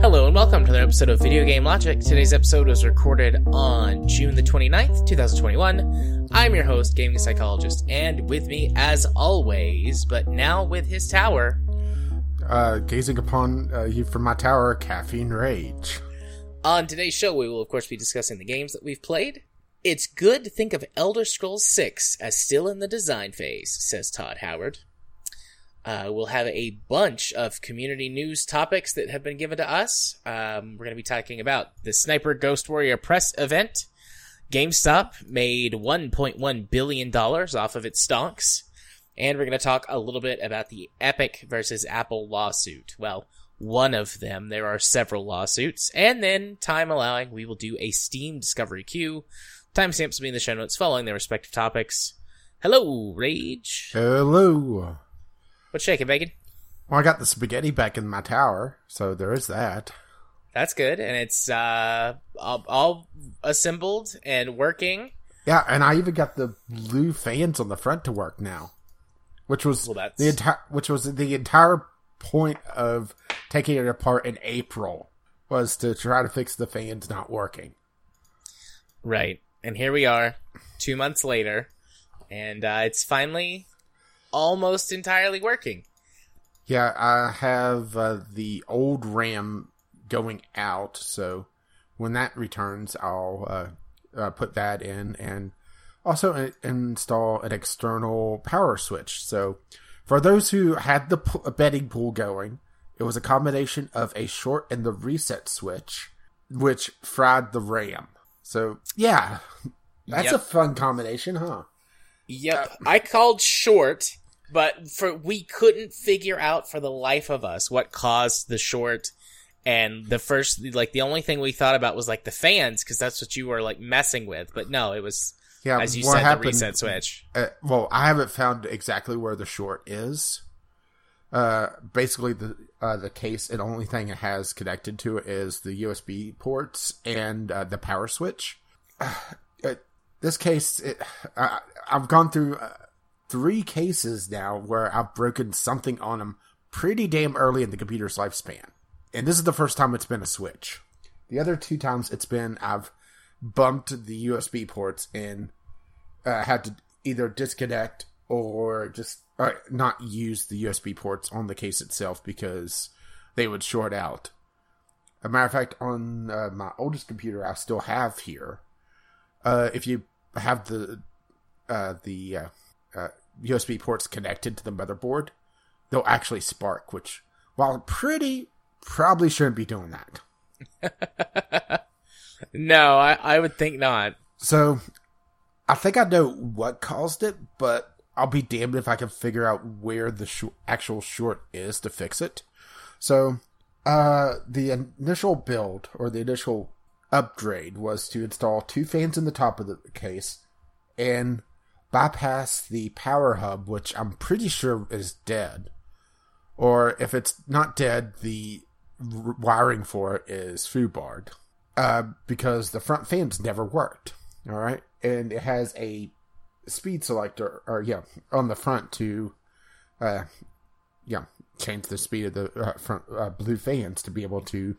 Hello and welcome to another episode of Video Game Logic. Today's episode was recorded on June the 29th, 2021. I'm your host, gaming psychologist, and with me, as always, but now with his tower, uh, gazing upon uh, you from my tower, caffeine rage. On today's show, we will of course be discussing the games that we've played. It's good to think of Elder Scrolls 6 as still in the design phase, says Todd Howard. Uh, we'll have a bunch of community news topics that have been given to us. Um, we're going to be talking about the Sniper Ghost Warrior press event. GameStop made $1.1 billion off of its stocks. And we're going to talk a little bit about the Epic versus Apple lawsuit. Well, one of them. There are several lawsuits. And then, time allowing, we will do a Steam Discovery queue. Timestamps will be in the show notes following their respective topics. Hello, Rage. Hello. What's shaking, Bacon? Well, I got the spaghetti back in my tower, so there is that. That's good, and it's uh, all, all assembled and working. Yeah, and I even got the blue fans on the front to work now, which was Well, the entire which was the entire point of taking it apart in April was to try to fix the fans not working. Right, and here we are, two months later, and uh, it's finally almost entirely working. Yeah, I have uh, the old RAM going out, so when that returns, I'll uh, uh, put that in and also in- install an external power switch. So, for those who had the p- betting pool going, it was a combination of a short and the reset switch, which fried the RAM. So, yeah, that's Yep. a fun combination, huh? Yep, I called short, but for we couldn't figure out for the life of us what caused the short. And the first, like, the only thing we thought about was like the fans, because that's what you were like messing with. But no, it was, Yeah, as you said, happened- the reset switch. uh, well, I haven't found exactly where the short is. Uh, basically, the uh, the case and only thing it has connected to it is the USB ports and uh, the power switch. Uh, this case, it, I, I've gone through uh, three cases now where I've broken something on them pretty damn early in the computer's lifespan, and this is the first time it's been a switch. The other two times it's been I've bumped the USB ports and uh, had to either disconnect or just uh, not use the USB ports on the case itself because they would short out. A matter of fact, on uh, my oldest computer, I still have here. Uh, if you have the uh, the uh, uh, USB ports connected to the motherboard, they'll actually spark. Which, while pretty, probably shouldn't be doing that. No, I, I would think not. So, I think I know what caused it, but I'll be damned if I can figure out where the sh- actual short is to fix it. So, uh, the initial build or the initial upgrade was to install two fans in the top of the case and bypass the power hub, which I'm pretty sure is dead. Or if it's not dead, the r- wiring for it is foobarred uh, because the front fans never worked. All right, and it has a speed selector, or yeah, on the front to, uh, yeah, change the speed of the uh, front uh, blue fans to be able to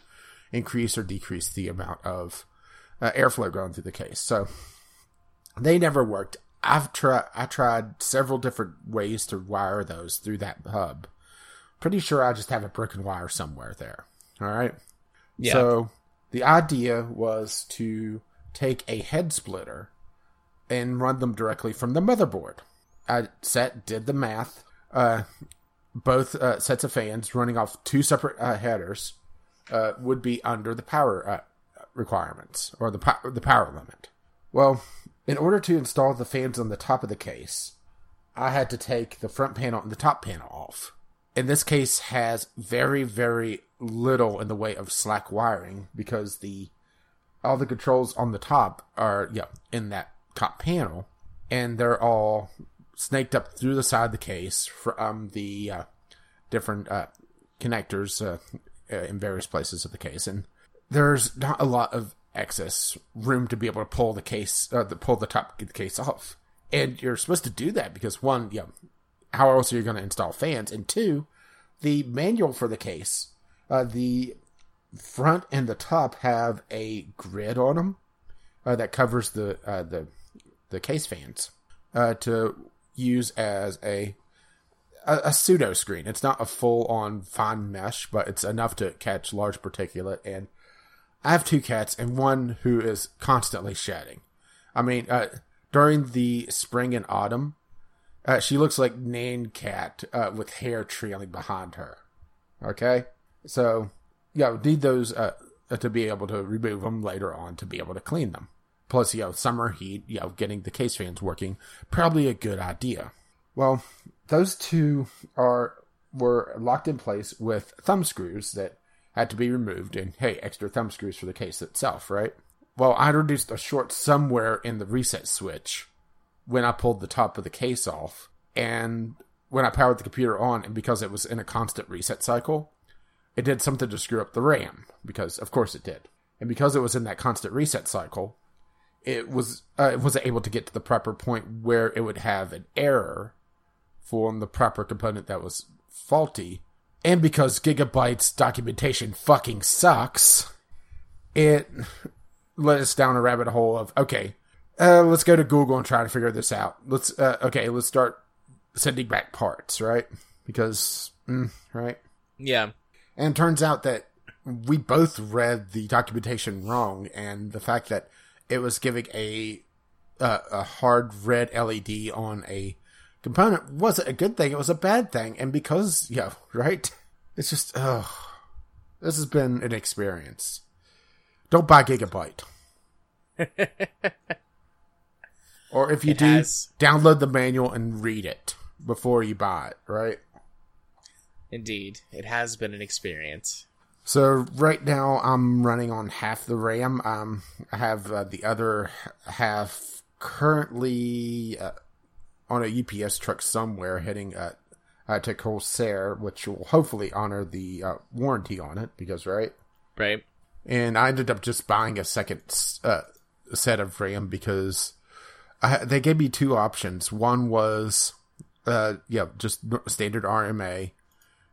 increase or decrease the amount of uh, airflow going through the case. So they never worked. I've tried. I tried several different ways to wire those through that hub. Pretty sure I just have a broken wire somewhere there. All right. Yeah. So the idea was to take a head splitter and run them directly from the motherboard. I set did the math. Uh, both uh, sets of fans running off two separate uh, headers uh, would be under the power uh, requirements or the po- the power limit. Well, in order to install the fans on the top of the case, I had to take the front panel and the top panel off. In this case, has very very little in the way of slack wiring because the all the controls on the top are yeah in that top panel, and they're all snaked up through the side of the case from the uh, different uh, connectors uh, uh, in various places of the case, and there's not a lot of excess room to be able to pull the case, uh, the, pull the top the case off. And you're supposed to do that because one, yeah, how else are you going to install fans? And two, the manual for the case, uh, the front and the top have a grid on them uh, that covers the uh, the the case fans uh, to use as a, a a pseudo screen. It's not a full on fine mesh, but it's enough to catch large particulate. And I have two cats and one who is constantly shedding. I mean, uh, during the spring and autumn, uh, she looks like Nyan Cat uh, with hair trailing behind her. Okay, so yeah, need those uh, to be able to remove them later on to be able to clean them. Plus, you know, summer heat, you know, getting the case fans working, probably a good idea. Well, those two are were locked in place with thumb screws that had to be removed, and hey, extra thumb screws for the case itself, right? Well, I introduced a short somewhere in the reset switch when I pulled the top of the case off, and when I powered the computer on, and because it was in a constant reset cycle, it did something to screw up the RAM, because of course it did. And because it was in that constant reset cycle, it was uh, it wasn't able to get to the proper point where it would have an error for the proper component that was faulty. And because Gigabyte's documentation fucking sucks, it led us down a rabbit hole of okay, uh, let's go to Google and try to figure this out. Let's uh, okay, let's start sending back parts, right? Because mm, right, Yeah. and it turns out that we both read the documentation wrong, and the fact that it was giving a uh, a hard red LED on a component was it a good thing; it was a bad thing. And because yeah, right, it's just oh, this has been an experience. Don't buy Gigabyte. Or if you It do, has. download the manual and read it before you buy it, right? Indeed, it has been an experience. So right now I'm running on half the RAM. Um, I have uh, the other half currently uh, on a UPS truck somewhere heading uh, uh, to Corsair, which will hopefully honor the uh, warranty on it because right. Right? And I ended up just buying a second uh, set of RAM because I, they gave me two options. One was, uh, yeah, just standard RMA,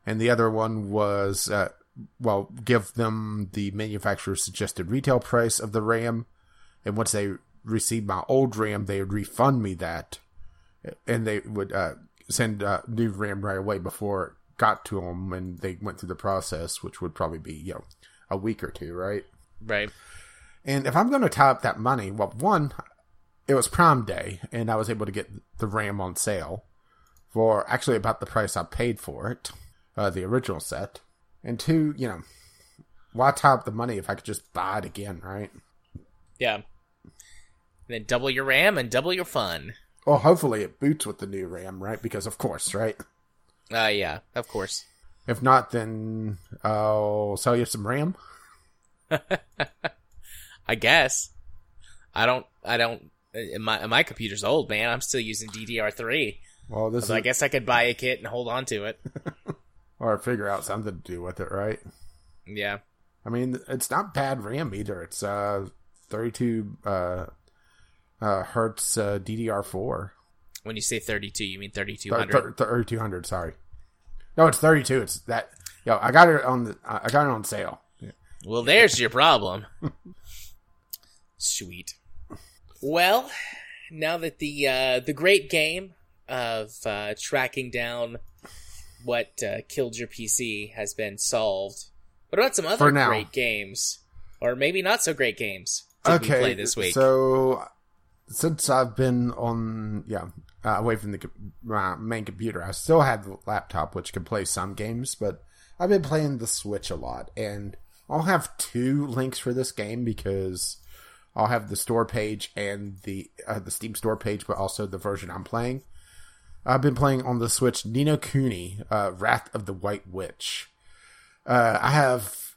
and the other one was, uh, well, give them the manufacturer's suggested retail price of the RAM, and once they received my old RAM, they would refund me that, and they would uh, send uh, new RAM right away before it got to them, and they went through the process, which would probably be you know a week or two, right? Right. And if I'm going to tie up that money, well, one, it was Prime Day, and I was able to get the RAM on sale for actually about the price I paid for it, uh, the original set. And two, you know, why tie up the money if I could just buy it again, right? Yeah. And then double your RAM and double your fun. Well, hopefully it boots with the new RAM, right? Because of course, right? Uh, yeah, of course. If not, then I'll sell you some RAM. I guess. I don't. I don't. uh, My my computer's old, man. I'm still using DDR3. Well, this So I guess I could buy a kit and hold on to it. or figure out something to do with it, right? Yeah. I mean, it's not bad RAM either. It's uh 32 uh, uh hertz uh, DDR4. When you say 32, you mean Thir- 3200. thir- 3200, sorry. No, it's 32. It's that. Yo, I got it on the. I got it on sale. Well, there's your problem. Sweet. Well, now that the uh, the great game of uh, tracking down what uh, killed your PC has been solved, what about some other great games, or maybe not so great games? Okay, play this week? So since I've been on, yeah, uh, away from the my main computer, I still have the laptop which can play some games, but I've been playing the Switch a lot, and I'll have two links for this game because I'll have the store page and the uh, the Steam store page, but also the version I'm playing. I've been playing on the Switch Ni no Kuni, uh, Wrath of the White Witch. Uh, I have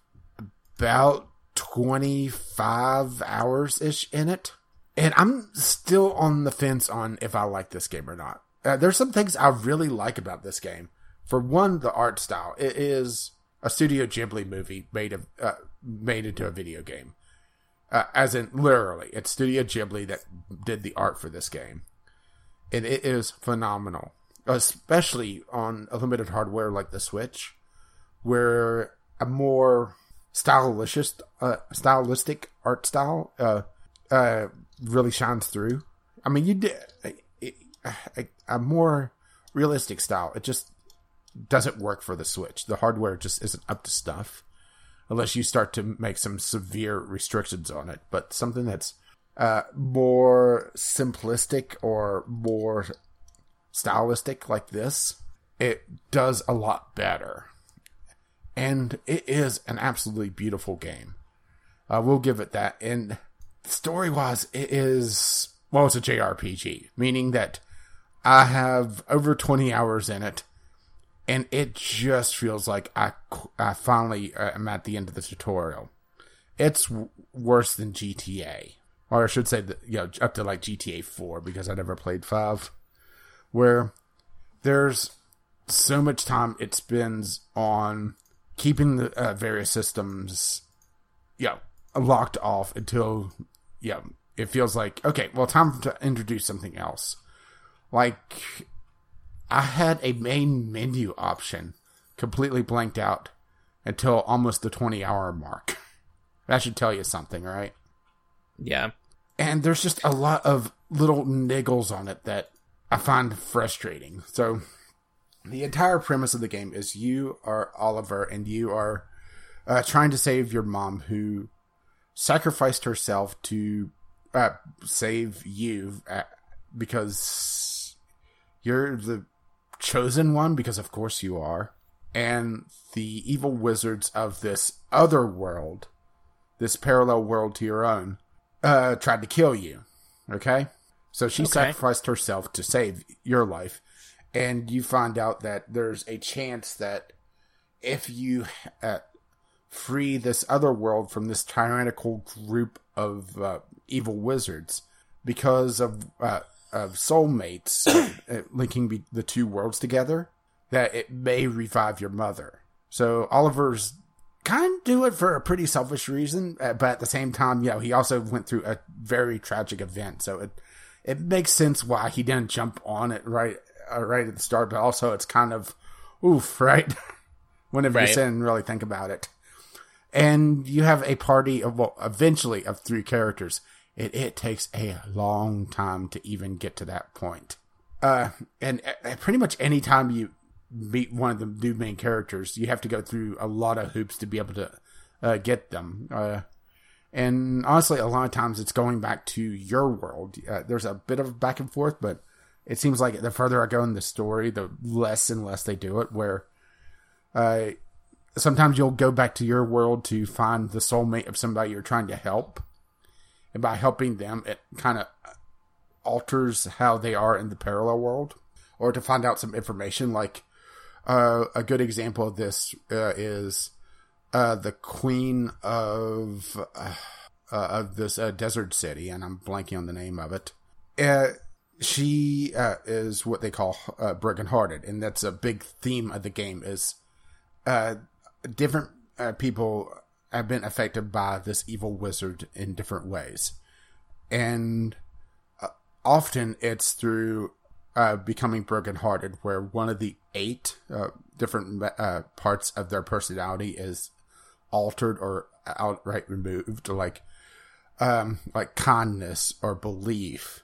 about 25 hours ish in it. And I'm still on the fence on if I like this game or not. Uh, there's some things I really like about this game. For one, the art style. It is a Studio Ghibli movie made of uh, made into a video game. uh, as in literally, it's Studio Ghibli that did the art for this game, and it is phenomenal, especially on a limited hardware like the Switch, where a more stylistic, uh, stylistic art style uh, uh, really shines through. I mean, you did a, a more realistic style. It just doesn't work for the Switch. The hardware just isn't up to stuff unless you start to make some severe restrictions on it. But something that's uh, more simplistic or more stylistic like this, it does a lot better. And it is an absolutely beautiful game. Uh, we'll give it that. And story wise, it is, well, it's a JRPG, meaning that I have over 20 hours in it and it just feels like I, I finally uh, am at the end of the tutorial. It's worse than GTA, or I should say, that, you know, up to like GTA Four because I never played Five, where there's so much time it spends on keeping the uh, various systems, you know, locked off until, you know, it feels like okay, well, time to introduce something else, like I had a main menu option completely blanked out until almost the 20 hour mark. That should tell you something, right? Yeah. And there's just a lot of little niggles on it that I find frustrating. So, the entire premise of the game is you are Oliver and you are uh, trying to save your mom who sacrificed herself to uh, save you uh, because you're the chosen one because of course you are and the evil wizards of this other world this parallel world to your own uh tried to kill you okay so she okay. sacrificed herself to save your life and you find out that there's a chance that if you uh, free this other world from this tyrannical group of uh, evil wizards because of uh, of soulmates uh, linking be- the two worlds together that it may revive your mother. So Oliver's kind of do it for a pretty selfish reason, uh, but at the same time, you know, he also went through a very tragic event, so it it makes sense why he didn't jump on it right uh, right at the start. But also, it's kind of oof, right? Whenever right. you sit and really think about it, and you have a party of well, eventually of three characters it, it takes a long time to even get to that point. Uh, and uh, pretty much any time you meet one of the new main characters, you have to go through a lot of hoops to be able to uh, get them. Uh, and honestly, a lot of times it's going back to your world. Uh, there's a bit of back and forth, but it seems like the further I go in the story, the less and less they do it. Where uh, sometimes you'll go back to your world to find the soulmate of somebody you're trying to help and by helping them, it kind of alters how they are in the parallel world, or to find out some information. Like uh, a good example of this uh, is uh, the queen of uh, uh, of this desert city, and I'm blanking on the name of it. she is what they call brokenhearted, and that's a big theme of the game. Is different people have been affected by this evil wizard in different ways. And often it's through uh, becoming brokenhearted, where one of the eight uh, different uh, parts of their personality is altered or outright removed, like um, like kindness or belief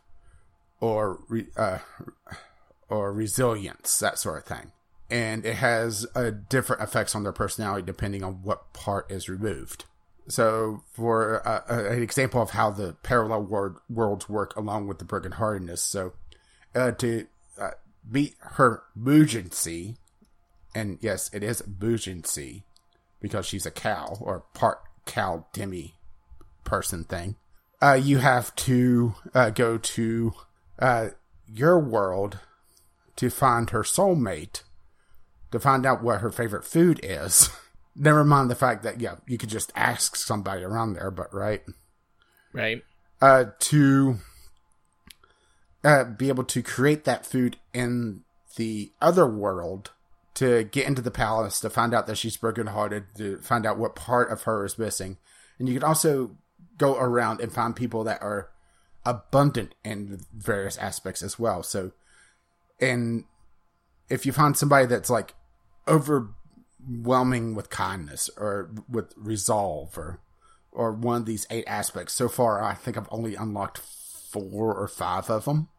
or re- uh, or resilience, that sort of thing and it has a different effects on their personality depending on what part is removed. So, for uh, an example of how the parallel world, worlds work along with the brokenheartedness, so uh, to uh, meet her buoyancy, and yes, it is buoyancy because she's a cow or part cow demi person thing. Uh, you have to uh, go to uh, your world to find her soulmate to find out what her favorite food is. Never mind the fact that yeah, you could just ask somebody around there, but right, right, uh, to uh, be able to create that food in the other world to get into the palace to find out that she's brokenhearted to find out what part of her is missing and you can also go around and find people that are abundant in various aspects as well. So, and if you find somebody that's like overwhelming with kindness or with resolve or or one of these eight aspects, so far I think I've only unlocked four or five of them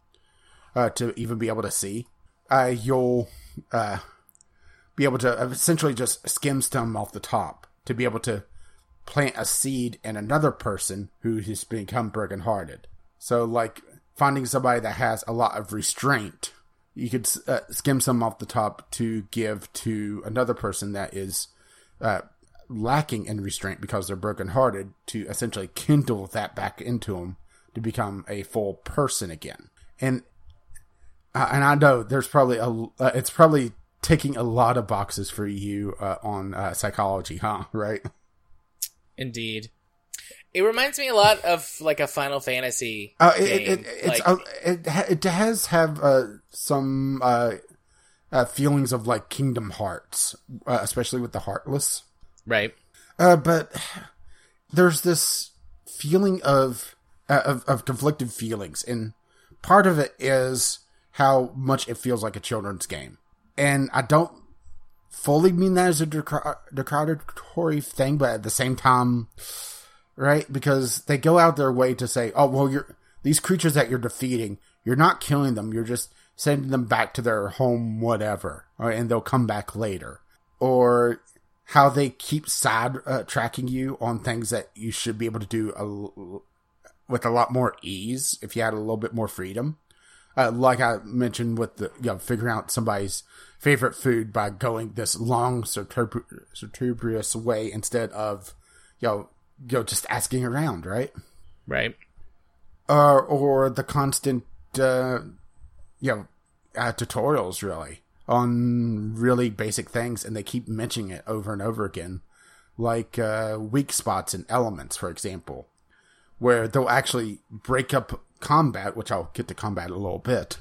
uh, to even be able to see. Uh, you'll uh, be able to essentially just skim some off the top to be able to plant a seed in another person who has become brokenhearted. So, like finding somebody that has a lot of restraint, you could uh, skim some off the top to give to another person that is uh, lacking in restraint because they're brokenhearted to essentially kindle that back into them to become a full person again. And uh, and I know there's probably a uh, it's probably taking a lot of boxes for you uh, on uh, psychology, huh? Right? Indeed. It reminds me a lot of like a Final Fantasy. Uh, it, it, it, like, uh, it, it has have uh, some uh, uh, feelings of like Kingdom Hearts, uh, especially with the Heartless, right? Uh, but there's this feeling of, uh, of of conflicted feelings, and part of it is how much it feels like a children's game, and I don't fully mean that as a derogatory thing, but at the same time, right? Because they go out their way to say, "Oh, well, you're these creatures that you're defeating, you're not killing them. You're just sending them back to their home, whatever, right? and they'll come back later." Or how they keep side uh, tracking you on things that you should be able to do with a lot more ease if you had a little bit more freedom. Uh, like I mentioned with the you know figuring out somebody's favorite food by going this long circuitous way instead of you know you know just asking around, right? Right. Uh, or the constant uh, you know uh, tutorials really on really basic things, and they keep mentioning it over and over again, like uh, weak spots and elements, for example, where they'll actually break up combat, which I'll get to combat a little bit,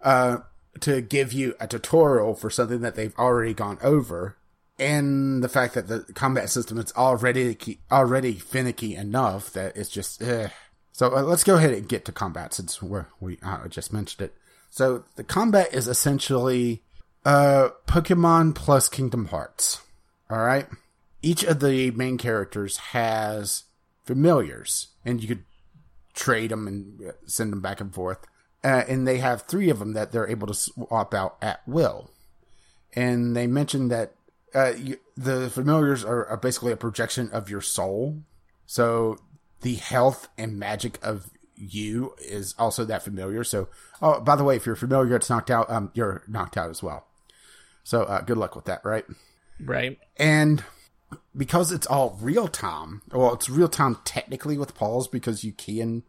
uh, to give you a tutorial for something that they've already gone over, and the fact that the combat system is already already finicky enough that it's just. Eh. So uh, let's go ahead and get to combat since we're, we uh, just mentioned it. So the combat is essentially uh, Pokemon plus Kingdom Hearts. All right. Each of the main characters has familiars, and you could trade them and send them back and forth. Uh, and they have three of them that they're able to swap out at will. And they mentioned that uh, you, the familiars are, are, basically a projection of your soul. So the health and magic of you is also that familiar. So, oh, by the way, if you're familiar, it's knocked out. Um, you're knocked out as well. So, uh, good luck with that, right? Right. And because it's all real time, well, it's real time technically with Paul's because you can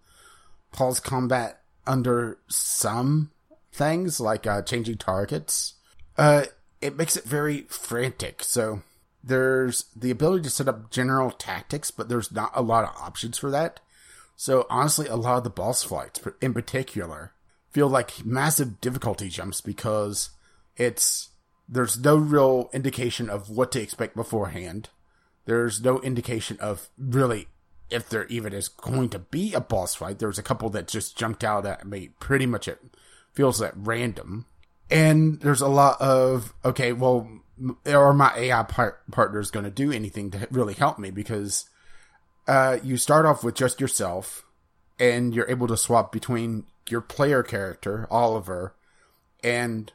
pause combat under some things like uh, changing targets. Uh, it makes it very frantic. So there's the ability to set up general tactics, but there's not a lot of options for that. So honestly, a lot of the boss fights, in particular, feel like massive difficulty jumps because it's there's no real indication of what to expect beforehand. There's no indication of really if there even is going to be a boss fight. There's a couple that just jumped out at me pretty much it feels at random. And there's a lot of, okay, well, are my AI par- partners going to do anything to really help me? Because uh, you start off with just yourself and you're able to swap between your player character, Oliver, and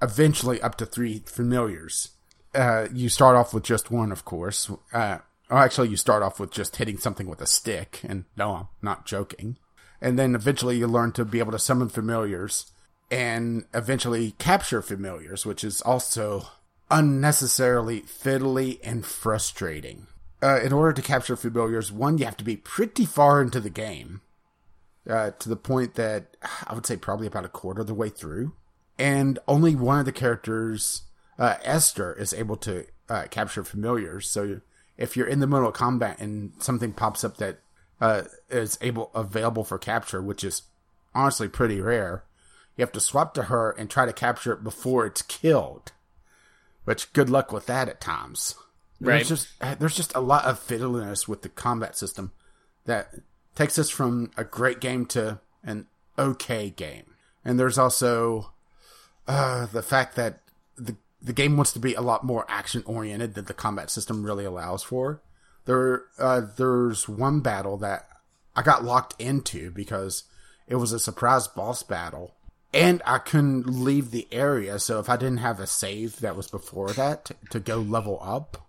eventually up to three familiars. Uh, you start off with just one, of course. Uh, or actually, you start off with just hitting something with a stick, and no, I'm not joking. And then eventually you learn to be able to summon familiars and eventually capture familiars, which is also unnecessarily fiddly and frustrating. Uh, in order to capture familiars, one, you have to be pretty far into the game, uh, to the point that I would say probably about a quarter of the way through. And only one of the characters, uh, Esther, is able to uh, capture familiars. So if you're in the middle of combat and something pops up that uh, is able available for capture, which is honestly pretty rare, you have to swap to her and try to capture it before it's killed. Which good luck with that at times. Right. There's just there's just a lot of fiddliness with the combat system, that takes us from a great game to an okay game. And there's also uh, the fact that the the game wants to be a lot more action oriented than the combat system really allows for. There, uh, there's one battle that I got locked into because it was a surprise boss battle, and I couldn't leave the area. So if I didn't have a save that was before that to go level up,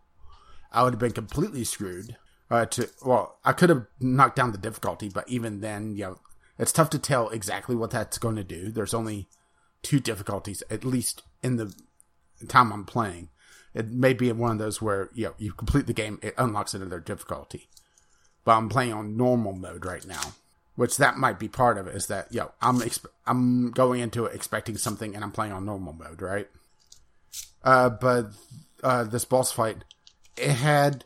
I would have been completely screwed. Uh, to well, I could have knocked down the difficulty, but even then, you know, it's tough to tell exactly what that's going to do. There's only two difficulties, at least in the time I'm playing. It may be one of those where you know, you complete the game, it unlocks another difficulty. But I'm playing on normal mode right now, which that might be part of it. Is that yo, know, I'm exp- I'm going into it expecting something, and I'm playing on normal mode, right? Uh, but uh, this boss fight, it had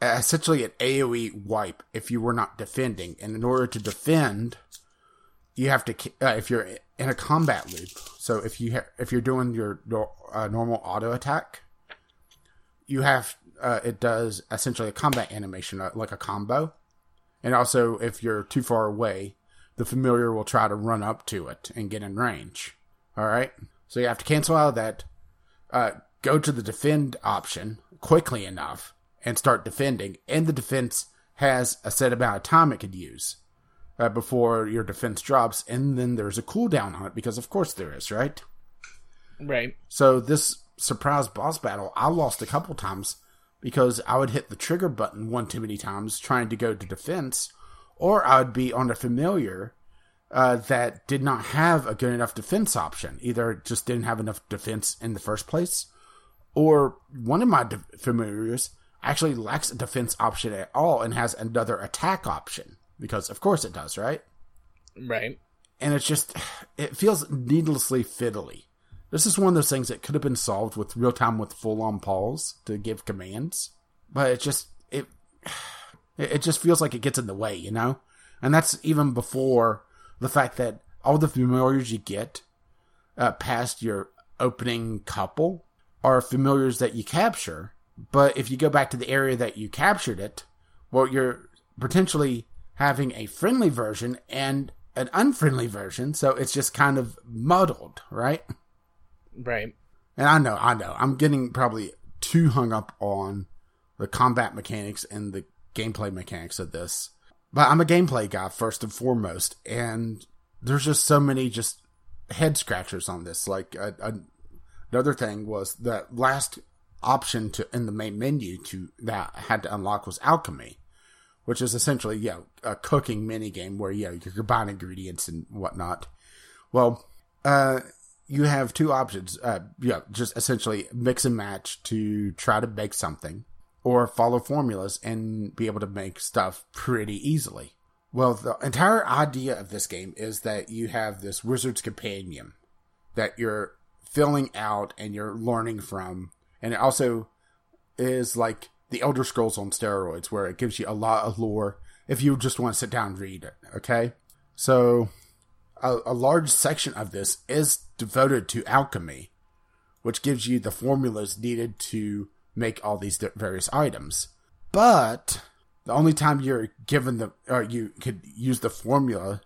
essentially an AOE wipe if you were not defending, and in order to defend, you have to uh, if you're in a combat loop. So if you ha- if you're doing your uh, normal auto attack, you have uh, it does essentially a combat animation uh, like a combo, and also if you're too far away, the familiar will try to run up to it and get in range. All right, so you have to cancel out of that. Uh, go to the defend option quickly enough and start defending, and the defense has a set amount of time it could use uh, before your defense drops, and then there's a cooldown on it because, of course, there is, right? Right. So this surprise boss battle, I lost a couple times because I would hit the trigger button one too many times trying to go to defense, or I would be on a familiar uh, that did not have a good enough defense option. Either it just didn't have enough defense in the first place, or one of my de- familiars actually lacks a defense option at all and has another attack option because of course it does, right? Right. And it's just it feels needlessly fiddly. This is one of those things that could have been solved with real time with full on pause to give commands, but it just it it just feels like it gets in the way, you know. And that's even before the fact that all the familiars you get uh, past your opening couple are familiars that you capture. But if you go back to the area that you captured it, well, you're potentially having a friendly version and an unfriendly version, so it's just kind of muddled, right? Right. And I know, I know, I'm getting probably too hung up on the combat mechanics and the gameplay mechanics of this. But I'm a gameplay guy first and foremost, and there's just so many just head scratchers on this. Like another thing was that last option to in the main menu to that I had to unlock was alchemy, which is essentially yeah a cooking mini game where you combine ingredients and whatnot. Well, uh, you have two options. Uh, yeah, just essentially mix and match to try to make something, or follow formulas and be able to make stuff pretty easily. Well, the entire idea of this game is that you have this wizard's companion that you're filling out and you're learning from, and it also is like the Elder Scrolls on steroids, where it gives you a lot of lore if you just want to sit down and read it. Okay, so a, a large section of this is devoted to alchemy, which gives you the formulas needed to make all these various items. But the only time you're given the or you could use the formula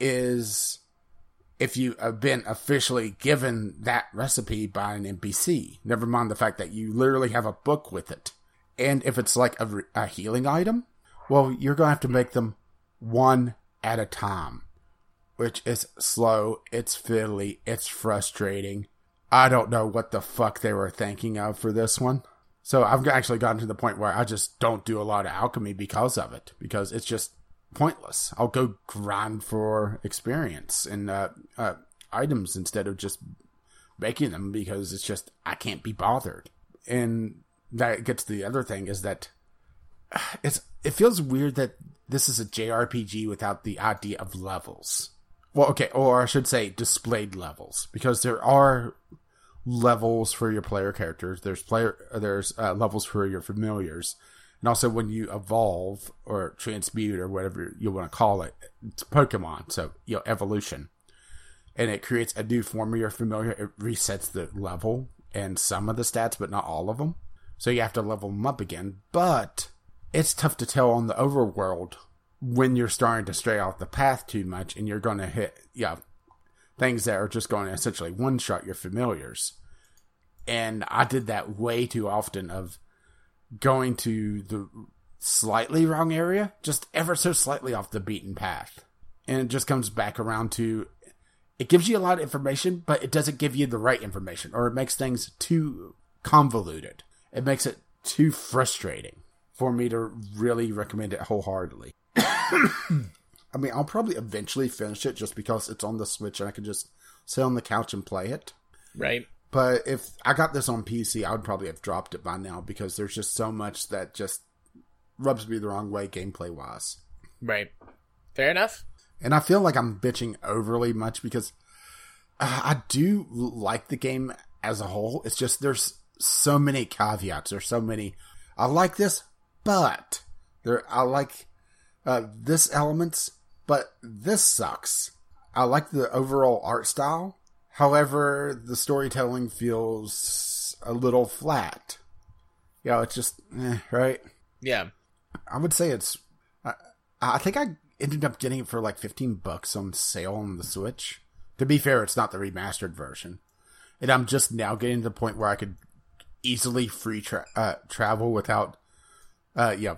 is if you have been officially given that recipe by an NPC. Never mind the fact that you literally have a book with it. And if it's like a, a healing item, well, you're going to have to make them one at a time, which is slow, it's fiddly, it's frustrating. I don't know what the fuck they were thinking of for this one. So I've actually gotten to the point where I just don't do a lot of alchemy because of it, because it's just pointless. I'll go grind for experience and uh, uh, items instead of just making them because it's just I can't be bothered. And that gets to the other thing is that it's it feels weird that this is a JRPG without the idea of levels. Well, okay, or I should say displayed levels because there are levels for your player characters. There's player there's uh, levels for your familiars. And also when you evolve or transmute or whatever you want to call it, it's Pokemon, so you know, evolution. And it creates a new form of your familiar, it resets the level and some of the stats, but not all of them. So you have to level them up again. But it's tough to tell on the overworld when you're starting to stray off the path too much and you're going to hit, yeah, things that are just going to essentially one shot your familiars. And I did that way too often of going to the slightly wrong area, just ever so slightly off the beaten path. And it just comes back around to it gives you a lot of information, but it doesn't give you the right information, or it makes things too convoluted. It makes it too frustrating for me to really recommend it wholeheartedly. I mean, I'll probably eventually finish it just because it's on the Switch and I can just sit on the couch and play it. Right. But if I got this on PC, I would probably have dropped it by now because there's just so much that just rubs me the wrong way gameplay wise. Right. Fair enough. And I feel like I'm bitching overly much because uh, I do like the game as a whole. It's just there's so many caveats. There's so many. I like this, but there I like uh, this elements, but this sucks. I like the overall art style. However, the storytelling feels a little flat. Yeah, it's just eh, right. Yeah. I would say it's. I, I think I ended up getting it for like fifteen bucks on sale on the Switch. To be fair, it's not the remastered version, and I'm just now getting to the point where I could easily free tra- uh, travel without, uh, yeah,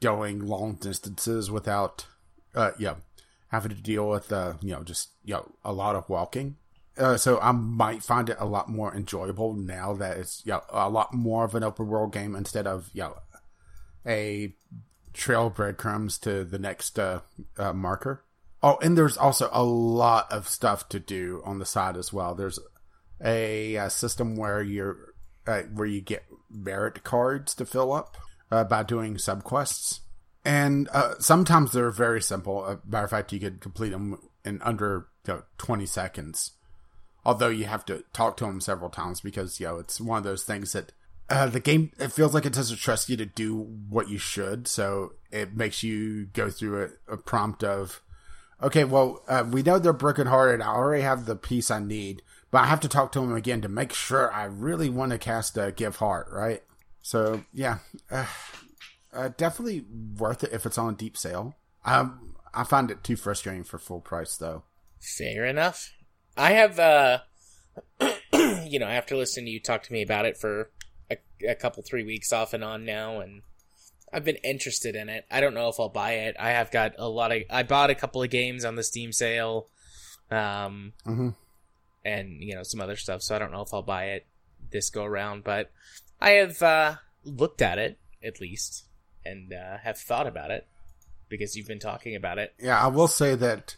going long distances without, uh, yeah, having to deal with, uh, you know, just you know a lot of walking. Uh, so I might find it a lot more enjoyable now that it's you know, a lot more of an open world game instead of you know, a trail breadcrumbs to the next uh, uh, marker. Oh, and there's also a lot of stuff to do on the side as well. There's a, a system where you're uh, where you get merit cards to fill up uh, by doing subquests, and uh, sometimes they're very simple. Uh, matter of fact, you could complete them in under you know, 20 seconds. Although you have to talk to them several times because you know it's one of those things that uh, the game it feels like it doesn't trust you to do what you should, so it makes you go through a, a prompt of, okay, well, uh, we know they're brokenhearted. I already have the piece I need, but I have to talk to him again to make sure I really want to cast a give heart, right? So yeah, uh, uh, definitely worth it if it's on deep sale. Um, I find it too frustrating for full price though. Fair enough. I have, uh, you know, after listening to you talk to me about it for a, a couple three weeks off and on now, and I've been interested in it. I don't know if I'll buy it. I have got a lot of. I bought a couple of games on the Steam sale, um, mm-hmm. And you know some other stuff. So I don't know if I'll buy it this go around, but I have uh, looked at it at least and uh, have thought about it because you've been talking about it. Yeah, I will say that.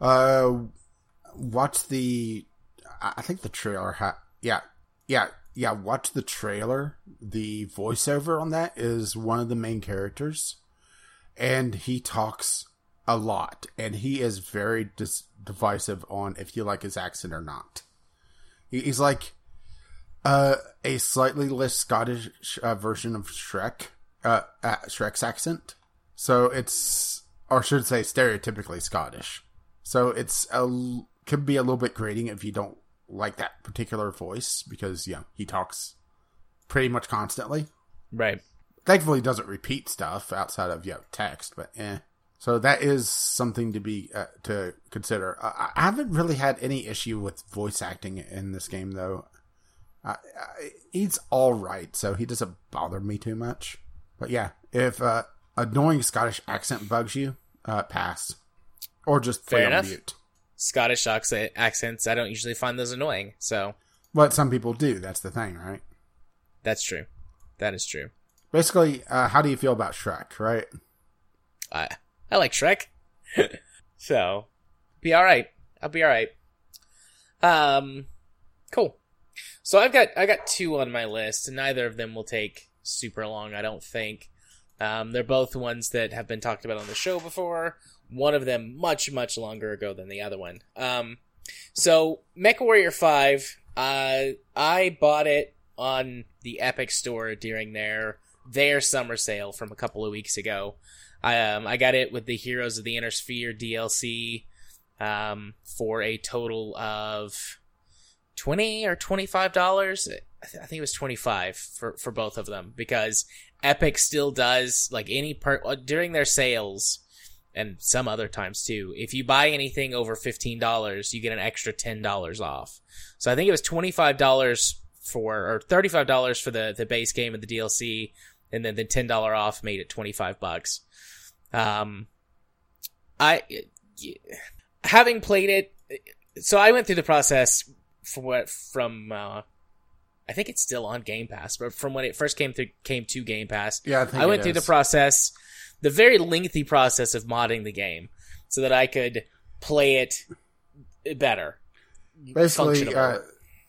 Uh, watch the. I think the trailer. Ha- yeah, yeah, yeah. Watch the trailer. The voiceover on that is one of the main characters, and he talks a lot, and he is very dis- divisive on if you like his accent or not. He- he's like uh, a slightly less Scottish uh, version of Shrek, uh, uh, Shrek's accent. So it's, or should say, stereotypically Scottish. So it's a could be a little bit grating if you don't like that particular voice because yeah, he talks pretty much constantly. Right. Thankfully, he doesn't repeat stuff outside of yeah text, but eh. So that is something to be uh, to consider. I, I haven't really had any issue with voice acting in this game though. I, he's all right, so he doesn't bother me too much. But yeah, if uh, annoying Scottish accent bugs you, uh, pass or just play Fair on enough. mute. Scottish accent- accents, I don't usually find those annoying. So But some people do. That's the thing, right? that's true. That is true. Basically, uh, how do you feel about Shrek, right? I I like Shrek. so be all right. I'll be all right. Um, cool. So I've got I got two on my list, and neither of them will take super long. I don't think. Um, they're both ones that have been talked about on the show before. One of them much much longer ago than the other one. Um, so MechWarrior Five, uh, I bought it on the Epic Store during their their summer sale from a couple of weeks ago. I um I got it with the Heroes of the Inner Sphere DLC um for a total of twenty or twenty five dollars. I, th- I think it was twenty five for for both of them because Epic still does like any part uh, during their sales and some other times too. If you buy anything over $15, you get an extra $10 off. So I think it was $25 for or $35 for the the base game and the DLC and then the $10 off made it 25 bucks. Um I having played it so I went through the process from what from uh I think it's still on Game Pass, but from when it first came to came to Game Pass, Yeah, I, I went through the process, the very lengthy process of modding the game, so that I could play it better. Basically, uh,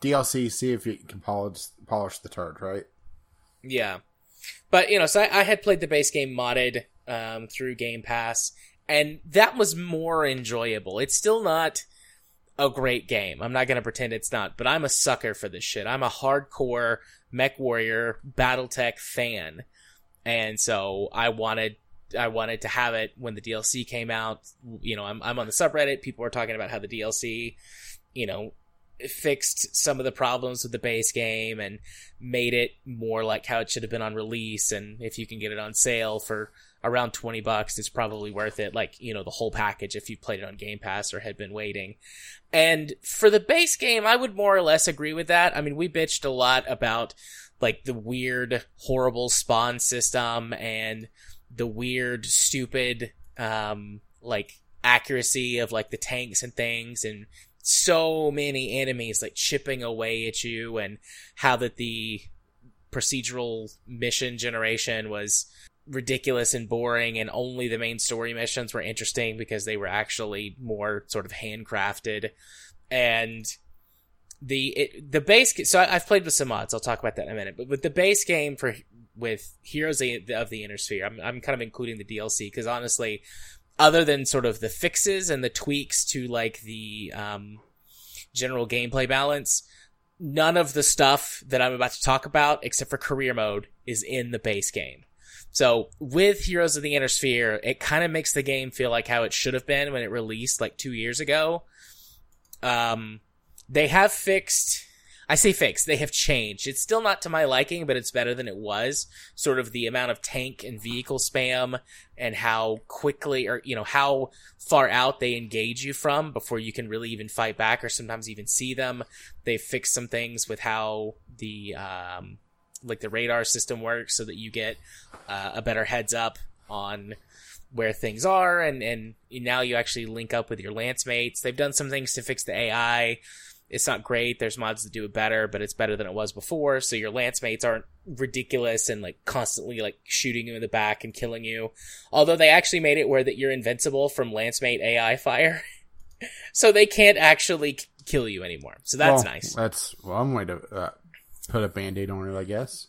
DLC. See if you can polish polish the turd, right? Yeah, but you know, so I, I had played the base game modded um, through Game Pass, and that was more enjoyable. It's still not a great game. I'm not gonna pretend it's not, but I'm a sucker for this shit. I'm a hardcore Mech Warrior BattleTech fan, and so I wanted. I wanted to have it when the DLC came out. You know, I'm I'm on the subreddit. People are talking about how the DLC, you know, fixed some of the problems with the base game and made it more like how it should have been on release. And if you can get it on sale for around 20 bucks, it's probably worth it. Like, you know, the whole package if you played it on Game Pass or had been waiting. And for the base game, I would more or less agree with that. I mean, we bitched a lot about like the weird, horrible spawn system and the weird, stupid, um, like accuracy of like the tanks and things and so many enemies like chipping away at you and how that the procedural mission generation was ridiculous and boring and only the main story missions were interesting because they were actually more sort of handcrafted. And the it, the base so I, I've played with some mods. I'll talk about that in a minute. But with the base game for with Heroes of the Inner Sphere I'm, I'm kind of including the DLC because honestly other than sort of the fixes and the tweaks to like the um, general gameplay balance, none of the stuff that I'm about to talk about, except for career mode, is in the base game. So with Heroes of the Inner Sphere, it kind of makes the game feel like how it should have been when it released like two years ago. Um, they have fixed. I say fixed. They have changed. It's still not to my liking, but it's better than it was. Sort of the amount of tank and vehicle spam and how quickly or, you know, how far out they engage you from before you can really even fight back or sometimes even see them. They've fixed some things with how the, um, like the radar system works so that you get uh, a better heads up on where things are and, and now you actually link up with your lance mates. They've done some things to fix the AI it's not great. There's mods that do it better, but it's better than it was before. So your lance mates aren't ridiculous and like constantly like shooting you in the back and killing you. Although they actually made it where that you're invincible from lance mate AI fire, so they can't actually kill you anymore. So that's well, nice. That's well i'm way to uh, put a band-aid on it, I guess.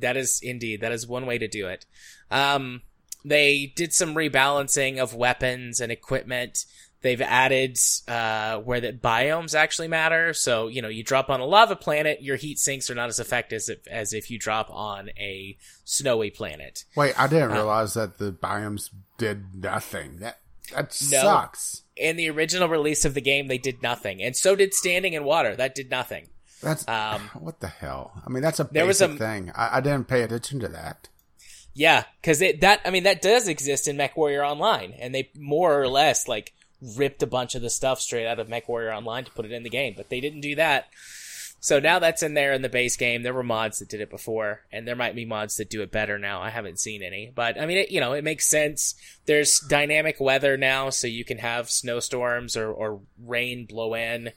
That is indeed that is one way to do it. Um, they did some rebalancing of weapons and equipment. They've added uh, where the biomes actually matter. So you know, you drop on a lava planet, your heat sinks are not as effective as if, as if you drop on a snowy planet. Wait, I didn't Uh, realize that the biomes did nothing. That that No. sucks. In the original release of the game, they did nothing, and so did standing in water. That did nothing. That's Um, what the hell. I mean, that's a there was a- thing. I, I didn't pay attention to that. Yeah, because it that I mean that does exist in MechWarrior Online, and they more or less like ripped a bunch of the stuff straight out of MechWarrior Online to put it in the game, but they didn't do that. So now that's in there in the base game. There were mods that did it before, and there might be mods that do it better now. I haven't seen any, but I mean, it, you know, it makes sense. There's dynamic weather now, so you can have snowstorms or, or rain blow in.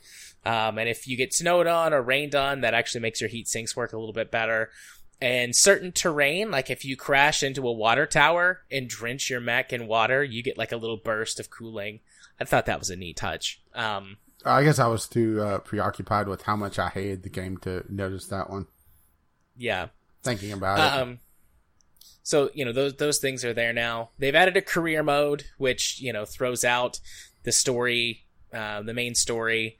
Um, and if you get snowed on or rained on, that actually makes your heat sinks work a little bit better. And certain terrain, like if you crash into a water tower and drench your mech in water, you get like a little burst of cooling. I thought that was a neat touch. Um, I guess I was too uh, preoccupied with how much I hated the game to notice that one. yeah. Thinking about it. Um, so you know those those things are there now. They've added a career mode, which you know throws out the story, uh, the main story,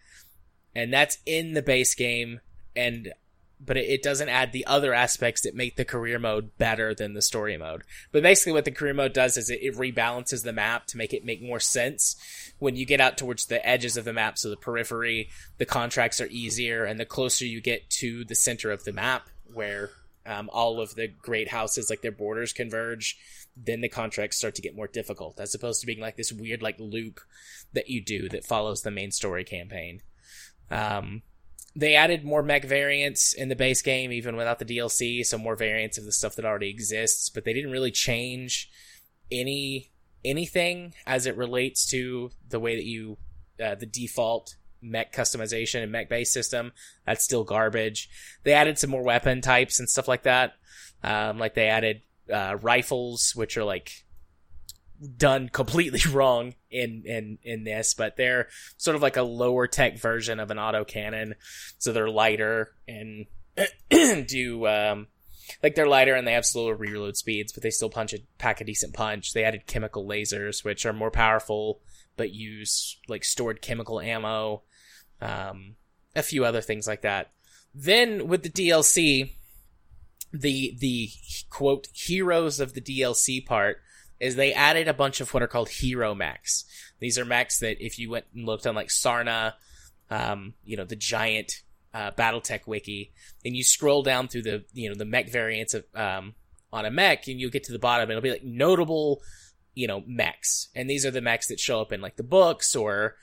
and that's in the base game. And but it, doesn't add the other aspects that make the career mode better than the story mode. But basically, what the career mode does is it, it rebalances the map to make it make more sense. When you get out towards the edges of the map, so the periphery, the contracts are easier, and the closer you get to the center of the map, where um, all of the great houses like their borders converge, then the contracts start to get more difficult, as opposed to being like this weird like loop that you do that follows the main story campaign. Um, they added more mech variants in the base game, even without the DLC, so more variants of the stuff that already exists, but they didn't really change any anything as it relates to the way that you uh, the default mech customization and mech base system. That's still garbage. They added some more weapon types and stuff like that. Um, like they added uh, rifles, which are like done completely wrong in in in this, but they're sort of like a lower tech version of an auto cannon, so they're lighter and do um like they're lighter and they have slower reload speeds, but they still punch a pack a decent punch. They added chemical lasers, which are more powerful but use like stored chemical ammo, um, a few other things like that. Then with the DLC, the the quote heroes of the DLC part is they added a bunch of what are called hero mechs. These are mechs that if you went and looked on like Sarna, um, you know, the giant uh, BattleTech wiki, and you scroll down through the you know the mech variants of um, on a mech, and you'll get to the bottom, it'll be like notable, you know, mechs, and these are the mechs that show up in like the books or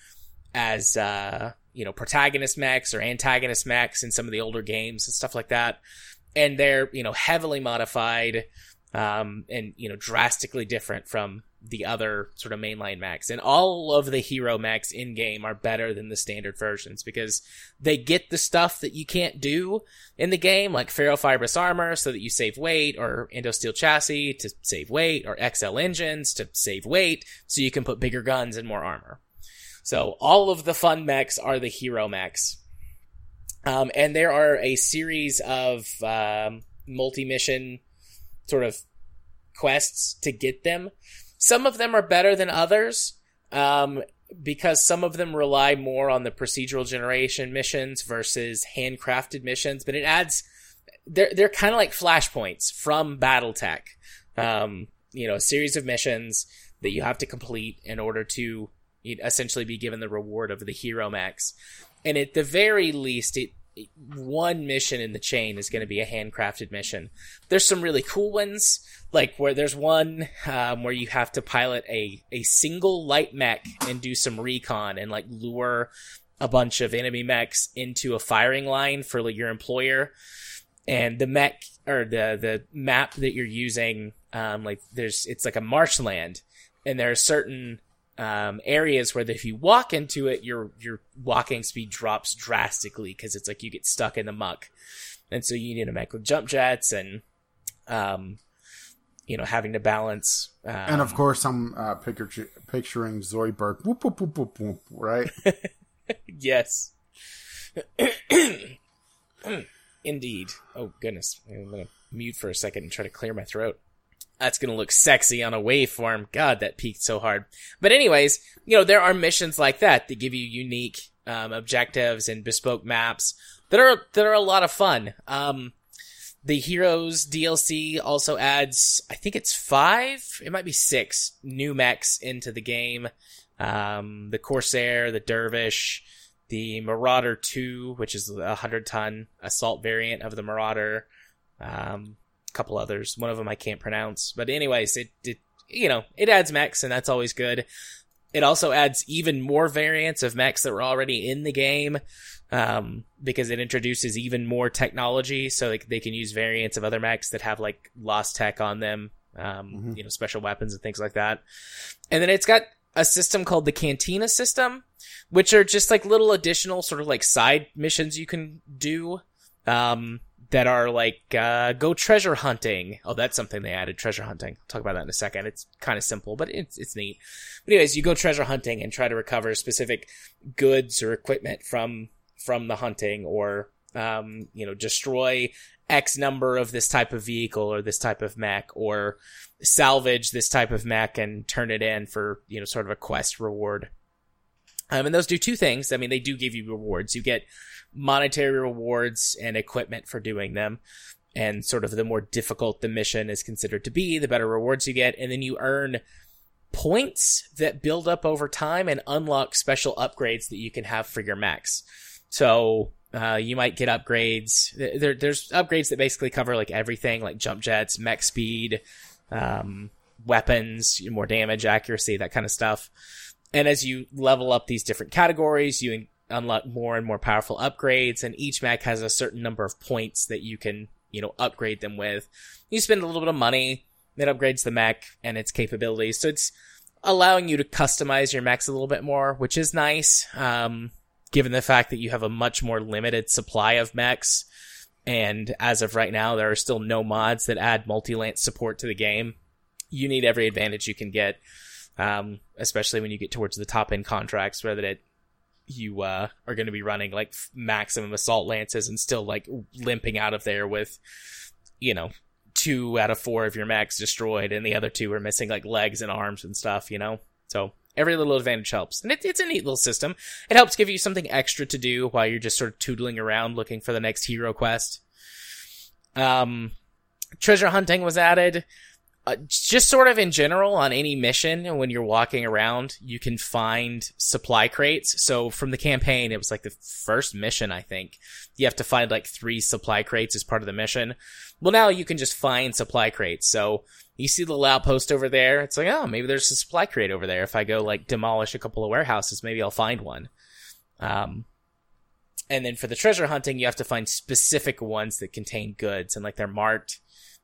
as uh, you know protagonist mechs or antagonist mechs in some of the older games and stuff like that, and they're you know heavily modified um, and you know drastically different from the other sort of mainline mechs. And all of the hero mechs in game are better than the standard versions because they get the stuff that you can't do in the game, like ferrofibrous armor so that you save weight, or endosteel chassis to save weight, or XL engines to save weight so you can put bigger guns and more armor. So all of the fun mechs are the hero mechs. Um, and there are a series of um, multi-mission sort of quests to get them. Some of them are better than others, um, because some of them rely more on the procedural generation missions versus handcrafted missions, but it adds, they're, they're kind of like flashpoints from Battletech. Um, you know, a series of missions that you have to complete in order to essentially be given the reward of the hero mechs. And at the very least, it, one mission in the chain is going to be a handcrafted mission. There's some really cool ones, like where there's one um, where you have to pilot a a single light mech and do some recon and like lure a bunch of enemy mechs into a firing line for like, your employer. And the mech or the the map that you're using, um, like there's it's like a marshland, and there are certain um, areas where if you walk into it, your your walking speed drops drastically because it's like you get stuck in the muck, and so you need a mech with jump jets and, um, you know, having to balance. Um, and of course, I'm uh, picture, picturing Zoidberg. Whoop, whoop, whoop, whoop, whoop, right? yes. Indeed. Oh goodness, I'm gonna mute for a second and try to clear my throat that's going to look sexy on a waveform. God, that peaked so hard. But anyways, you know, there are missions like that that give you unique um, objectives and bespoke maps that are that are a lot of fun. Um, the Heroes DLC also adds, I think it's five, it might be six new mechs into the game. Um, the Corsair, the Dervish, the Marauder 2, which is a 100 ton assault variant of the Marauder. Um, couple others. One of them I can't pronounce, but anyways, it, it you know it adds mechs, and that's always good. It also adds even more variants of mechs that were already in the game, um, because it introduces even more technology, so like they can use variants of other mechs that have like lost tech on them, um, mm-hmm. you know, special weapons and things like that. And then it's got a system called the Cantina system, which are just like little additional sort of like side missions you can do. Um, that are like uh, go treasure hunting. Oh, that's something they added treasure hunting. I'll talk about that in a second. It's kind of simple, but it's it's neat. But anyways, you go treasure hunting and try to recover specific goods or equipment from from the hunting, or um, you know, destroy X number of this type of vehicle or this type of mech, or salvage this type of mech and turn it in for you know sort of a quest reward. Um, and those do two things. I mean, they do give you rewards. You get monetary rewards and equipment for doing them. And sort of the more difficult the mission is considered to be, the better rewards you get. And then you earn points that build up over time and unlock special upgrades that you can have for your mechs. So, Uh, you might get upgrades. There, there's upgrades that basically cover like everything, like jump jets, mech speed, um, weapons, more damage, accuracy, that kind of stuff. And as you level up these different categories, you unlock more and more powerful upgrades, and each mech has a certain number of points that you can, you know, upgrade them with. You spend a little bit of money, it upgrades the mech and its capabilities. So it's allowing you to customize your mechs a little bit more, which is nice. Um, given the fact that you have a much more limited supply of mechs. And as of right now, there are still no mods that add multi-lance support to the game. You need every advantage you can get, um, especially when you get towards the top end contracts, where that it you uh, are going to be running like maximum assault lances and still like limping out of there with, you know, two out of four of your mechs destroyed, and the other two are missing like legs and arms and stuff. You know, so every little advantage helps, and it, it's a neat little system. It helps give you something extra to do while you're just sort of tootling around looking for the next hero quest. Um, treasure hunting was added uh, just sort of in general on any mission when you're walking around you can find supply crates. So from the campaign it was like the first mission i think. You have to find like three supply crates as part of the mission. Well now you can just find supply crates. So you see the outpost over there. It's like oh maybe there's a supply crate over there. If i go like demolish a couple of warehouses maybe i'll find one. Um and then for the treasure hunting you have to find specific ones that contain goods and like they're marked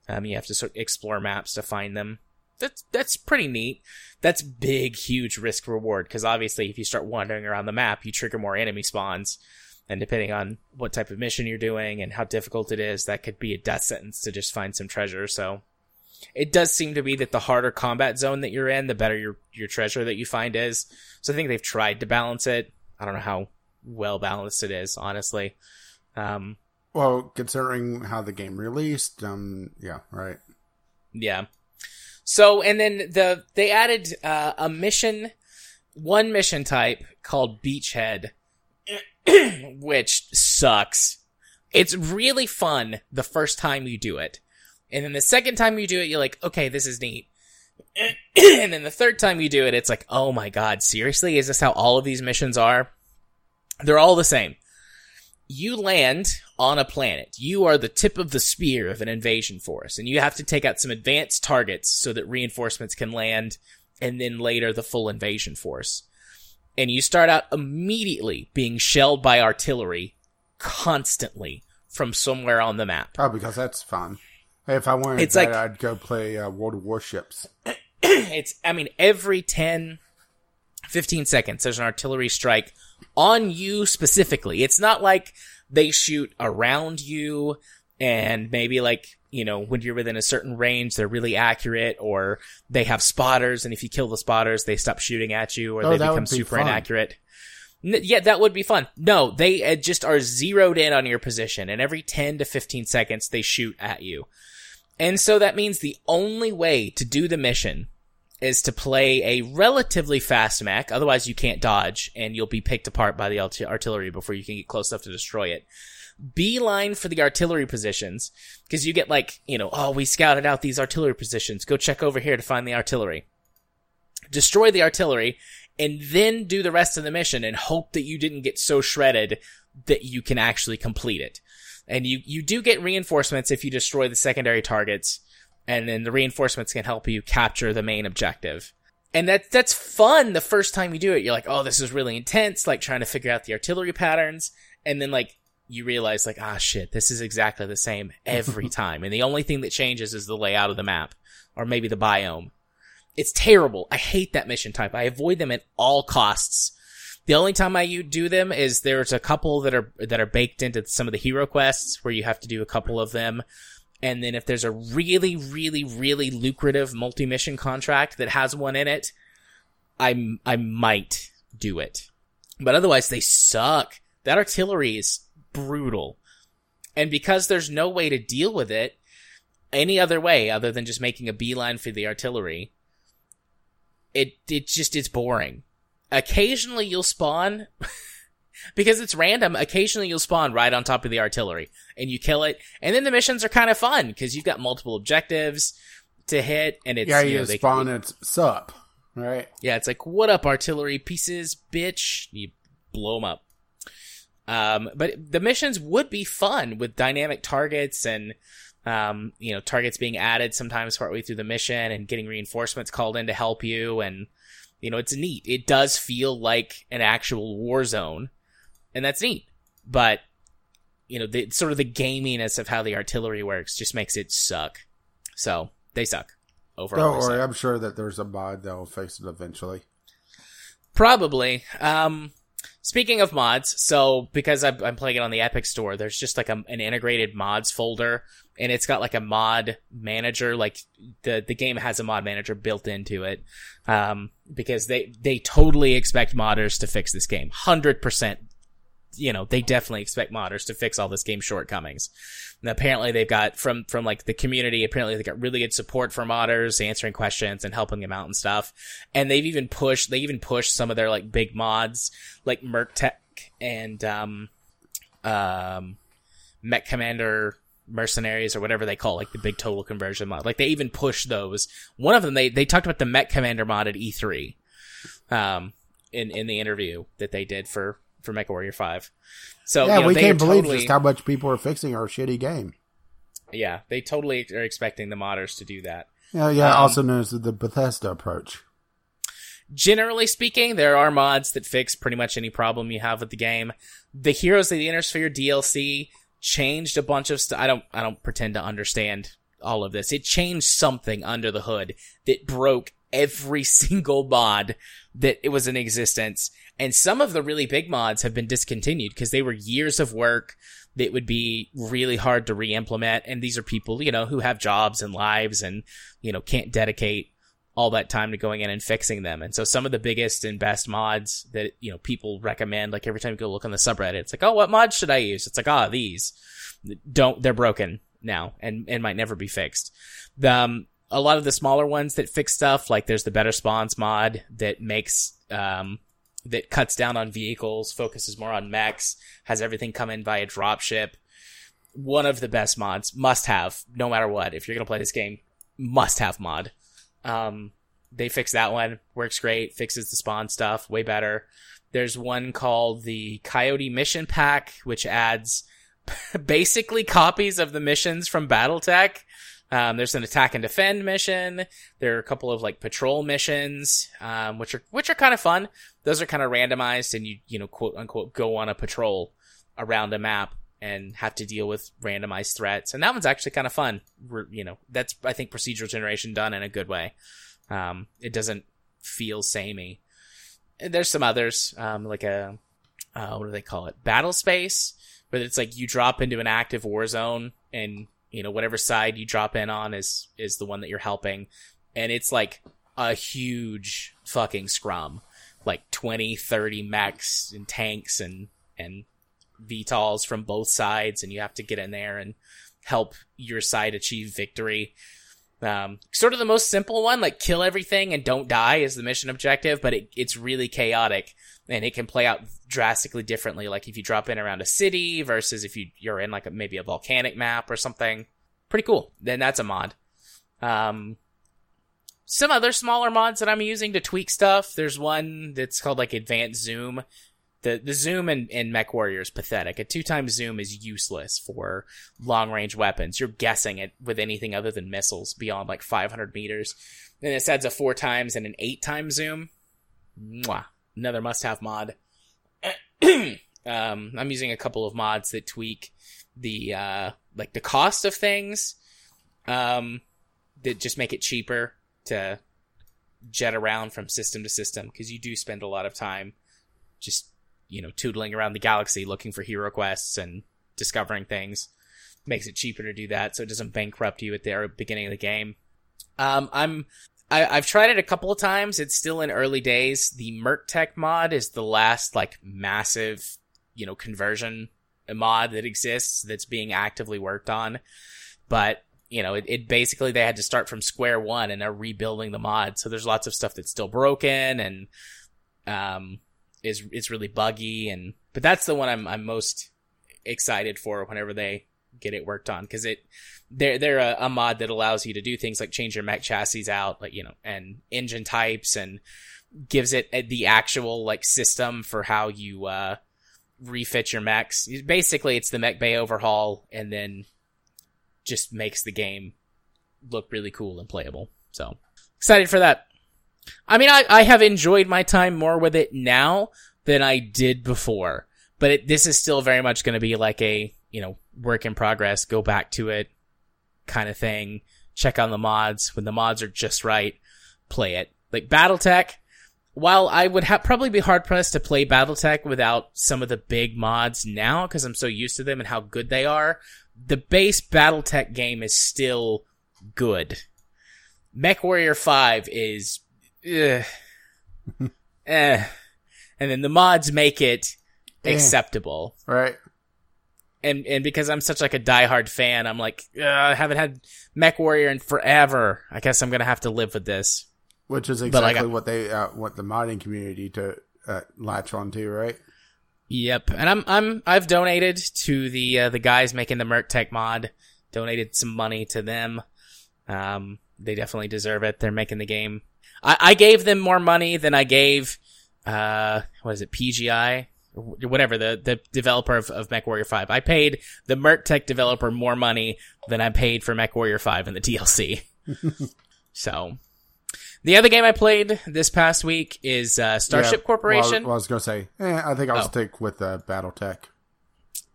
um, you have to sort of explore maps to find them. That's that's pretty neat. That's big, huge risk reward because obviously, if you start wandering around the map, you trigger more enemy spawns, and depending on what type of mission you're doing and how difficult it is, that could be a death sentence to just find some treasure. So, it does seem to be that the harder combat zone that you're in, the better your your treasure that you find is. So I think they've tried to balance it. I don't know how well balanced it is, honestly. Um, well, considering how the game released, um, yeah, right. Yeah. So, and then the they added uh, a mission, one mission type called Beachhead, which sucks. It's really fun the first time you do it, and then the second time you do it, you're like, okay, this is neat. and then the third time you do it, it's like, oh my god, seriously? Is this how all of these missions are? They're all the same you land on a planet. You are the tip of the spear of an invasion force, and you have to take out some advanced targets so that reinforcements can land, and then later the full invasion force. And you start out immediately being shelled by artillery constantly from somewhere on the map. Oh, because that's fun. If I wanted it's that, like, I'd go play uh, World of Warships. it's, I mean, every 10, 15 seconds, there's an artillery strike on you specifically. It's not like they shoot around you and maybe like, you know, when you're within a certain range, they're really accurate or they have spotters and if you kill the spotters, they stop shooting at you or oh, they become be super fun. inaccurate. Yeah, that would be fun. No, they uh, just are zeroed in on your position and every 10 to 15 seconds they shoot at you. And so that means the only way to do the mission is to play a relatively fast mech. Otherwise, you can't dodge and you'll be picked apart by the artillery before you can get close enough to destroy it. Beeline for the artillery positions because you get like, you know, oh, we scouted out these artillery positions. Go check over here to find the artillery. Destroy the artillery and then do the rest of the mission and hope that you didn't get so shredded that you can actually complete it. And you, you do get reinforcements if you destroy the secondary targets and then the reinforcements can help you capture the main objective. And that that's fun the first time you do it. You're like, oh, this is really intense, like trying to figure out the artillery patterns, and then like you realize like, ah, shit, this is exactly the same every time, and the only thing that changes is the layout of the map or maybe the biome. It's terrible. I hate that mission type. I avoid them at all costs. The only time I do them is there's a couple that are that are baked into some of the hero quests where you have to do a couple of them and then if there's a really, really, really lucrative multi-mission contract that has one in it, I, I might do it. But otherwise they suck. That artillery is brutal. And because there's no way to deal with it any other way other than just making a beeline for the artillery, it, it just, it's boring. Occasionally you'll spawn because it's random. Occasionally you'll spawn right on top of the artillery and you kill it. And then the missions are kind of fun because you've got multiple objectives to hit and it's, yeah, you, know, you spawn can, it's sup, right? Yeah, it's like, what up artillery pieces, bitch? You blow them up. Um, but the missions would be fun with dynamic targets and, um, you know, targets being added sometimes partway through the mission and getting reinforcements called in to help you. And, you know, it's neat. It does feel like an actual war zone and that's neat. But, you know, the sort of the gaminess of how the artillery works just makes it suck. So they suck overall. Don't worry. I'm sure that there's a mod that will fix it eventually. Probably. Um, Speaking of mods, so because I'm, I'm, playing it on the Epic Store, there's just like a, an integrated mods folder, and it's got like a mod manager. Like the the game has a mod manager built into it, um, because they they totally expect modders to fix this game, hundred percent you know, they definitely expect modders to fix all this game's shortcomings. And apparently they've got from, from like the community, apparently they got really good support for modders, answering questions and helping them out and stuff. And they've even pushed, they even pushed some of their like big mods, like Merc and, um, um, Mech Commander mercenaries or whatever they call like the big total conversion mod. Like they even push those. One of them they they talked about the Met Commander mod at E3. Um in in the interview that they did for for MechWarrior Five. So yeah, you know, we can't believe totally, just how much people are fixing our shitty game. Yeah, they totally are expecting the modders to do that. Yeah, yeah. Um, also known as the Bethesda approach. Generally speaking, there are mods that fix pretty much any problem you have with the game. The Heroes of the Inner Sphere DLC changed a bunch of stuff. I don't, I don't pretend to understand all of this. It changed something under the hood that broke every single mod that it was in existence. And some of the really big mods have been discontinued because they were years of work that would be really hard to re-implement. And these are people, you know, who have jobs and lives and, you know, can't dedicate all that time to going in and fixing them. And so some of the biggest and best mods that, you know, people recommend, like every time you go look on the subreddit, it's like, oh, what mods should I use? It's like, ah, oh, these don't, they're broken now and, and might never be fixed. The, um, a lot of the smaller ones that fix stuff, like there's the Better Spawns mod that makes, um, that cuts down on vehicles, focuses more on mechs, has everything come in via dropship. One of the best mods, must have, no matter what. If you're gonna play this game, must have mod. Um, they fix that one, works great, fixes the spawn stuff, way better. There's one called the Coyote Mission Pack, which adds basically copies of the missions from BattleTech um, there's an attack and defend mission. There are a couple of like patrol missions, um, which are which are kind of fun. Those are kind of randomized, and you you know quote unquote go on a patrol around a map and have to deal with randomized threats. And that one's actually kind of fun. We're, you know, that's I think procedural generation done in a good way. Um, it doesn't feel samey. And there's some others, um, like a uh, what do they call it? Battle space, where it's like you drop into an active war zone and you know whatever side you drop in on is is the one that you're helping. And it's like a huge fucking scrum. Like 20 30 mechs and tanks and and VTOLs from both sides and you have to get in there and help your side achieve victory um, sort of the most simple one, like kill everything and don't die is the mission objective, but it, it's really chaotic and it can play out drastically differently. Like if you drop in around a city versus if you, you're in like a, maybe a volcanic map or something. Pretty cool. Then that's a mod. Um, some other smaller mods that I'm using to tweak stuff. There's one that's called like advanced zoom the the zoom in, in Mech Warrior is pathetic. A two times zoom is useless for long range weapons. You're guessing it with anything other than missiles beyond like 500 meters. Then this adds a four times and an eight times zoom. Mwah. Another must have mod. um, I'm using a couple of mods that tweak the uh, like the cost of things. Um, that just make it cheaper to jet around from system to system because you do spend a lot of time just you know, tootling around the galaxy looking for hero quests and discovering things. Makes it cheaper to do that so it doesn't bankrupt you at the beginning of the game. Um, I'm, I, have tried it a couple of times. It's still in early days. The Merc mod is the last, like, massive, you know, conversion mod that exists that's being actively worked on. But, you know, it, it basically, they had to start from square one and they're rebuilding the mod. So there's lots of stuff that's still broken and, um, is is really buggy and but that's the one I'm I'm most excited for whenever they get it worked on because it they're they're a, a, mod that allows you to do things like change your mech chassis out like you know and engine types and gives it the actual like system for how you uh refit your mechs. Basically, it's the mech bay overhaul, and then just makes the game look really cool and playable. So excited for that. I mean, I, I have enjoyed my time more with it now than I did before, but it, this is still very much going to be like a, you know, work in progress, go back to it kind of thing. Check on the mods. When the mods are just right, play it. Like Battletech, while I would ha- probably be hard pressed to play Battletech without some of the big mods now because I'm so used to them and how good they are, the base Battletech game is still good. Mech Warrior 5 is, eh, eh. And then the mods make it Eh. acceptable. Right. And, and because I'm such like a diehard fan, I'm like, I haven't had Mech Warrior in forever. I guess I'm gonna have to live with this. Which is exactly I- what they uh, want the modding community to uh, latch onto, right? Yep, and I'm I'm I've donated to the uh, the guys making the Merc Tech mod. Donated some money to them. Um, they definitely deserve it. They're making the game. I, I gave them more money than I gave, uh, what is it, PGI, whatever the the developer of, of MechWarrior Five. I paid the Merc Tech developer more money than I paid for MechWarrior Five in the DLC. so. The other game I played this past week is uh, Starship Yeah, Corporation. Well, I was going to say, eh, I think I'll Oh. stick with uh, BattleTech.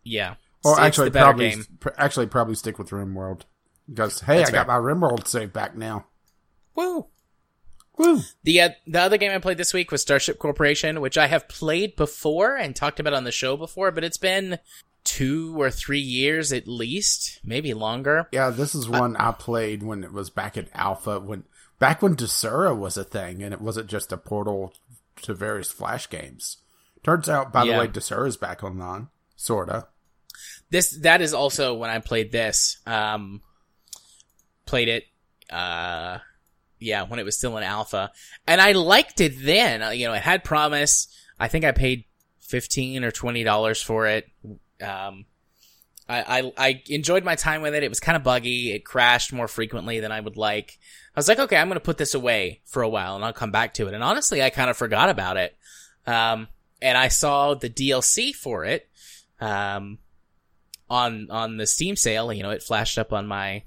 yeah. Or actually, probably game. pr- actually probably stick with RimWorld because hey, That's I got my RimWorld save back now. Woo! Woo! The uh, the other game I played this week was Starship Corporation, which I have played before and talked about on the show before, but it's been two or three years at least, maybe longer. Yeah, this is one I played when it was back at alpha when back when Desura was a thing and it wasn't just a portal to various flash games. Turns out, by Yeah. the way, Desura is back online, sorta. This that is also when I played this. Um, played it, uh, yeah, when it was still in alpha, and I liked it then. Uh, You know, it had promise. I think I paid fifteen or twenty dollars for it. Um, I, I I enjoyed my time with it. It was kind of buggy. It crashed more frequently than I would like. I was like, okay, I'm gonna put this away for a while, and I'll come back to it. And honestly, I kind of forgot about it. Um, and I saw the DLC for it. Um, on on the Steam sale, you know, it flashed up on my,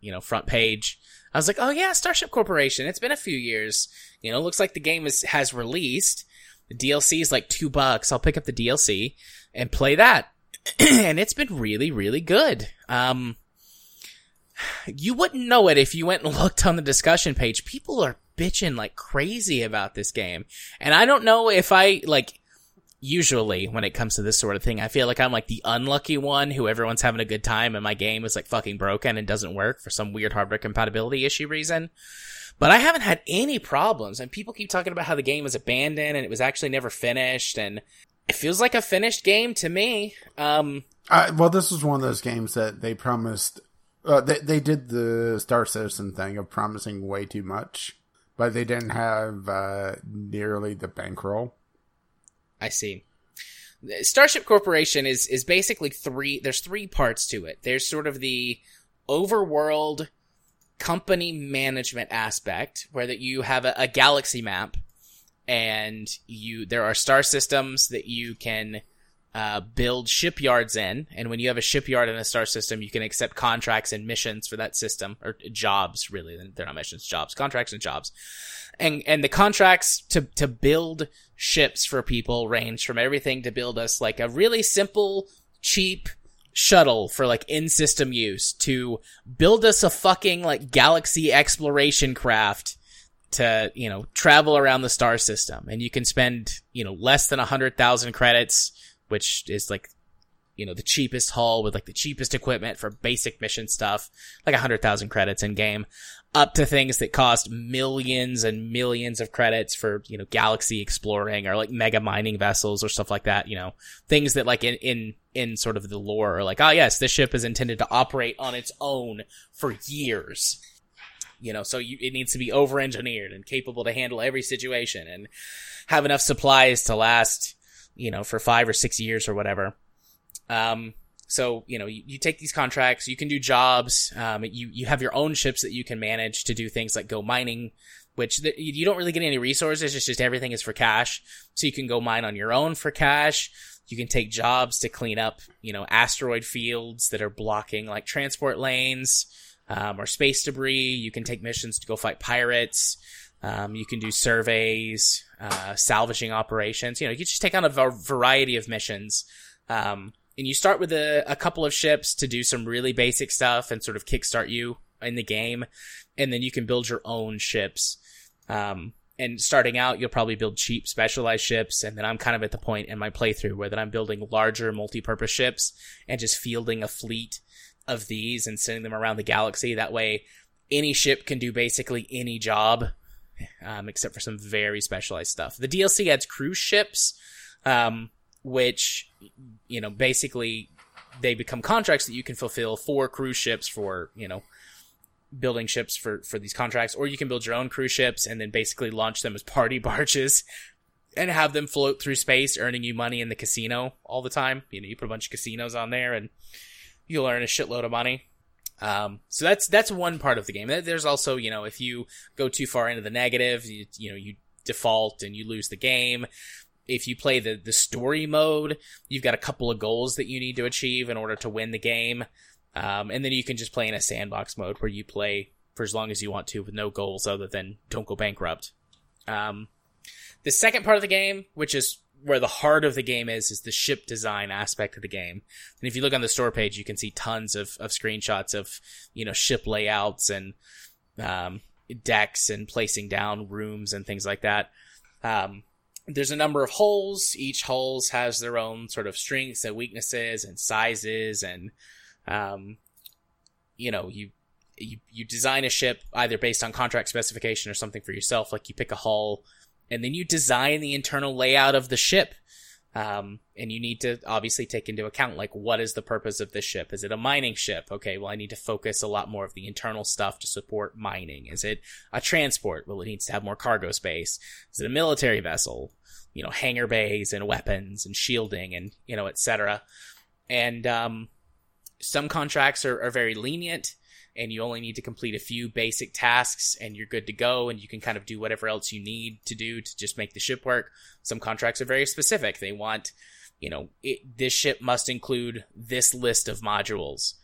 you know, front page. I was like, oh yeah, Starship Corporation. It's been a few years. You know, looks like the game is has released. The DLC is like two bucks. I'll pick up the DLC and play that. and it's been really, really good. Um, you wouldn't know it if you went and looked on the discussion page. People are bitching like crazy about this game. And I don't know if I, like, usually when it comes to this sort of thing, I feel like I'm like the unlucky one who everyone's having a good time and my game is like fucking broken and doesn't work for some weird hardware compatibility issue reason. But I haven't had any problems and people keep talking about how the game was abandoned and it was actually never finished and it feels like a finished game to me. Um, Uh, well, this was one of those games that they promised. Uh, they they did the Star Citizen thing of promising way too much, but they didn't have uh, nearly the bankroll. I see. Starship Corporation is is basically three. There's three parts to it. There's sort of the overworld company management aspect, where that you have a, a galaxy map, and you there are star systems that you can uh, build shipyards in. And when you have a shipyard in a star system, you can accept contracts and missions for that system or jobs. Really, they're not missions, jobs, contracts and jobs and and the contracts to to build ships for people range from everything to build us like a really simple cheap shuttle for like in system use to build us a fucking like galaxy exploration craft to you know travel around the star system. And you can spend you know less than a hundred thousand credits which is like you know the cheapest hull with like the cheapest equipment for basic mission stuff like a hundred thousand credits in game up to things that cost millions and millions of credits for, you know, galaxy exploring or like mega mining vessels or stuff like that, you know, things that like in, in, in sort of the lore are like, oh yes, this ship is intended to operate on its own for years. You know, so you, it needs to be over engineered and capable to handle every situation and have enough supplies to last, you know, for five or six years or whatever. Um, so, you know, you, you take these contracts, you can do jobs, um, you, you have your own ships that you can manage to do things like go mining, which the, you don't really get any resources. It's just everything is for cash. So you can go mine on your own for cash. You can take jobs to clean up, you know, asteroid fields that are blocking like transport lanes um, or space debris. You can take missions to go fight pirates. Um, you can do surveys, uh, salvaging operations. You know, you just take on a variety of missions. Um, and you start with a, a couple of ships to do some really basic stuff and sort of kickstart you in the game. And then you can build your own ships. Um, and starting out, you'll probably build cheap specialized ships. And then I'm kind of at the point in my playthrough where then I'm building larger multi-purpose ships and just fielding a fleet of these and sending them around the galaxy. That way, any ship can do basically any job, um, except for some very specialized stuff. The DLC adds cruise ships, um, which, you know, basically they become contracts that you can fulfill for cruise ships for, you know, building ships for for these contracts, or you can build your own cruise ships and then basically launch them as party barges and have them float through space, earning you money in the casino all the time. You know, you put a bunch of casinos on there, and you'll earn a shitload of money. Um, so that's that's one part of the game. There's also, you know, if you go too far into the negative, you, you know, you default and you lose the game. If you play the the story mode, you've got a couple of goals that you need to achieve in order to win the game. Um, and then you can just play in a sandbox mode where you play for as long as you want to with no goals other than don't go bankrupt. Um, the second part of the game, which is where the heart of the game is, is the ship design aspect of the game. And if you look on the store page, you can see tons of, of screenshots of, you know, ship layouts and, um, decks and placing down rooms and things like that. Um, there's a number of hulls. Each hulls has their own sort of strengths and weaknesses and sizes and um, you know, you, you, you design a ship either based on contract specification or something for yourself, like you pick a hull, and then you design the internal layout of the ship. Um, and you need to obviously take into account, like, what is the purpose of this ship? Is it a mining ship? Okay, well, I need to focus a lot more of the internal stuff to support mining. Is it a transport? Well, it needs to have more cargo space. Is it a military vessel? You know, hangar bays and weapons and shielding and, you know, etc. And, um, some contracts are, are very lenient and you only need to complete a few basic tasks and you're good to go and you can kind of do whatever else you need to do to just make the ship work. Some contracts are very specific. They want, you know, it, this ship must include this list of modules.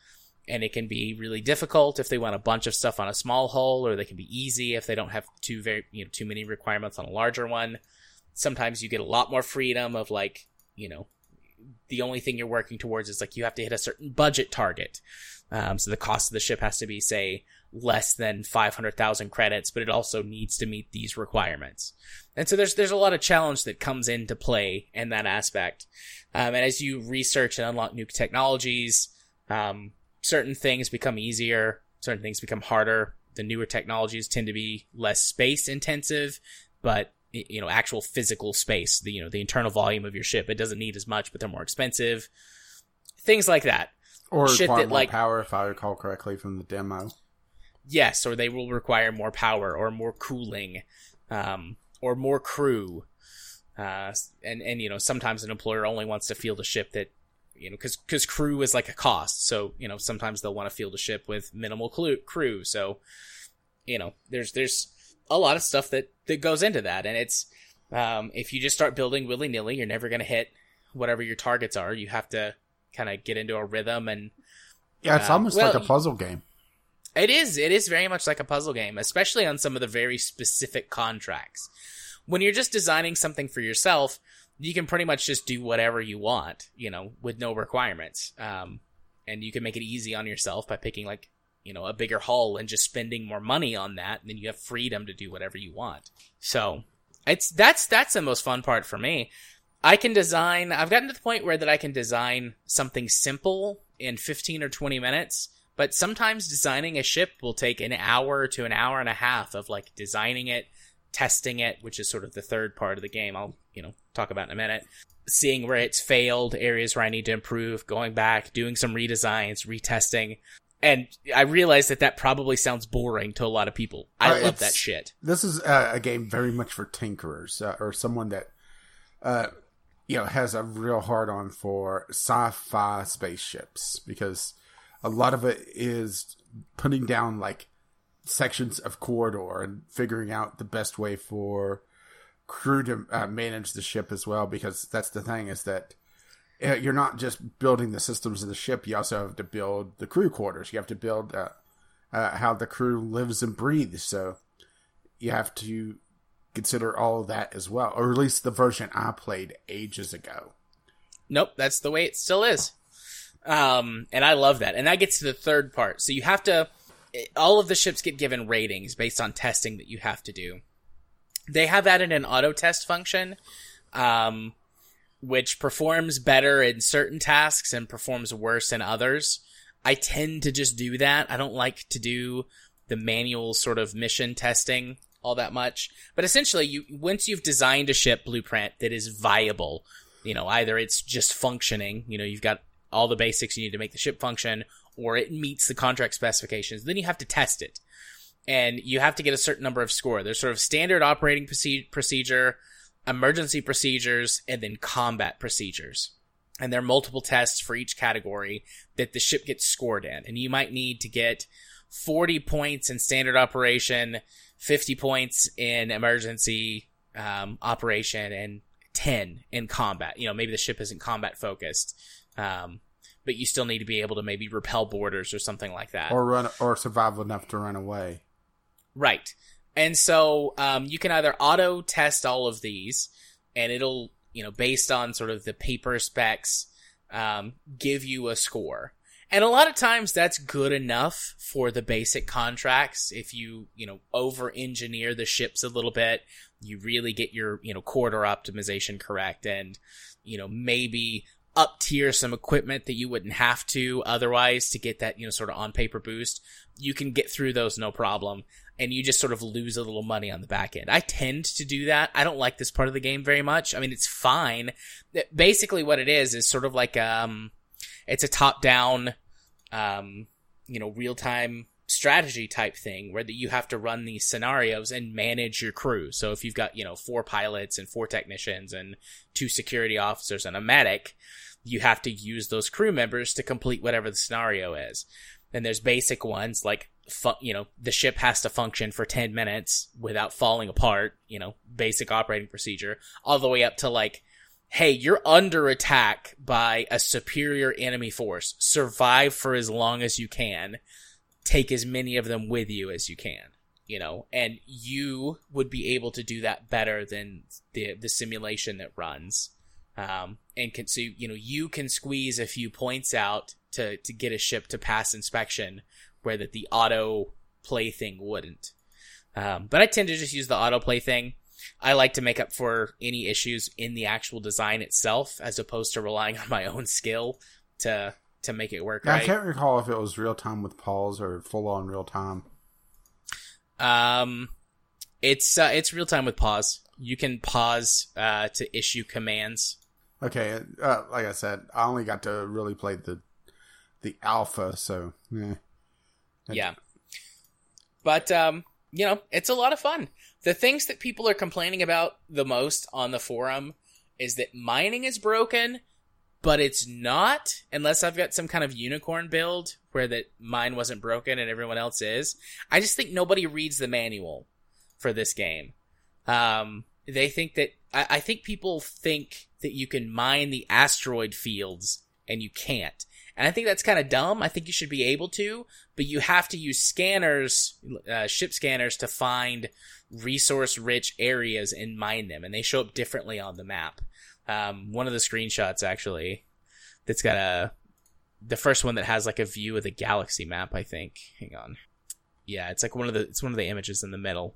And it can be really difficult if they want a bunch of stuff on a small hull, or they can be easy if they don't have too very, you know, too many requirements on a larger one. Sometimes you get a lot more freedom of like, you know, the only thing you're working towards is like you have to hit a certain budget target. Um, so the cost of the ship has to be, say, less than 500,000 credits, but it also needs to meet these requirements. And so there's, there's a lot of challenge that comes into play in that aspect. Um, and as you research and unlock new technologies, um, certain things become easier, certain things become harder. The newer technologies tend to be less space intensive, but you know actual physical space the you know the internal volume of your ship. It doesn't need as much but they're more expensive. Things like that. Or Shit that, more like, power if i recall correctly from the demo. Yes or they will require more power or more cooling um, or more crew. Uh, and and you know sometimes an employer only wants to field a ship that you know because because crew is like a cost. So you know sometimes they'll want to field a ship with minimal crew. So you know there's there's a lot of stuff that that goes into that, and it's um, if you just start building willy nilly, you're never going to hit whatever your targets are. You have to kind of get into a rhythm and yeah, it's uh, almost well, like a puzzle game. It is. It is very much like a puzzle game, especially on some of the very specific contracts. When you're just designing something for yourself, you can pretty much just do whatever you want, you know, with no requirements. Um, and you can make it easy on yourself by picking like you know, a bigger hull and just spending more money on that, then you have freedom to do whatever you want. So it's that's that's the most fun part for me. I can design. I've gotten to the point where that I can design something simple in 15 or 20 minutes. But sometimes designing a ship will take an hour to an hour and a half of like designing it, testing it, which is sort of the third part of the game. I'll, you know, talk about in a minute. Seeing where it's failed, areas where I need to improve, going back, doing some redesigns, retesting and I realize that that probably sounds boring to a lot of people. I uh, love that shit. This is a, a, game very much for tinkerers uh, or someone that, uh, you know, has a real hard on for sci-fi spaceships because a lot of it is putting down like sections of corridor and figuring out the best way for crew to uh, manage the ship as well. Because that's the thing is that uh, you're not just building the systems of the ship; you also have to build the crew quarters. You have to build uh, uh, how the crew lives and breathes. So you have to consider all of that as well, or at least the version I played ages ago. Nope, that's the way it still is. Um, and I love that. And that gets to the third part. So you have to, all of the ships get given ratings based on testing that you have to do. They have added an auto test function, um, which performs better in certain tasks and performs worse in others. I tend to just do that. I don't like to do the manual sort of mission testing all that much. But essentially, you once you've designed a ship blueprint that is viable, you know, either it's just functioning, you know, you've got all the basics you need to make the ship function, or it meets the contract specifications, then you have to test it. And you have to get a certain number of score. There's sort of standard operating procedure, emergency procedures, and then combat procedures. And there are multiple tests for each category that the ship gets scored in. And you might need to get 40 points in standard operation, 50 points in emergency um, operation, and 10 in combat. You know, maybe the ship isn't combat focused, um, but you still need to be able to maybe repel boarders or something like that, or run or survive enough to run away. Right, and so um, you can either auto test all of these, and it'll you know based on sort of the paper specs um, give you a score and a lot of times that's good enough for the basic contracts. If you, you know, over engineer the ships a little bit, you really get your, you know, quarter optimization correct and, you know, maybe up tier some equipment that you wouldn't have to otherwise to get that, you know, sort of on paper boost. You can get through those no problem and you just sort of lose a little money on the back end. I tend to do that. I don't like this part of the game very much. I mean, it's fine. Basically what it is is sort of like, um, it's a top down um, you know, real time strategy type thing where you have to run these scenarios and manage your crew. So if you've got, you know, four pilots and four technicians and two security officers and a medic, you have to use those crew members to complete whatever the scenario is. And there's basic ones like, fu- you know, the ship has to function for 10 minutes without falling apart, you know, basic operating procedure, all the way up to like, hey, you're under attack by a superior enemy force. Survive for as long as you can. Take as many of them with you as you can. You know, and you would be able to do that better than the the simulation that runs. Um, and can so you know you can squeeze a few points out to to get a ship to pass inspection, where that the auto play thing wouldn't. Um, but I tend to just use the auto play thing I like to make up for any issues in the actual design itself, as opposed to relying on my own skill to to make it work. Yeah, right. I can't recall if it was real time with pause or full on real time. Um, it's uh, it's real time with pause. You can pause uh, to issue commands. Okay, uh, like I said, I only got to really play the the alpha, so yeah. Yeah, but um, you know, it's a lot of fun. The things that people are complaining about the most on the forum is that mining is broken, but it's not unless I've got some kind of unicorn build where that mine wasn't broken and everyone else is. I just think nobody reads the manual for this game. Um, they think that I, I think people think that you can mine the asteroid fields and you can't. And I think that's kind of dumb. I think you should be able to, but you have to use scanners, uh, ship scanners to find resource rich areas and mine them. And they show up differently on the map. Um, one of the screenshots actually that's got a, the first one that has like a view of the galaxy map, I think. Hang on. Yeah, it's like one of the, it's one of the images in the middle.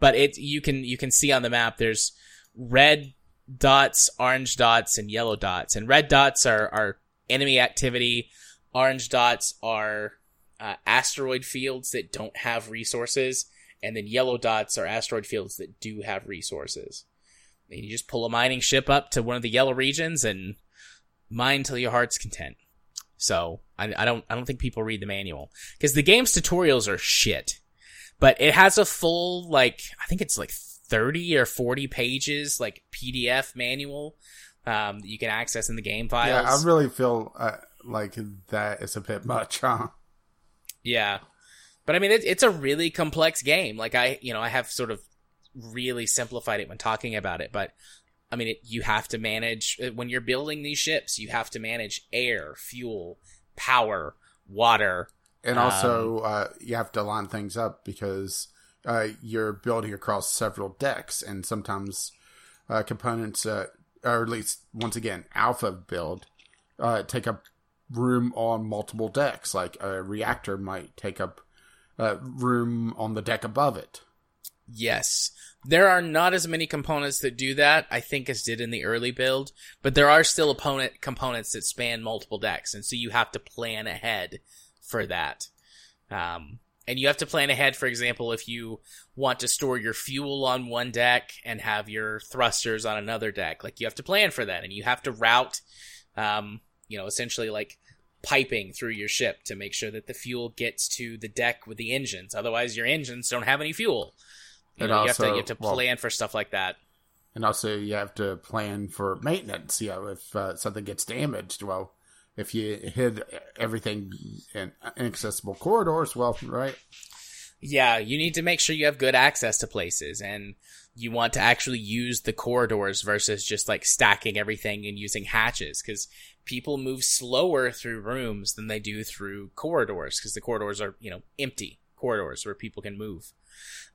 But it, you can, you can see on the map there's red dots, orange dots, and yellow dots. And red dots are, are enemy activity. Orange dots are uh, asteroid fields that don't have resources, and then yellow dots are asteroid fields that do have resources. And you just pull a mining ship up to one of the yellow regions and mine till your heart's content. So I, I don't I don't think people read the manual because the game's tutorials are shit, but it has a full like I think it's like thirty or forty pages like PDF manual um, that you can access in the game files. Yeah, I really feel uh, like that is a bit much, huh? Yeah. But I mean, it, it's a really complex game. Like I, you know, I have sort of really simplified it when talking about it, but I mean, it, you have to manage uh, when you're building these ships. You have to manage air, fuel, power, water, and also um, uh, you have to line things up because uh, you're building across several decks, and sometimes uh, components, uh, or at least once again, alpha build, uh, take up room on multiple decks. Like a reactor might take up room on the deck above it. Yes. There are not as many components that do that, I think, as did in the early build, but there are still opponent components that span multiple decks, and so you have to plan ahead for that. Um, and you have to plan ahead, for example, if you want to store your fuel on one deck and have your thrusters on another deck. Like, you have to plan for that, and you have to route, um, you know, essentially like piping through your ship to make sure that the fuel gets to the deck with the engines. Otherwise, your engines don't have any fuel. You, know, also, you have to you have to plan well, for stuff like that. And also, you have to plan for maintenance. You know, if uh, something gets damaged, well, if you hid everything in inaccessible corridors, well, right? Yeah, you need to make sure you have good access to places and you want to actually use the corridors versus just like stacking everything and using hatches because people move slower through rooms than they do through corridors because the corridors are, you know, empty corridors where people can move.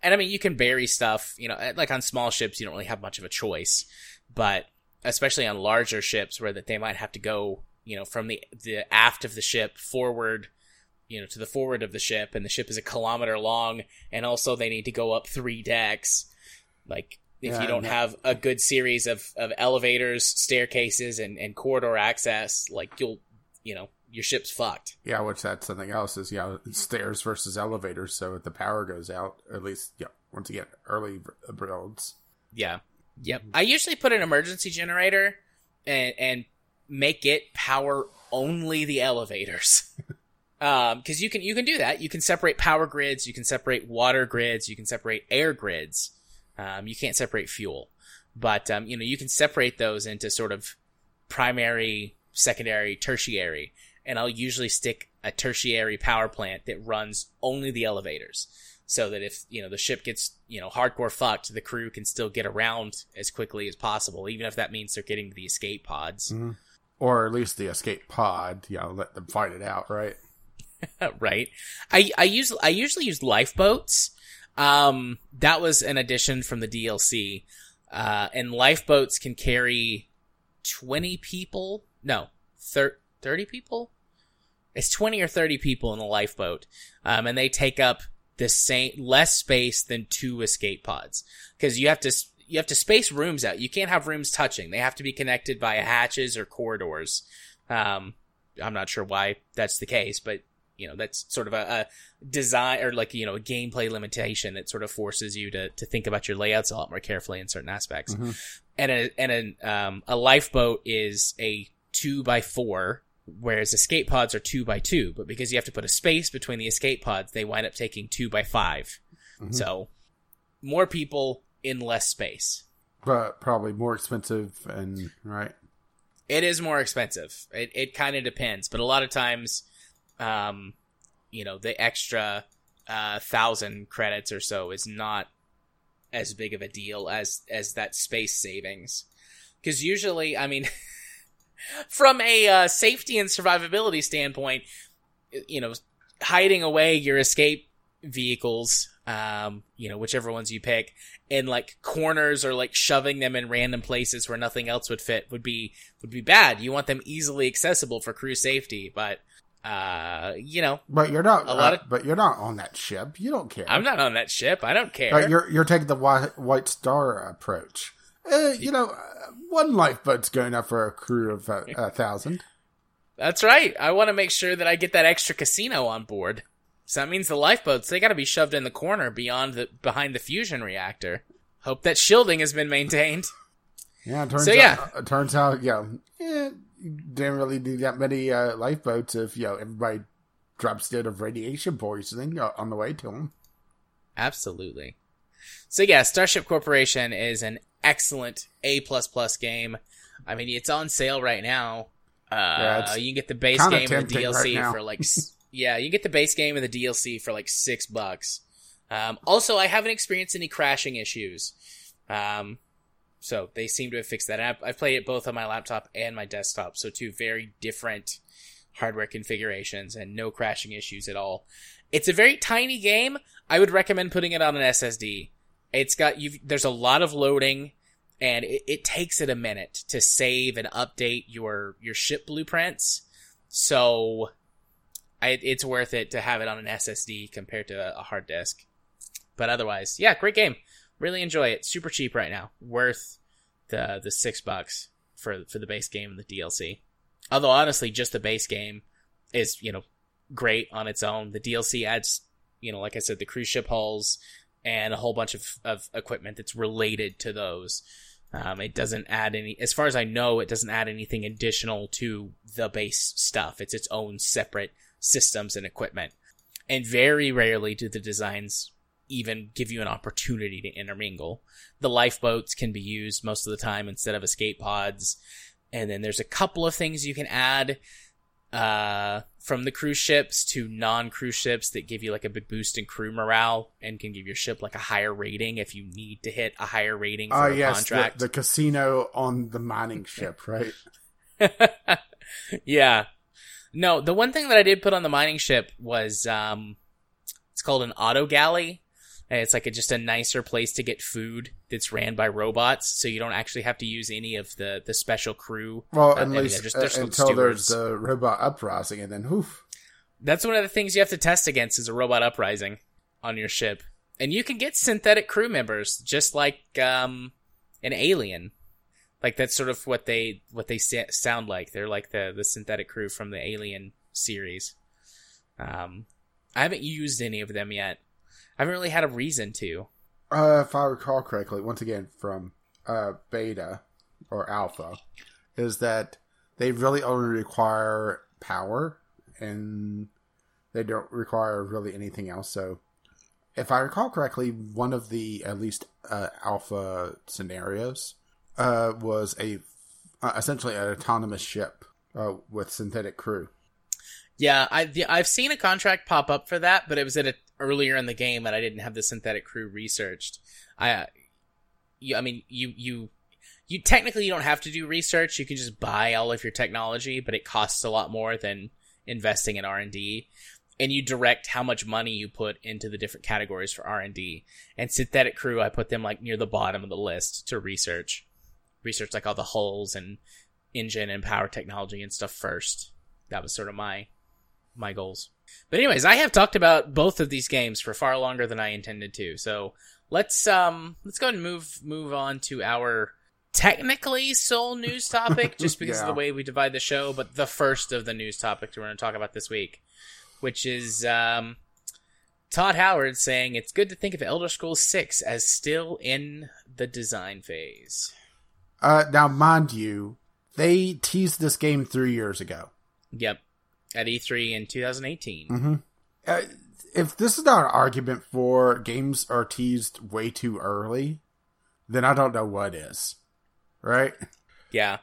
And I mean, you can bury stuff, you know, like on small ships, you don't really have much of a choice, but especially on larger ships where that they might have to go you know, from the the aft of the ship forward, you know, to the forward of the ship, and the ship is a kilometer long, and also they need to go up three decks. Like if yeah, you don't have a good series of, of elevators, staircases, and, and corridor access, like you'll, you know, your ship's fucked. Yeah, which that's something else is yeah, stairs versus elevators. So if the power goes out, at least yeah, once again, early builds. Yeah, yep. Mm-hmm. I usually put an emergency generator and and make it power only the elevators. um, cause you can, you can do that. You can separate power grids, you can separate water grids, you can separate air grids. Um, you can't separate fuel, but, um, you know, you can separate those into sort of primary, secondary, tertiary. And I'll usually stick a tertiary power plant that runs only the elevators so that if you know the ship gets you know hardcore fucked, the crew can still get around as quickly as possible, even if that means they're getting to the escape pods. Mm-hmm or at least the escape pod. You know, let them fight it out, right? right. I I use I usually use lifeboats. Um, that was an addition from the DLC. Uh, and lifeboats can carry twenty people. No, thir- thirty people. It's twenty or thirty people in a lifeboat, um, and they take up the same less space than two escape pods because you have to you have to space rooms out. You can't have rooms touching. They have to be connected by hatches or corridors. Um, I'm not sure why that's the case, but you know that's sort of a, a, design or like you know a gameplay limitation that sort of forces you to to think about your layouts a lot more carefully in certain aspects. Mm-hmm. And a and a um, a lifeboat is a two by four, whereas escape pods are two by two. But because you have to put a space between the escape pods, they wind up taking two by 5 mm-hmm. So more people in less space. But probably more expensive and right. It is more expensive. It it kind of depends, but a lot of times, um, you know, the extra uh, thousand credits or so is not as big of a deal as as that space savings. Because usually, I mean, from a uh, safety and survivability standpoint, you know, hiding away your escape vehicles um, you know, whichever ones you pick, in like corners or like shoving them in random places where nothing else would fit would be would be bad. You want them easily accessible for crew safety, but uh, you know, but you're not. A lot uh, of, but you're not on that ship. You don't care. I'm not on that ship. I don't care. But you're you're taking the white, white star approach. Uh, you know, uh, one lifeboat's going enough for a crew of uh, a thousand. That's right. I want to make sure that I get that extra casino on board. So that means the lifeboats, they gotta be shoved in the corner beyond the, behind the fusion reactor. Hope that shielding has been maintained. Yeah, it turns so, out, yeah. it turns out, yeah, you didn't really need that many uh, lifeboats if, you know, everybody drops dead of radiation poisoning uh, on the way to them. Absolutely. So yeah, Starship Corporation is an excellent A++ plus game. I mean, it's on sale right now. Uh, yeah, you can get the base game and the DLC right for like Yeah, you get the base game and the DLC for like six bucks. Um, also, I haven't experienced any crashing issues. Um, so they seem to have fixed that. I've, I've played it both on my laptop and my desktop, so two very different hardware configurations and no crashing issues at all. It's a very tiny game. I would recommend putting it on an SSD. It's got you. There's a lot of loading, and it, it takes it a minute to save and update your your ship blueprints. So, I, it's worth it to have it on an SSD compared to a, a hard disk. But otherwise, yeah, great game. Really enjoy it. Super cheap right now. Worth the the six bucks for for the base game and the DLC. Although honestly, just the base game is you know great on its own. The DLC adds you know like I said the cruise ship hulls and a whole bunch of of equipment that's related to those. Um, it doesn't add any, as far as I know, it doesn't add anything additional to the base stuff. It's its own separate systems and equipment. And very rarely do the designs even give you an opportunity to intermingle. The lifeboats can be used most of the time instead of escape pods. And then there's a couple of things you can add uh, from the cruise ships to non cruise ships that give you like a big boost in crew morale and can give your ship like a higher rating if you need to hit a higher rating for Oh a yes, contract. the, the casino on the mining ship, right? yeah. No, the one thing that I did put on the mining ship was um it's called an auto galley. And it's like a, just a nicer place to get food that's ran by robots, so you don't actually have to use any of the the special crew. Well, Uh, at least they're just- uh, until there's stewards. the robot uprising, and then whoof. That's one of the things you have to test against is a robot uprising on your ship. And you can get synthetic crew members just like um an alien. Like that's sort of what they what they sa- sound like. They're like the the synthetic crew from the Alien series. Um I haven't used any of them yet. I haven't really had a reason to. Uh, if I recall correctly, once again from uh, beta or alpha, is that they really only require power and they don't require really anything else. So, if I recall correctly, one of the at least uh, alpha scenarios uh, was a uh, essentially an autonomous ship uh, with synthetic crew. Yeah, I the, I've seen a contract pop up for that, but it was at a, earlier in the game, and I didn't have the synthetic crew researched. I, uh, you, I mean, you you you technically you don't have to do research. You can just buy all of your technology, but it costs a lot more than investing in R and D. And you direct how much money you put into the different categories for R and D. And synthetic crew, I put them like near the bottom of the list to research, research like all the hulls and engine and power technology and stuff first. That was sort of my my goals. But anyways, I have talked about both of these games for far longer than I intended to. So let's um let's go ahead and move move on to our technically sole news topic, just because of the way we divide the show, but the first of the news topics we're going to talk about this week, which is um Todd Howard saying it's good to think of Elder Scrolls 6 as still in the design phase. Uh, now, mind you, they teased this game three years ago. Yep. At E3 in 2018. Mm-hmm. Uh, if this is not an argument for games are teased way too early, then I don't know what is. Right? Yeah.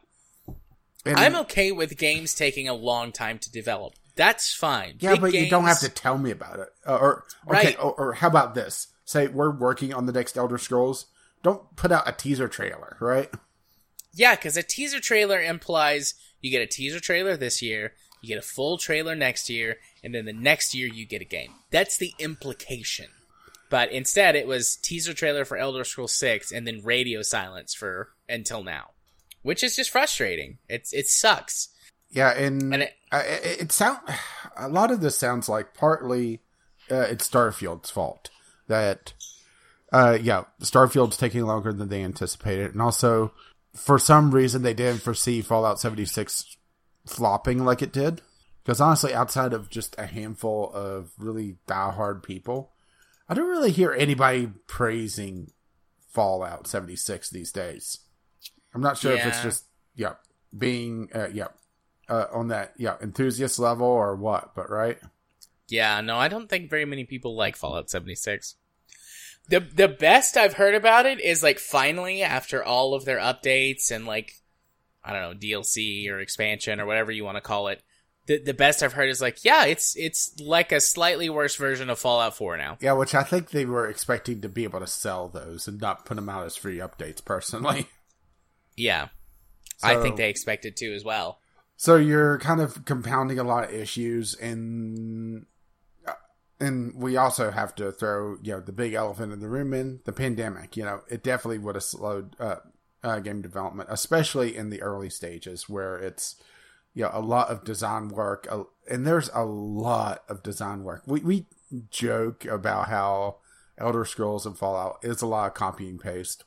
And- I'm okay with games taking a long time to develop. That's fine. yeah, Big but you don't have to tell me about it. Uh, or okay, Right. or, or how about this? Say we're working on the next Elder Scrolls. Don't put out a teaser trailer, right? Yeah, because a teaser trailer implies you get a teaser trailer this year, you get a full trailer next year, and then the next year you get a game. That's the implication. But instead, it was teaser trailer for Elder Scrolls 6 and then radio silence for until now, which is just frustrating. It's it sucks. Yeah, and, And it- uh, it, it sound a lot of this sounds like partly uh, it's Starfield's fault that uh yeah Starfield's taking longer than they anticipated, and also for some reason they didn't foresee Fallout seventy six flopping like it did. Because honestly, outside of just a handful of really diehard people, I don't really hear anybody praising Fallout seventy six these days. I'm not sure if it's just yeah being uh, yeah uh, on that yeah enthusiast level or what, but right. Yeah, no, I don't think very many people like Fallout 76. The the best I've heard about it is like finally after all of their updates and like I don't know, DLC or expansion or whatever you want to call it, the the best I've heard is like, yeah, it's it's like a slightly worse version of Fallout 4 now. Yeah, which I think they were expecting to be able to sell those and not put them out as free updates. Personally, Yeah. I think they expected to as well. so you're kind of compounding a lot of issues, and uh, and we also have to throw you know the big elephant in the room in the pandemic. You know, it definitely would have slowed uh, uh, game development, especially in the early stages where it's you know a lot of design work, uh, and there's a lot of design work. We we joke about how Elder Scrolls and Fallout is a lot of copy and paste,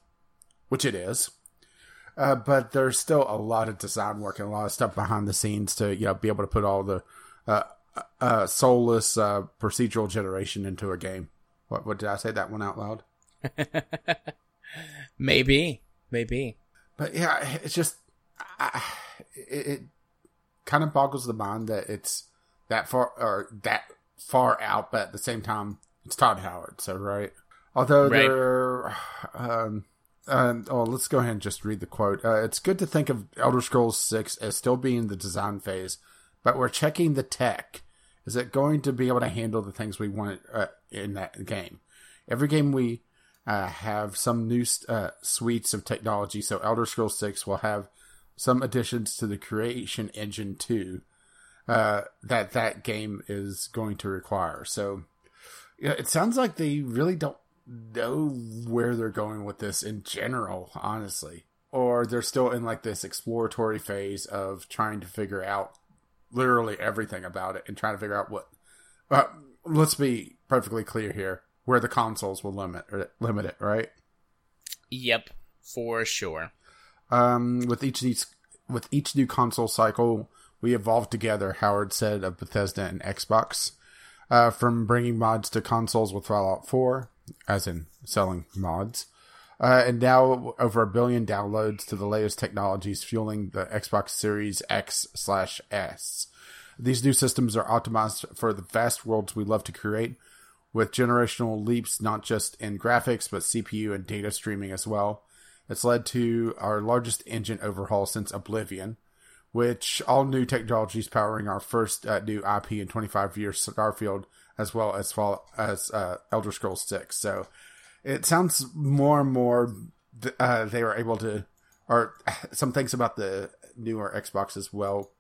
which it is. Uh, but there's still a lot of design work and a lot of stuff behind the scenes to you know be able to put all the uh, uh, soulless uh, procedural generation into a game. What, what did I say that one out loud? Maybe. Maybe. But yeah, it's just I, it, it kind of boggles the mind that it's that far or that far out, but at the same time, it's Todd Howard. So right, although Right. they're um. Um, oh, let's go ahead and just read the quote. Uh, it's good to think of Elder Scrolls 6 as still being the design phase, but we're checking the tech. Is it going to be able to handle the things we want uh, in that game? Every game we uh, have some new uh, suites of technology. So Elder Scrolls Six will have some additions to the Creation Engine Two uh, that that game is going to require. So it sounds like they really don't know where they're going with this in general, honestly, or they're still in like this exploratory phase of trying to figure out literally everything about it and trying to figure out what. Uh, let's be perfectly clear here where the consoles will limit or limit it, right? Yep. For sure. Um, with each of these, with each new console cycle, we evolve together. Howard said of Bethesda and Xbox, uh, from bringing mods to consoles with Fallout 4, as in selling mods, uh, and now over a billion downloads to the latest technologies fueling the Xbox Series X slash S. These new systems are optimized for the vast worlds we love to create, with generational leaps not just in graphics but CPU and data streaming as well. It's led to our largest engine overhaul since Oblivion, which all new technologies powering our first uh, new IP in 25 years, Starfield, as well as as uh, Elder Scrolls 6. So it sounds more and more uh, they were able to, or some things about the newer Xbox as well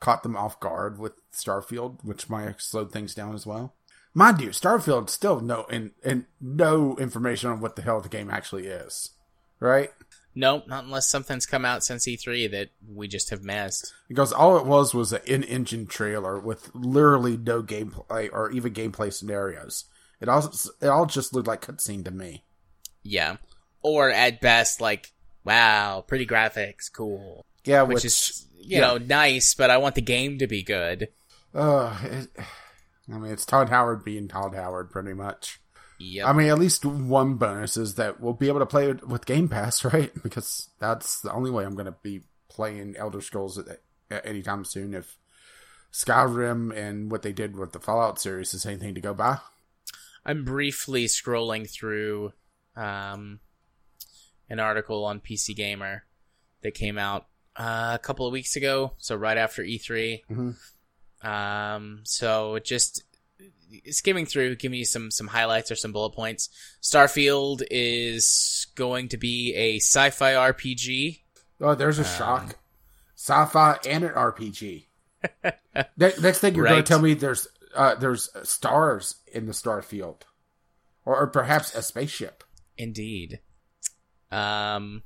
caught them off guard with Starfield, which might have slowed things down as well. Mind you, Starfield still no in, in no information on what the hell the game actually is, right? Nope, not unless something's come out since E3 that we just have missed. Because all it was was an in-engine trailer with literally no gameplay or even gameplay scenarios. It all it all just looked like cutscene to me. Yeah. Or at best, like, wow, pretty graphics, cool. Yeah, Which, which, is, you yeah. know, nice, but I want the game to be good. uh, it, I mean, it's Todd Howard being Todd Howard, pretty much. Yep. I mean, at least one bonus is that we'll be able to play it with Game Pass, right? Because that's the only way I'm going to be playing Elder Scrolls at, at anytime soon. If Skyrim and what they did with the Fallout series is anything to go by. I'm briefly scrolling through um, an article on PC Gamer that came out uh, a couple of weeks ago, so right after E3. Mhm. Um, so just skimming through, giving you some some highlights or some bullet points. Starfield is going to be a sci-fi RPG. Oh, there's a Um, shock. Sci-fi and an RPG. Ne- Next thing you're going to tell me there's uh, there's stars in the Starfield, or, or perhaps a spaceship. Indeed. Um,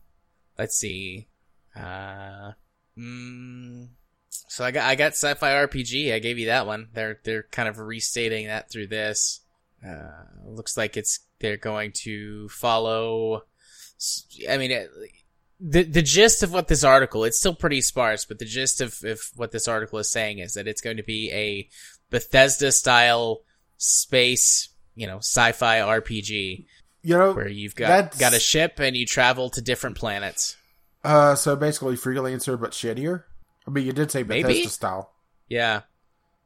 let's see. Uh, mm, so I got I got sci-fi RPG. I gave you that one. They're they're kind of restating that through this. Uh, looks like it's they're going to follow. I mean, it, the the gist of what this article it's still pretty sparse, but the gist of, of what this article is saying is that it's going to be a Bethesda style space, you know, sci-fi RPG You know, where you've got That's- got a ship and you travel to different planets. uh, so basically freelancer but shittier. I mean, you did say Maybe. Bethesda style. Yeah,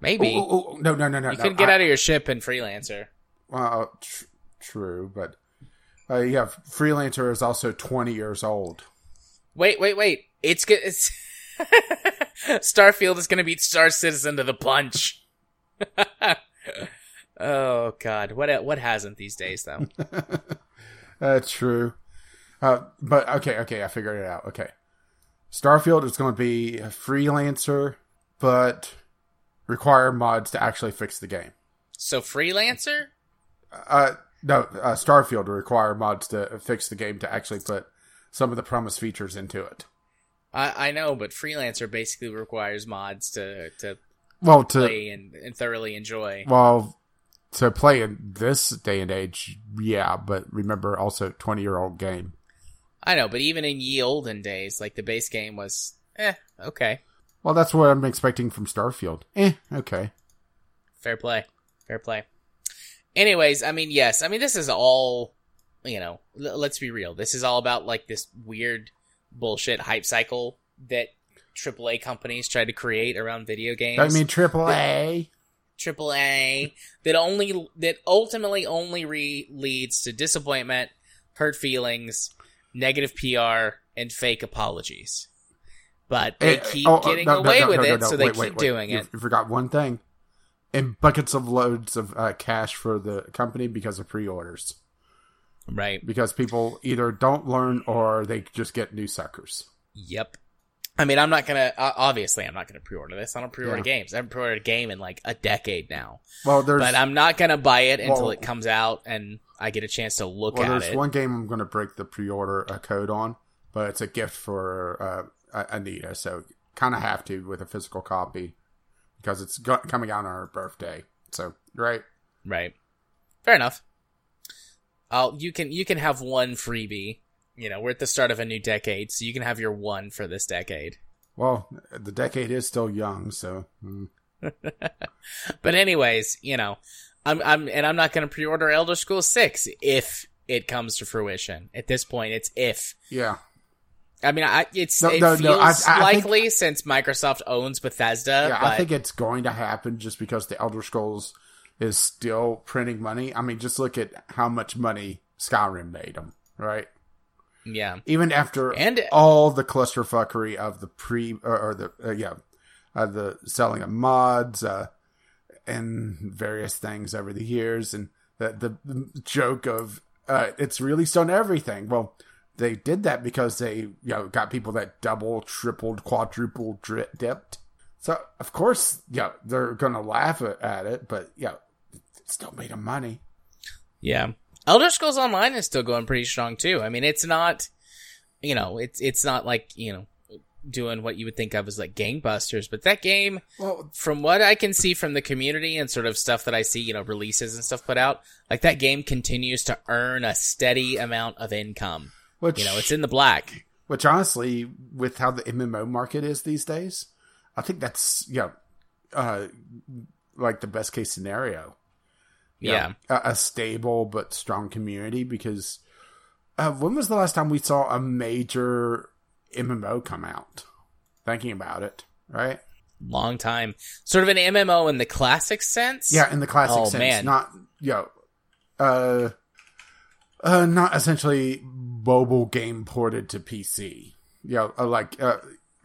maybe Oh, oh, oh, no, no, no, no. you no. could get I- out of your ship in Freelancer. Uh, tr- true, but uh, yeah, freelancer is also 20 years old. Wait, wait, wait! It's good. It's Starfield is going to beat Star Citizen to the punch. oh God, what what hasn't these days though? That's true. Uh, but okay, okay, I figured it out. Okay, Starfield is going to be a freelancer, but require mods to actually fix the game. So freelancer? Uh, no, uh, Starfield will require mods to fix the game to actually put some of the promised features into it. I, I know, but freelancer basically requires mods to to Well, to play and, and thoroughly enjoy. well to play in this day and age, yeah. But remember, also twenty year old game. I know, but even in ye olden days, like the base game was, eh, okay, Well, that's what I'm expecting from Starfield. Eh, okay. fair play, fair play. Anyways, I mean, yes, I mean this is all, you know, l- let's be real. This is all about like this weird bullshit hype cycle that AAA companies try to create around video games. I mean, triple Triple A that only that ultimately only re- leads to disappointment, hurt feelings, negative PR, and fake apologies. But they Eh, keep oh, uh, getting no, away no, with no, no, it, so they wait, keep wait, wait. doing You- it. You forgot one thing. And buckets of loads of uh, cash for the company because of pre-orders. Right. Because people either don't learn or they just get new suckers. Yep. I mean, I'm not gonna. Uh, obviously, I'm not gonna pre-order this. I don't pre-order Yeah. games. I haven't pre-ordered a game in like a decade now. Well, there's But I'm not gonna buy it until Well- it comes out and I get a chance to look well, at there's it. one game I'm going to break the pre-order uh, code on, but it's a gift for uh, Anita, so kind of have to with a physical copy because it's go- coming out on her birthday. So right, Right. Fair enough. I'll you can you can have one freebie. You know, we're at the start of a new decade, so you can have your one for this decade. well, the decade is still young, so mm. But anyways, you know, I'm I'm and I'm not going to pre-order Elder Scrolls 6 if it comes to fruition. At this point, it's if. yeah. I mean, I it's No, it no, feels no, I- I think- likely since Microsoft owns Bethesda, Yeah, but I think it's going to happen just because the Elder Scrolls is still printing money. I mean, just look at how much money Skyrim made them, right? Yeah. Even after And all the clusterfuckery of the pre or, or the uh, yeah, uh, the selling of mods uh, and various things over the years, and the the joke of uh, it's released on everything. Well, they did that because they you know got people that double, tripled, quadrupled dri- dipped. So of course, yeah, they're gonna laugh at, at it, but yeah, it still made them money. Yeah. Elder Scrolls Online is still going pretty strong too. I mean, it's not, you know, it's it's not like you know doing what you would think of as like gangbusters, but that game, Well, from what I can see from the community and sort of stuff that I see, you know, releases and stuff put out, like that game continues to earn a steady amount of income. which You know, it's in the black. Which honestly, with how the MMO market is these days, I think that's you know, uh, like the best case scenario. You know, Yeah. a, a stable but strong community. Because uh, when was the last time we saw a major MMO come out? Thinking about it, right? Long time. Sort of an MMO in the classic sense. Yeah, in the classic Oh, sense, man. not you know, uh, uh, not essentially mobile game ported to PC. You know, uh, like uh,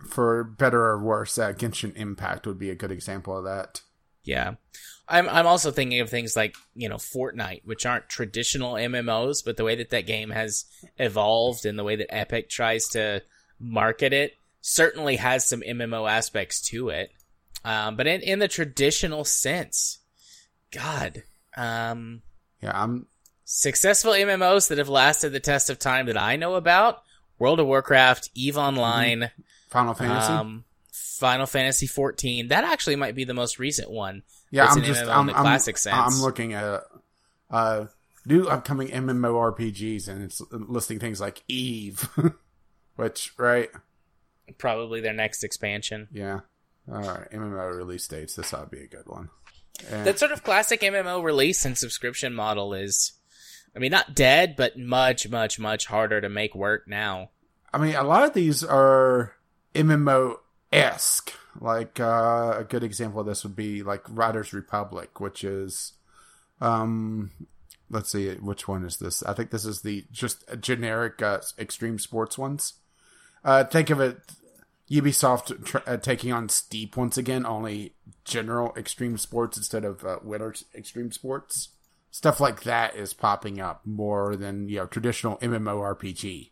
for better or worse, uh, Genshin Impact would be a good example of that. Yeah. I'm I'm also thinking of things like, you know, Fortnite, which aren't traditional MMOs, but the way that that game has evolved and the way that Epic tries to market it certainly has some MMO aspects to it. Um, but in, in the traditional sense, God, um, Yeah, I'm. successful MMOs that have lasted the test of time that I know about, World of Warcraft, EVE Online, Final Fantasy. um, Final Fantasy 14. That actually might be the most recent one. yeah, I'm just. MMO I'm, the I'm, classic sense. I'm looking at uh, new upcoming MMORPGs, and it's listing things like Eve, which right. Probably their next expansion. Yeah. All right. MMO release dates. This ought to be a good one. Eh. That sort of classic MMO release and subscription model is, I mean, not dead, but much, much, much harder to make work now. I mean, a lot of these are MMO esque. Like uh, a good example of this would be like Riders Republic, which is, um, let's see, which one is this? I think this is the just generic uh, extreme sports ones. Uh, think of it, Ubisoft tr- uh, taking on Steep once again, only general extreme sports instead of uh, winter extreme sports. Stuff like that is popping up more than you know traditional MMORPG,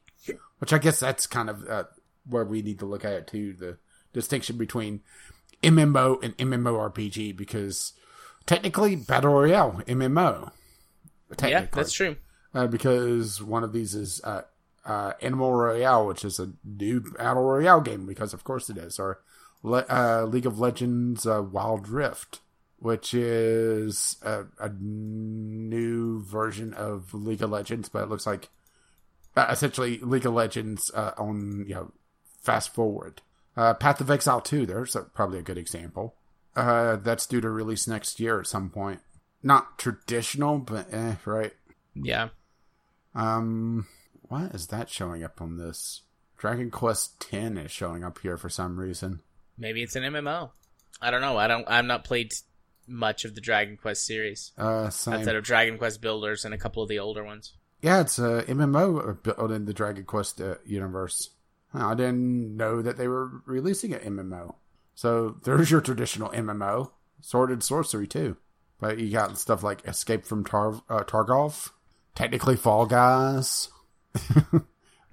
which I guess that's kind of uh, where we need to look at it too. The distinction between MMO and MMORPG because technically battle royale MMO. Yeah, that's true. Uh, because one of these is uh, uh, Animal Royale, which is a new battle royale game, because of course it is, or Le- uh, League of Legends uh, Wild Rift, which is a, a, new version of League of Legends, but it looks like uh, essentially League of Legends uh, on you know fast forward. Uh, Path of Exile 2, there's a, probably a good example. Uh, that's due to release next year at some point. Not traditional, but eh, right? Yeah. Um, why is that showing up on this? Dragon Quest X is showing up here for some reason. Maybe it's an MMO. I don't know. I don't. I'm not played much of the Dragon Quest series. Uh, same. outside of Dragon Quest Builders and a couple of the older ones. Yeah, it's a MMO built in the Dragon Quest uh, universe. I didn't know that they were releasing an MMO. So there's your traditional MMO, Sword and Sorcery too. But you got stuff like Escape from Tar- uh, Tarkov, technically Fall Guys.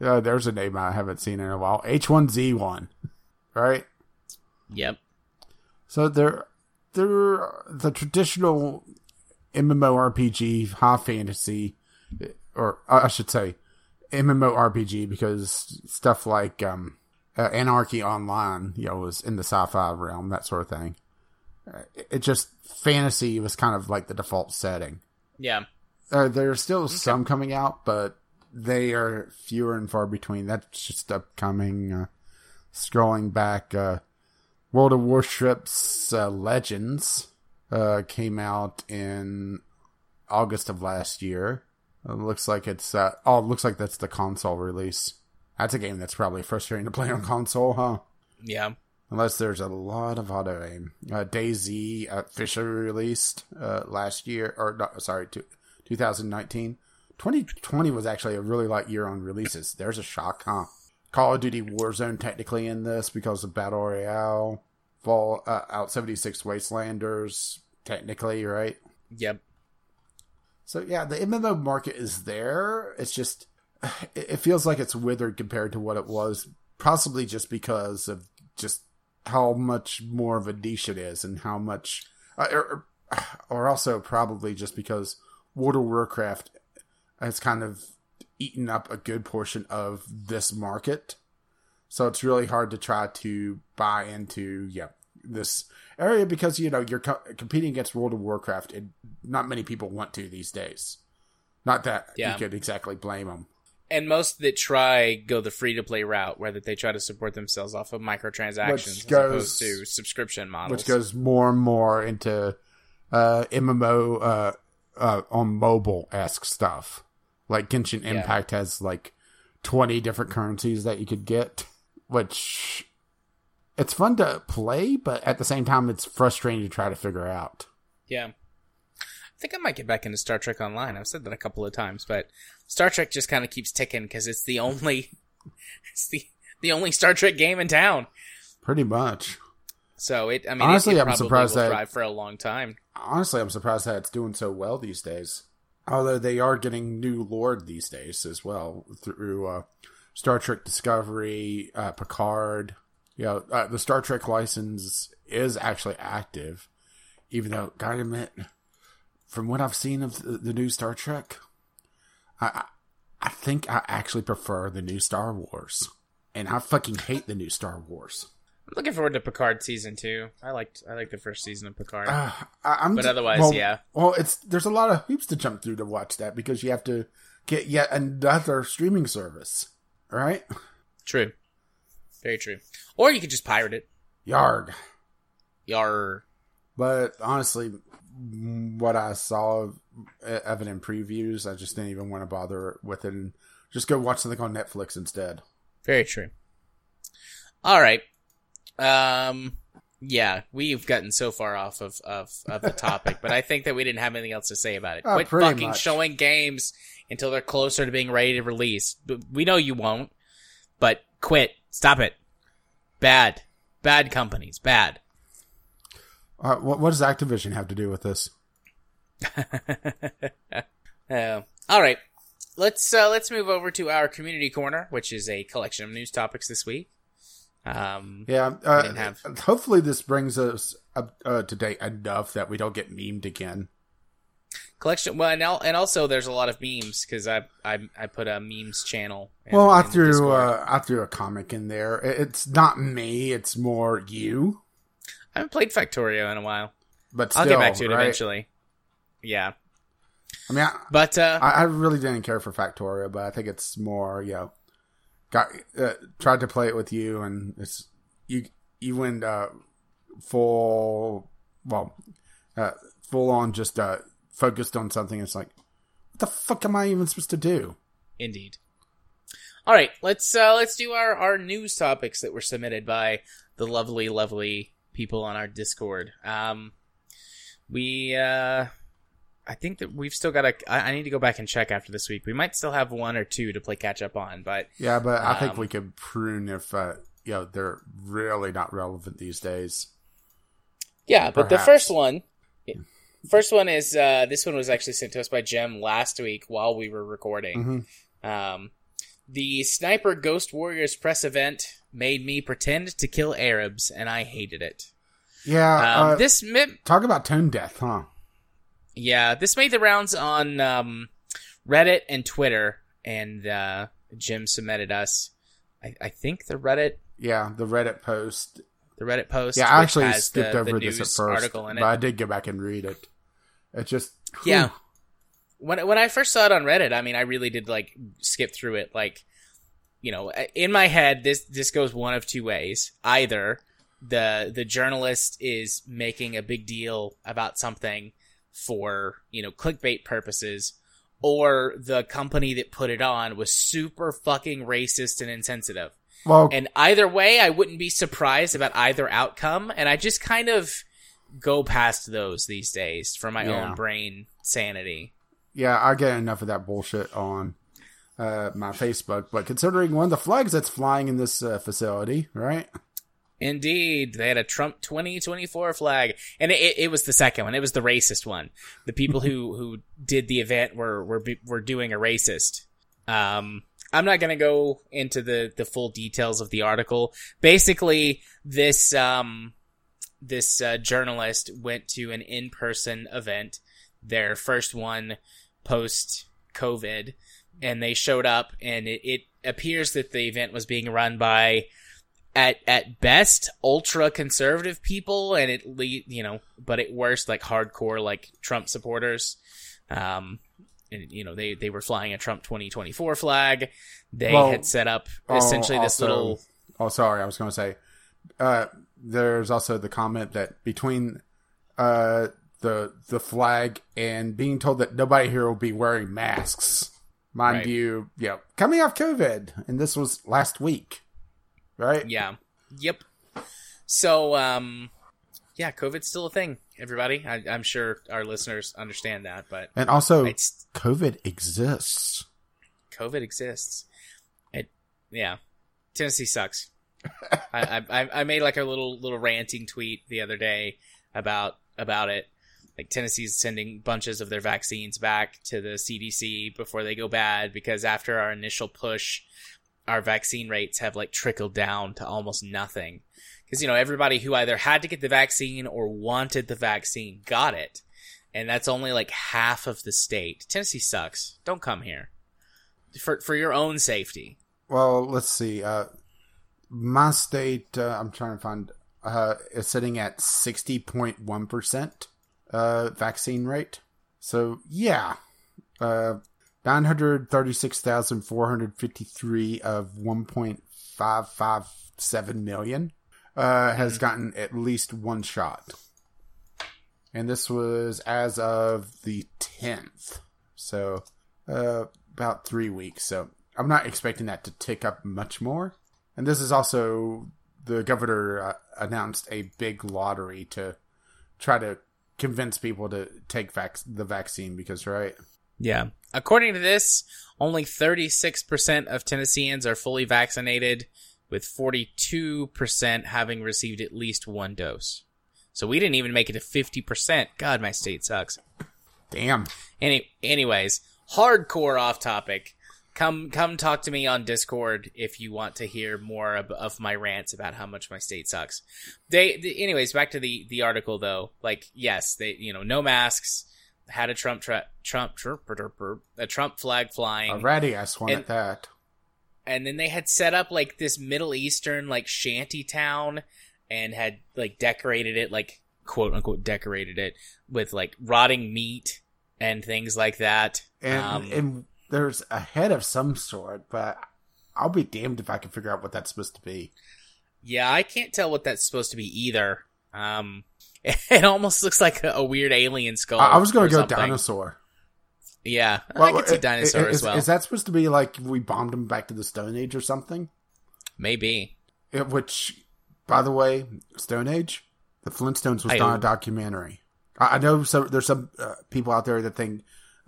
yeah, there's a name I haven't seen in a while. H1Z1, right? Yep. So they're they're the traditional MMORPG, high fantasy, or I should say MMORPG because stuff like um, uh, Anarchy Online, you know, was in the sci-fi realm, that sort of thing. Uh, it just fantasy was kind of like the default setting. Yeah. Uh, there's still okay. some coming out, but they are fewer and far between. That's just upcoming. Uh, scrolling back, uh, World of Warships uh, Legends uh, came out in August of last year. It looks like it's uh, oh, it looks like that's the console release. That's a game that's probably frustrating to play on console, huh? Yeah. Unless there's a lot of auto aim. Uh, DayZ officially released uh, last year, or no, sorry, 2019. 2020 was actually a really light year on releases. There's a shock, huh? Call of Duty Warzone technically in this because of Battle Royale. Fall uh, out 76 Wastelanders technically, right? Yep. So yeah, the MMO market is there. It's just it feels like it's withered compared to what it was, possibly just because of just how much more of a niche it is and how much, uh, or, or also probably just because World of Warcraft has kind of eaten up a good portion of this market. So it's really hard to try to buy into yeah this area because you know you're co- competing against World of Warcraft and not many people want to these days. Not that yeah. you could exactly blame them. And most that try go the free to play route, where that they try to support themselves off of microtransactions goes, as opposed to subscription models, which goes more and more into uh, MMO uh, uh, on mobile esque stuff. Like Genshin Impact yeah. has like twenty different currencies that you could get, which it's fun to play, but at the same time, it's frustrating to try to figure out. Yeah. I think I might get back into Star Trek Online. I've said that a couple of times, but Star Trek just kind of keeps ticking because it's the only, it's the the only Star Trek game in town. Pretty much. So it, I mean, honestly, I'm surprised that drive for a long time. Honestly, I'm surprised that it's doing so well these days. Although they are getting new lore these days as well through uh, Star Trek Discovery, uh, Picard, yeah, uh, the Star Trek license is actually active, even though, gotta admit, from what I've seen of the, the new Star Trek, I, I think I actually prefer the new Star Wars, and I fucking hate the new Star Wars. I'm looking forward to Picard season two. I liked I liked the first season of Picard, uh, I, but otherwise, well, yeah. Well, it's there's a lot of hoops to jump through to watch that because you have to get yet another streaming service, right? True. Very true. Or you could just pirate it. Yarg. Yar. But honestly, what I saw of, of it in previews, I just didn't even want to bother with it and just go watch something on Netflix instead. Very true. All right. Um, yeah, we've gotten so far off of, of, of the topic, but I think that we didn't have anything else to say about it. Oh, Quit fucking much. showing games until they're closer to being ready to release. We know you won't, but quit. Stop it. Bad. Bad companies. Bad. Uh, what, what does Activision have to do with this? Uh, all right. Let's uh, let's move over to our community corner, which is a collection of news topics this week. Um, Yeah, uh, have- hopefully this brings us up uh, to date enough that we don't get memed again. Collection. Well, and, al- and also there's a lot of memes because I, I I put a memes channel. in- Well, I threw uh, I threw a comic in there. It's not me; it's more you. I haven't played Factorio in a while. But still, I'll get back to it right? eventually. Yeah, I mean, I, but uh, I, I really didn't care for Factorio, but I think it's more, you know, got uh, tried to play it with you, and it's you you went uh, full, well, uh, full on just uh, focused on something. It's like, what the fuck am I even supposed to do? Indeed. All right, let's uh, let's do our our news topics that were submitted by the lovely, lovely people on our Discord. Um, we uh, I think that we've still got a. I I need to go back and check after this week. We might still have one or two to play catch up on, but Yeah, but I think Um, we could prune if uh, you know they're really not relevant these days. Yeah, but the first one, first one is uh, this one was actually sent to us by Jem last week while we were recording. Mhm. Um, the Sniper Ghost Warriors press event made me pretend to kill Arabs, and I hated it. Yeah, Um, uh, this, mi- talk about tone death, huh? yeah, this made the rounds on um, Reddit and Twitter, and uh, Jim submitted us. I, I think the Reddit, Yeah, the Reddit post. the Reddit post. Yeah, I actually skipped the, over the this at first, article in but. I did go back and read it. It just Yeah. when when I first saw it on Reddit, I mean, I really did like skip through it. Like, you know, in my head, this this goes one of two ways. Either the the journalist is making a big deal about something for you know clickbait purposes, or the company that put it on was super fucking racist and insensitive. well, And either way, I wouldn't be surprised about either outcome. And I just kind of go past those these days for my Yeah. own brain sanity. yeah, I get enough of that bullshit on uh, my Facebook. But considering one of the flags that's flying in this uh, facility, right? Indeed, they had a Trump 2024 flag, and it, it, it was the second one. It was the racist one. The people who who did the event were were were doing a racist. Um, I'm not going to go into the the full details of the article. Basically, this um this uh, journalist went to an in person event, their first one post COVID, and they showed up, and it, it appears that the event was being run by at at best ultra conservative people and at least you know but at worst like hardcore like trump supporters um and you know they they were flying a trump 2024 flag they Well, had set up oh, essentially this little Oh, sorry, I was going to say. Uh, there's also the comment that between uh, the the flag and being told that nobody here will be wearing masks, mind Right. you, yeah, coming off COVID, and this was last week, right? yeah yep so um yeah covid's still a thing everybody I, i'm sure our listeners understand that but And also, it's COVID exists. COVID exists. It, yeah, Tennessee sucks. I, I I made like a little little ranting tweet the other day about about it. Like Tennessee's sending bunches of their vaccines back to the CDC before they go bad because after our initial push, our vaccine rates have like trickled down to almost nothing. Because you know everybody who either had to get the vaccine or wanted the vaccine got it, and that's only like half of the state. Tennessee sucks. Don't come here for for your own safety. Well, let's see. Uh, my state, uh, I'm trying to find, uh, is sitting at 60.1% uh, vaccine rate. So, yeah. Uh, 936,453 of 1.557 million uh, has gotten at least one shot. And this was as of the 10th. So, uh, about three weeks. So, I'm not expecting that to tick up much more. And this is also the governor uh, announced a big lottery to try to convince people to take vac- the vaccine because right Yeah. According to this, only 36% of Tennesseans are fully vaccinated, with 42% having received at least one dose. So we didn't even make it to 50%. God, my state sucks. Damn. Any, anyways, hardcore off topic. Come, come talk to me on Discord if you want to hear more of, of my rants about how much my state sucks. They, the, anyways, back to the the article though. Like, yes, they, you know, no masks. Had a Trump tra- Trump a Trump flag flying. Already, I And- at that. and then they had set up like this Middle Eastern like shanty town and had like decorated it like quote unquote decorated it with like rotting meat and things like that. And Um, and there's a head of some sort, but I'll be damned if I can figure out what that's supposed to be. Yeah, I can't tell what that's supposed to be either. Um, it almost looks like a, a weird alien skull. I, I was going to go something. dinosaur. Yeah, I Well, could see i- dinosaur i- as is, well. Is that supposed to be like we bombed them back to the Stone Age or something? Maybe. It- which, by the way, Stone Age, the Flintstones was I- not a documentary. I, I know so there's some uh, people out there that think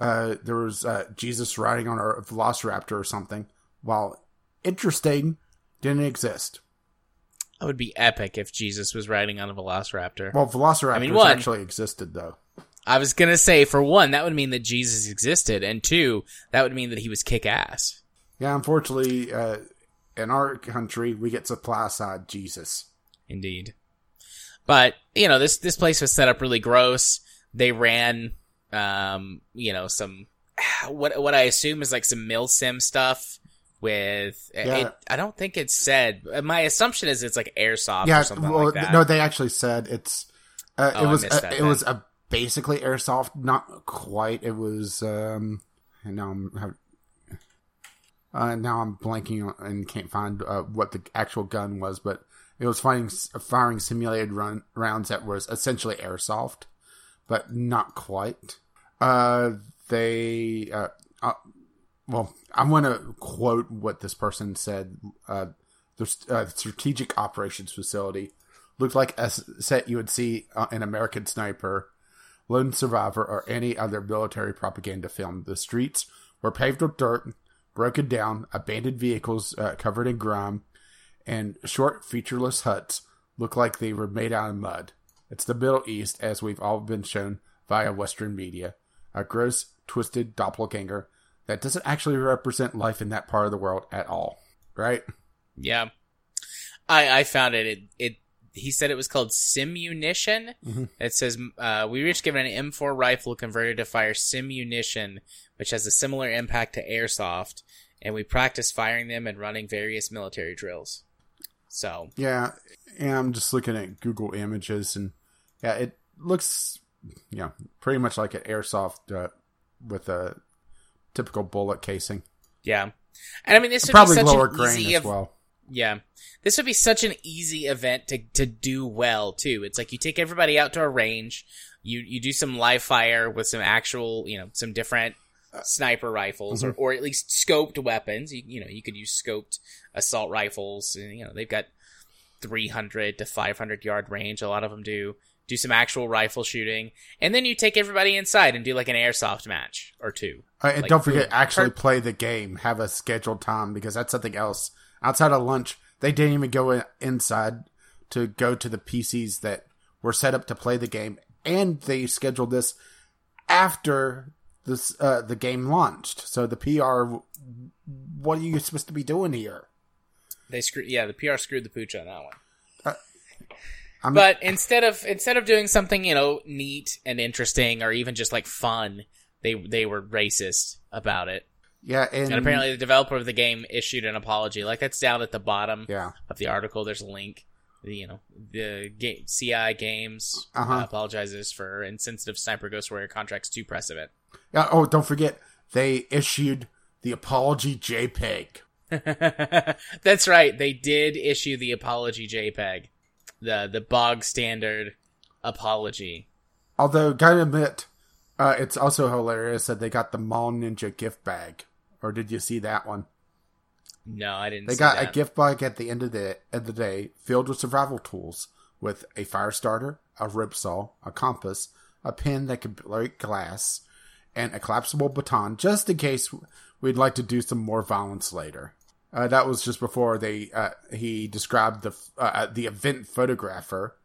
uh, there was uh, Jesus riding on a Velociraptor or something. While interesting, didn't exist. That would be epic if Jesus was riding on a velociraptor. Well, Velociraptors I mean, one- actually existed though. I was gonna say, for one, that would mean that Jesus existed, and two, that would mean that he was kick ass. Yeah, unfortunately, uh, in our country, we get supply side Jesus. Indeed. But, you know, this, this place was set up really gross. They ran, um, you know, some, what, what I assume is like some milsim stuff with, Yeah. it, I don't think it's said, my assumption is it's like airsoft yeah, or something well, like that. no, they actually said it's. Uh, Oh, it was uh, it then. was a basically airsoft, not quite. It was. um And now I'm. have- Uh, now I'm blanking on, and can't find uh, what the actual gun was, but it was firing firing simulated run rounds that was essentially airsoft, but not quite. Uh, they uh, uh well, I'm going to quote what this person said. Uh, the uh, strategic operations facility looked like a set you would see uh, in American Sniper, Lone Survivor, or any other military propaganda film. The streets were paved with dirt, broken down, abandoned vehicles uh, covered in grime, and short, featureless huts look like they were made out of mud. It's the Middle East, as we've all been shown via Western media. A gross, twisted doppelganger that doesn't actually represent life in that part of the world at all. Right? Yeah. I, I found it, it, it, he said it was called Simunition. Mhm. It says, uh, we were each given an M4 rifle converted to fire Simunition, which has a similar impact to airsoft, and we practice firing them and running various military drills. So, Yeah, and I'm just looking at Google images, and yeah, it looks, yeah, pretty much like an airsoft uh, with a typical bullet casing. yeah. And I mean, this would Probably be such lower an grain easy as ev- well. Yeah. This would be such an easy event to, to do well, too. It's like you take everybody out to a range, you, you do some live fire with some actual, you know, some different sniper rifles or, or at least scoped weapons. You, you know, you could use scoped assault rifles. And, you know, they've got 300 to 500 yard range. A lot of them do. Do some actual rifle shooting. And then you take everybody inside and do like an airsoft match or two. Uh, and Like, don't forget, boom. actually Per- play the game. Have a scheduled time because that's something else. Outside of lunch, they didn't even go in, inside to go to the PCs that were set up to play the game, and they scheduled this after this uh, the game launched. So the PR, what are you supposed to be doing here? They screw, yeah, the PR screwed the pooch on that one. I mean, but instead of instead of doing something you know neat and interesting or even just like fun they they were racist about it. Yeah, and, and apparently the developer of the game issued an apology. Like that's down at the bottom yeah, of the article. There's a link. The, you know the game ci games Uh-huh. uh, apologizes for insensitive sniper ghost warrior contracts 2 press event. Yeah. Oh, don't forget, they issued the apology JPEG. that's right. They did issue the apology jpeg the the bog standard apology Although, gotta admit, uh, it's also hilarious that they got the Mall Ninja gift bag. Or did you see that one? no i didn't They got that. a gift bag at the end of the of the day filled with survival tools, with a fire starter, a rib saw, a compass, a pen that could break glass, and a collapsible baton, just in case we'd like to do some more violence later. Uh, that was just before they uh, he described the uh, the event photographer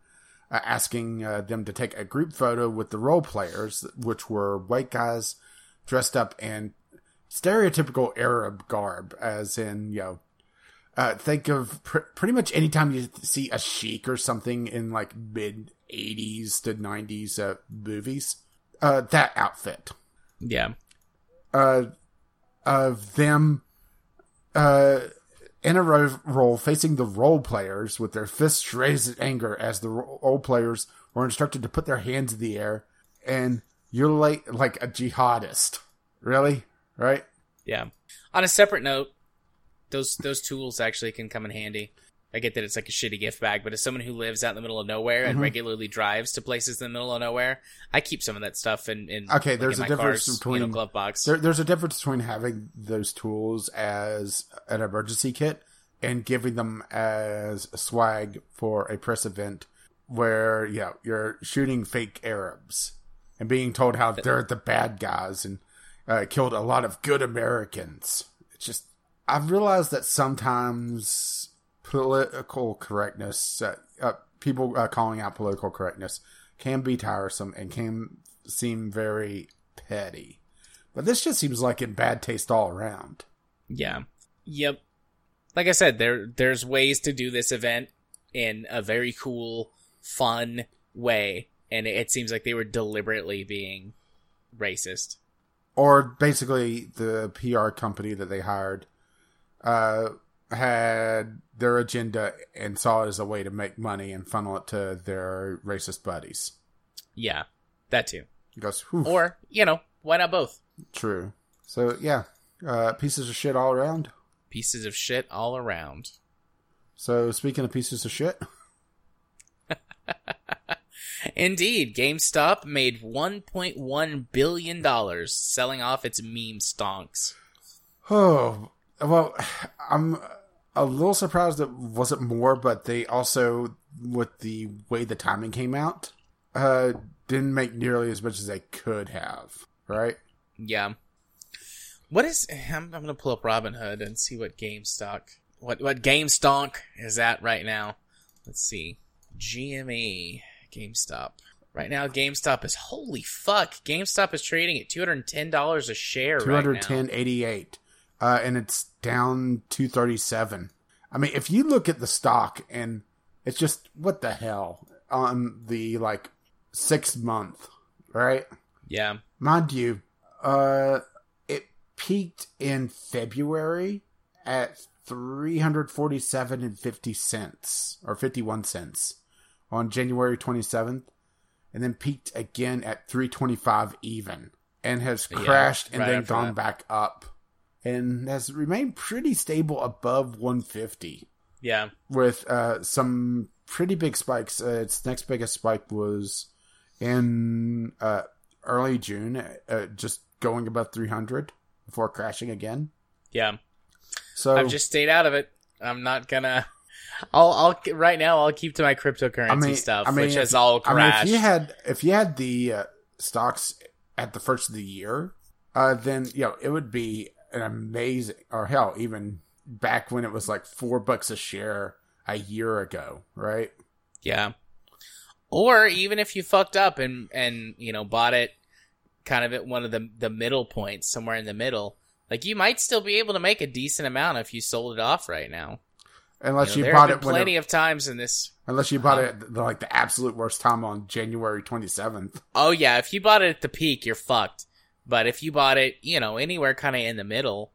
uh, asking uh, them to take a group photo with the role players, which were white guys dressed up in stereotypical Arab garb, as in you know. Uh, think of pr- pretty much anytime you see a sheik or something in like mid 80s to 90s uh, movies, uh, that outfit Yeah. uh, of them uh, in a ro- role facing the role players with their fists raised in anger as the role players were instructed to put their hands in the air and you're like like a jihadist really right Yeah. On a separate note, those those tools actually can come in handy. I get that it's like a shitty gift bag, but as someone who lives out in the middle of nowhere and Mhm. regularly drives to places in the middle of nowhere, I keep some of that stuff in. in Okay, like, there's in a my difference car's, between- you know, glove box. there, there's a difference between having those tools as an emergency kit and giving them as swag for a press event where you know, you're shooting fake Arabs and being told how they're the bad guys and uh, killed a lot of good Americans. It's just I've realized that sometimes political correctness, uh, uh, people uh, calling out political correctness, can be tiresome and can seem very petty. But this just seems like in bad taste all around. Yeah. Yep. Like I said, there there's ways to do this event in a very cool, fun way, and it seems like they were deliberately being racist. Or basically, the PR company that they hired uh, had their agenda and saw it as a way to make money and funnel it to their racist buddies. Yeah, that too. Goes, Or you know, why not both? true. So, yeah, uh, pieces of shit all around. Pieces of shit all around. So, speaking of pieces of shit, Indeed, GameStop made 1.1 billion dollars selling off its meme stonks. Oh, well, I'm a little surprised it wasn't more, but they also, with the way the timing came out, uh, didn't make nearly as much as they could have, right? Yeah. What is? I'm, I'm gonna pull up Robinhood and see what GameStop, what what GameStonk is at right now. Let's see, GME GameStop. Right now, GameStop is holy fuck. GameStop is trading at two hundred and ten dollars a share. Two right hundred now. ten eighty eight, uh, and it's down two thirty seven. I mean, if you look at the stock and it's just what the hell on the like six month, right? Yeah, mind you, uh, it peaked in February at three hundred forty-seven and fifty cents or fifty-one cents on January twenty-seventh, and then peaked again at three twenty-five even, and has Yeah, crashed and right then gone that. back up, and has remained pretty stable above one fifty yeah, with uh, some pretty big spikes. Uh, its next biggest spike was in uh, early June, uh, just going above 300 before crashing again. yeah. So I've just stayed out of it. I'm not gonna. I'll, I'll right now. I'll keep to my cryptocurrency I mean, stuff, I mean, which has all I crashed. mean, if you had if you had the uh, stocks at the first of the year, uh, then you know it would be an amazing, or hell, even back when it was like four bucks a share a year ago, right? Yeah. Or even if you fucked up and and you know bought it kind of at one of the the middle points, somewhere in the middle, like you might still be able to make a decent amount if you sold it off right now. Unless You know, you, bought it plenty it, of times in this. unless you bought uh, it at the, like the absolute worst time on January 27th. Oh yeah, if you bought it at the peak, you're fucked. But if you bought it, you know, anywhere kind of in the middle,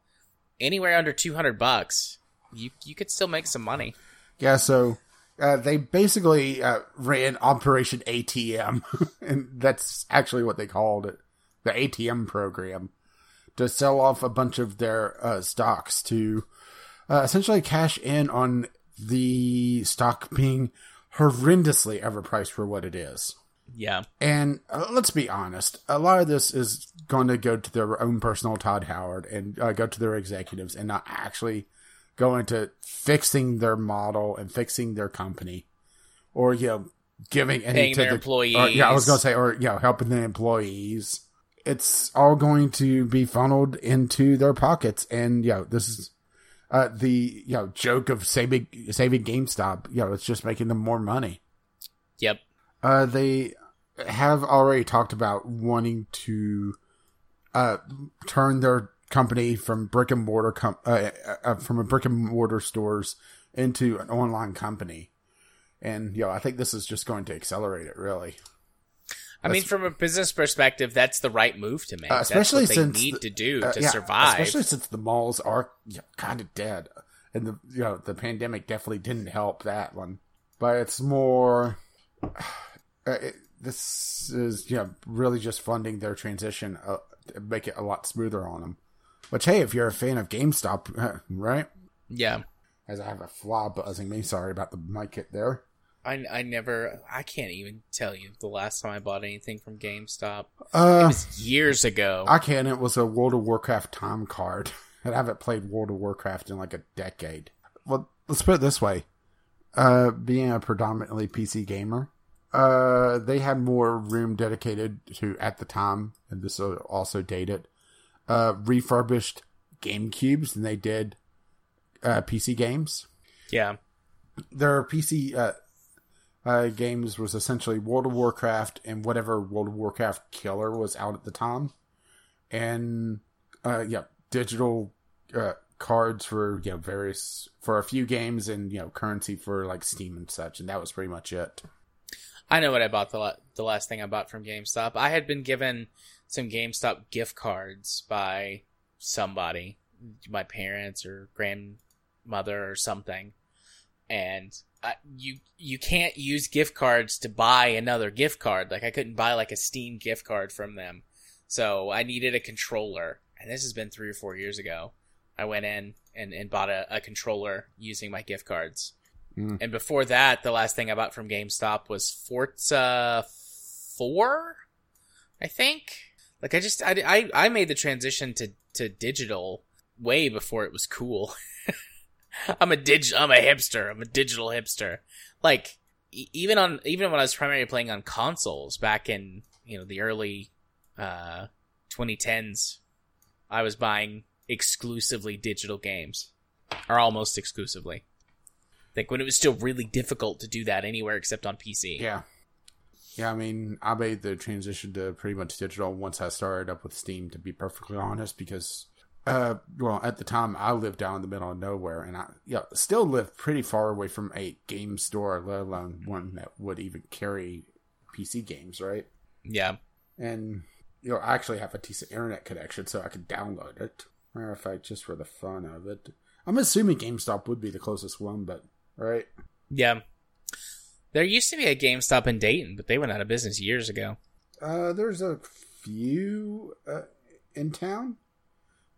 anywhere under two hundred bucks, you you could still make some money. Yeah, so uh, they basically uh, ran Operation ATM, and that's actually what they called it, the ATM program, to sell off a bunch of their uh, stocks to uh, essentially cash in on the stock being horrendously overpriced for what it is. Yeah, And uh, let's be honest, a lot of this is going to go to their own personal Todd Howard and uh, go to their executives and not actually go into fixing their model and fixing their company or, you know, giving any to their the employees. or, yeah, I was going to say, or, you know, helping the employees. It's all going to be funneled into their pockets. And, you know, this is uh, the you know joke of saving saving GameStop, you know, it's just making them more money. Yep. Uh, they have already talked about wanting to uh, turn their company from brick and mortar com- uh, uh, from a brick and mortar stores into an online company, and you know I think this is just going to accelerate it. Really, I mean, from a business perspective, that's the right move to make. Uh, especially that's what since they need the- to do uh, to yeah, survive. Especially since the malls are you know, kind of dead, and the you know the pandemic definitely didn't help that one. But it's more. Uh, it, this is you know really just funding their transition, uh, make it a lot smoother on them. Which hey, if you're a fan of GameStop, right? yeah. As I have a flaw buzzing me. Sorry about the mic hit there. I, I never I can't even tell you the last time I bought anything from GameStop. It Uh, was years ago. I can. It was a World of Warcraft time card, and I haven't played World of Warcraft in like a decade. Well, let's put it this way: uh, being a predominantly PC gamer, uh, they had more room dedicated to at the time, and this will also date it, uh, refurbished Game Cubes than they did uh, PC games. yeah. Their PC uh, uh, games was essentially World of Warcraft and whatever World of Warcraft killer was out at the time, and uh, yeah, digital uh, cards for you know various for a few games and you know currency for like Steam and such, and that was pretty much it. I know what I bought the the last thing I bought from GameStop. I had been given some GameStop gift cards by somebody, my parents or grandmother or something, and I, you you can't use gift cards to buy another gift card. Like I couldn't buy like a Steam gift card from them, so I needed a controller. And this has been three or four years ago. I went in and, and bought a, a controller using my gift cards. Mm. And before that, the last thing I bought from GameStop was Forza 4, I think. Like I just I, I, I made the transition to, to digital way before it was cool. I'm a dig I'm a hipster. I'm a digital hipster. Like even on even when I was primarily playing on consoles back in, you know, the early uh 2010s, I was buying exclusively digital games or almost exclusively. Like when it was still really difficult to do that anywhere except on PC. Yeah. Yeah, I mean, I made the transition to pretty much digital once I started up with Steam, to be perfectly honest, because, uh, well, at the time I lived down in the middle of nowhere, and I, yeah, still lived pretty far away from a game store, let alone one that would even carry PC games, right? Yeah. And, you know, I actually have a decent internet connection, so I could download it. Matter of fact, just for the fun of it. I'm assuming GameStop would be the closest one, but, right? Yeah. There used to be a GameStop in Dayton, but they went out of business years ago. Uh, there's a few uh, in town,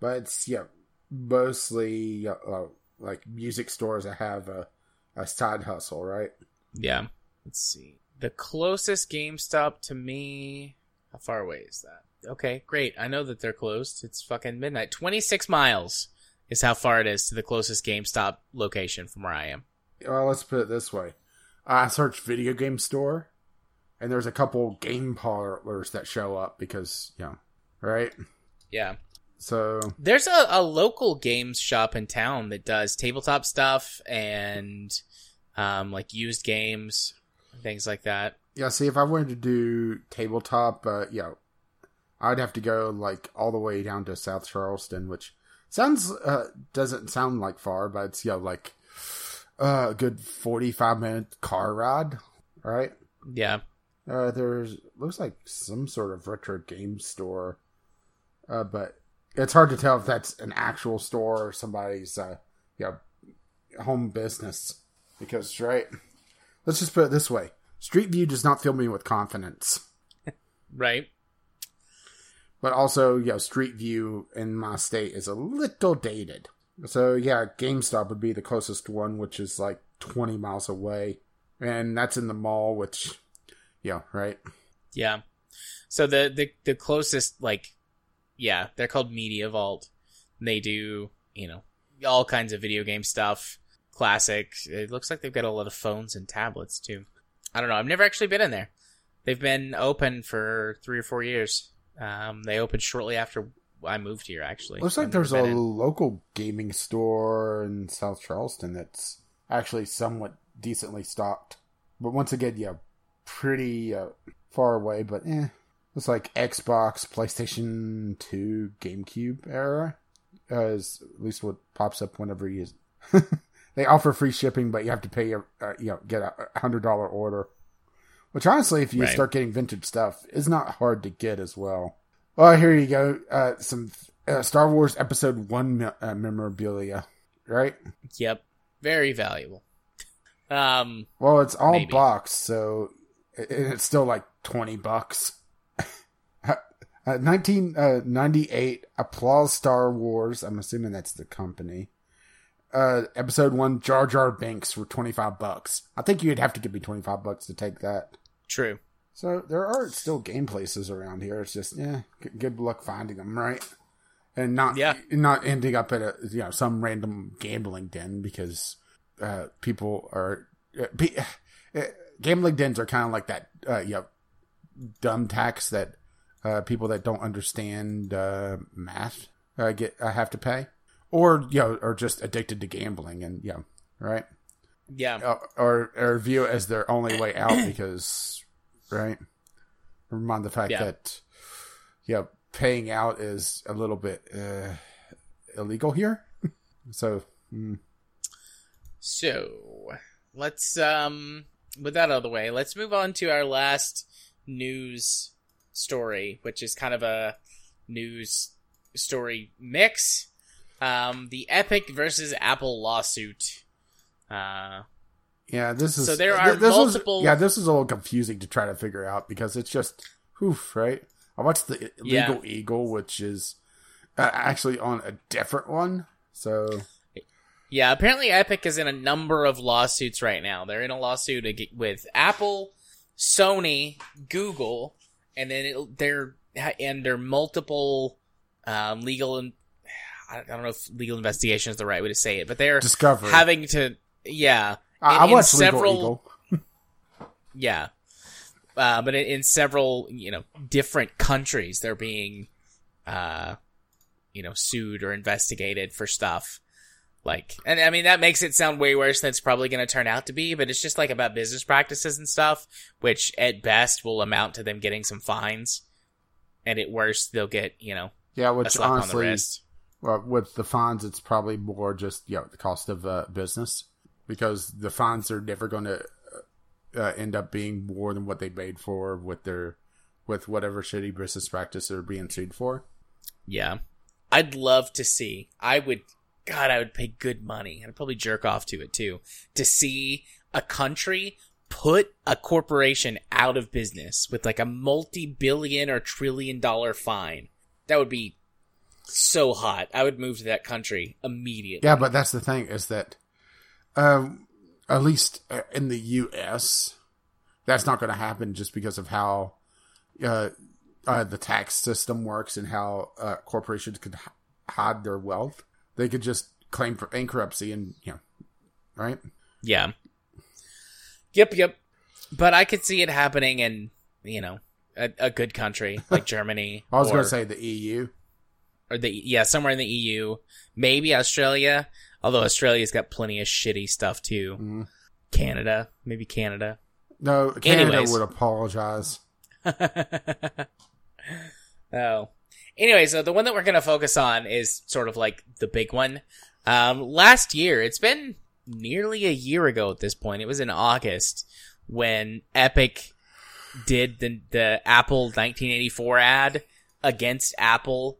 but it's yeah, mostly uh, like music stores that have a, a side hustle, right? Yeah. Let's see. The closest GameStop to me. How far away is that? Okay, great. I know that they're closed. It's fucking midnight. 26 miles is how far it is to the closest GameStop location from where I am. Well, let's put it this way: I searched video game store, and there's a couple game parlors that show up because you know, right? Yeah. So There's a, a local games shop in town that does tabletop stuff and um, like used games, things like that. yeah, see, if I wanted to do tabletop, uh, yeah, I'd have to go like all the way down to South Charleston, which sounds uh, doesn't sound like far, but it's yeah, like uh, a good forty-five minute car ride, right? Yeah. Uh, there's looks like some sort of retro game store, uh, but it's hard to tell if that's an actual store or somebody's uh, yeah, home business. Because right, let's just put it this way: Street View does not fill me with confidence. Right. but also you know street view in my state is a little dated so yeah gamestop would be the closest one which is like 20 miles away and that's in the mall which yeah right Yeah. So the, the the closest like yeah, they're called Media Vault. They do, you know, all kinds of video game stuff. Classic. It looks like they've got a lot of phones and tablets too. I don't know. I've never actually been in there. They've been open for three or four years. Um, they opened shortly after I moved here actually. Looks like there's a in. local gaming store in South Charleston that's actually somewhat decently stocked. But once again, yeah, pretty uh, far away. But eh, it's like Xbox, PlayStation Two, GameCube era. Uh, is at least what pops up whenever you. they offer free shipping, but you have to pay a uh, you know get a hundred dollar order. Which honestly, if you Right. start getting vintage stuff, is not hard to get as well. Well, here you go. Uh, some uh, Star Wars Episode One me- uh, memorabilia, right? Yep, very valuable. Um, Well, it's all Maybe. boxed, so it, it's still like twenty bucks. Uh, 1998 Applause Star Wars. I'm assuming that's the company. Uh, episode one Jar Jar Binks for 25 bucks. I think you'd have to give me 25 bucks to take that. true. So there are still game places around here. It's just yeah, good luck finding them, right? And not Yeah. not ending up at a you know some random gambling den because uh, people are uh, pe- uh, gambling dens are kind of like that uh, you know dumb tax that uh, people that don't understand uh, math uh, get uh, have to pay, or you know are just addicted to gambling and you know right Yeah, or or view it as their only way out because right Never mind the fact Yeah. that yeah paying out is a little bit uh, illegal here so mm, So let's um with that out of the way, let's move on to our last news story, which is kind of a news story mix. Um the Epic versus Apple lawsuit. Uh yeah this is So there are this was- multiple- yeah this is a little confusing to try to figure out because it's just oof right I watched the Yeah. Legal Eagle which is uh, actually on a different one so yeah, apparently Epic is in a number of lawsuits right now. They're in a lawsuit with Apple, Sony, Google, and then it, they're and they're multiple um, legal and I don't know if legal investigation is the right way to say it, but they're Discovery having to yeah I, I watched several- yeah. Uh, but in, in several you know different countries they're being uh you know sued or investigated for stuff. Like and i mean that makes it sound way worse than it's probably going to turn out to be but it's just like about business practices and stuff which at best will amount to them getting some fines. And at worst they'll get you know yeah which slap on the honestly Well, with the fines, it's probably more just you know the cost of uh, business because the fines are never going to uh, end up being more than what they paid for with their with whatever shitty business practice they're being sued for. Yeah. I'd love to see. I would God, I would pay good money. I'd probably jerk off to it too. To see a country put a corporation out of business with like a multi billion or trillion dollar fine. That would be so hot. I would move to that country immediately. Yeah, but that's the thing is that, um, at least uh, in the U.S., that's not going to happen just because of how uh, uh, the tax system works and how uh, corporations could h- hide their wealth. They could just claim for bankruptcy and you know, right? Yeah. Yep, yep. But I could see it happening in, you know, a, a good country like Germany. I was going to say the EU. or the yeah somewhere in the EU, maybe Australia. Although Australia's got plenty of shitty stuff too. Mhm. Canada, maybe Canada. No, Canada Anyways. would apologize. oh, anyway, so the one that we're gonna focus on is sort of like the big one. Um, last year, it's been nearly a year ago at this point. It was in August when Epic did the the Apple 1984 ad against Apple,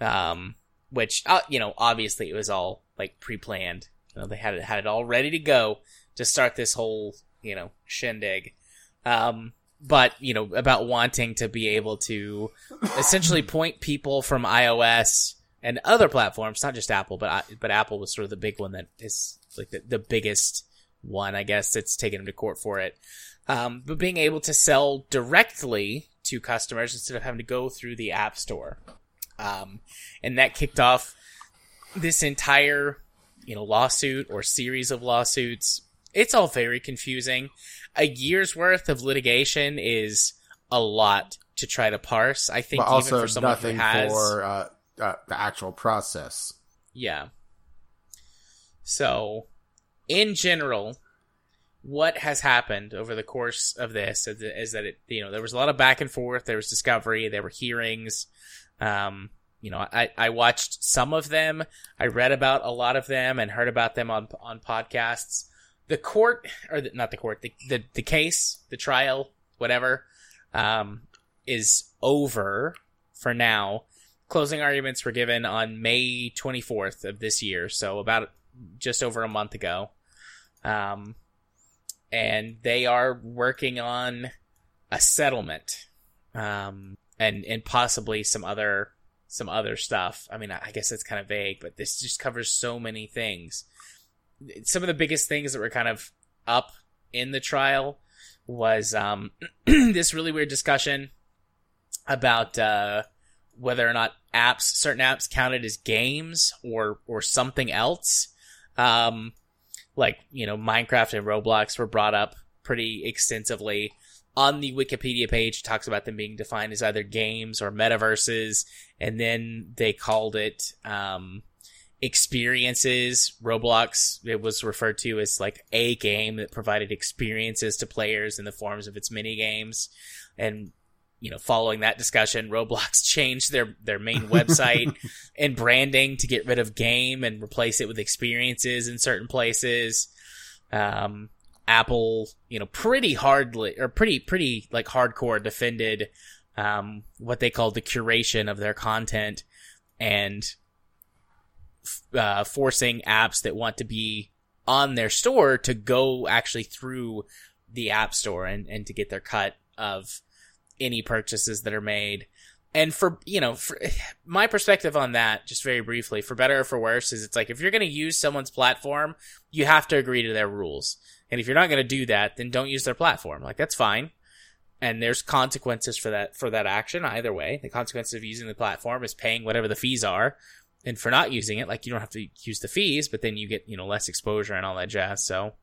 um, which uh, you know obviously it was all like pre-planned. You know, they had it had it all ready to go to start this whole you know shindig. Um, but you know about wanting to be able to essentially point people from iOS and other platforms, not just Apple, but I- but Apple was sort of the big one that is like the, the biggest one, I guess, that's taken them to court for it. Um, but being able to sell directly to customers instead of having to go through the App Store, um, and that kicked off this entire you know lawsuit or series of lawsuits. It's all very confusing. A year's worth of litigation is a lot to try to parse. I think But even also for someone who nothing has for uh, uh, the actual process. Yeah. So, in general, what has happened over the course of this is, is that it, you know, there was a lot of back and forth. There was discovery. There were hearings. Um, you know, I, I watched some of them. I read about a lot of them and heard about them on, on podcasts. The court, or the, not the court, the, the, the case, the trial, whatever, um, is over for now. Closing arguments were given on May 24th of this year, so about just over a month ago. Um, and they are working on a settlement, um, and and possibly some other some other stuff. I mean, I guess that's kind of vague, but this just covers so many things. Some of the biggest things that were kind of up in the trial was um, this really weird discussion about uh, whether or not apps, certain apps, counted as games or or something else. Um, like you know, Minecraft and Roblox were brought up pretty extensively on the Wikipedia page. Talks about them being defined as either games or metaverses, and then they called it um, experiences. Roblox it was referred to as like a game that provided experiences to players in the forms of its mini games, and you know, following that discussion, Roblox changed their their main website and branding to get rid of game and replace it with experiences in certain places. Um, Apple, you know, pretty hardly or pretty pretty like hardcore defended um, what they called the curation of their content and uh, forcing apps that want to be on their store to go actually through the app store and, and to get their cut of any purchases that are made. And for, you know, for, my perspective on that, just very briefly, for better or for worse, is it's like if you're going to use someone's platform, you have to agree to their rules. And if you're not going to do that, then don't use their platform. Like that's fine. And there's consequences for that for that action either way. The consequences of using the platform is paying whatever the fees are. And for not using it, like you don't have to use the fees, but then you get, you know, less exposure and all that jazz. So,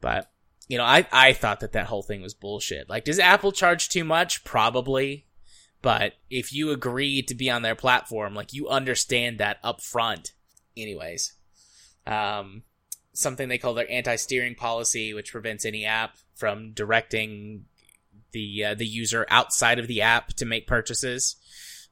but you know, I, I thought that that whole thing was bullshit. Like, does Apple charge too much? Probably. But if you agree to be on their platform, like, you understand that up front. Anyways. Um, something they call their anti-steering policy, which prevents any app from directing the, uh, the user outside of the app to make purchases.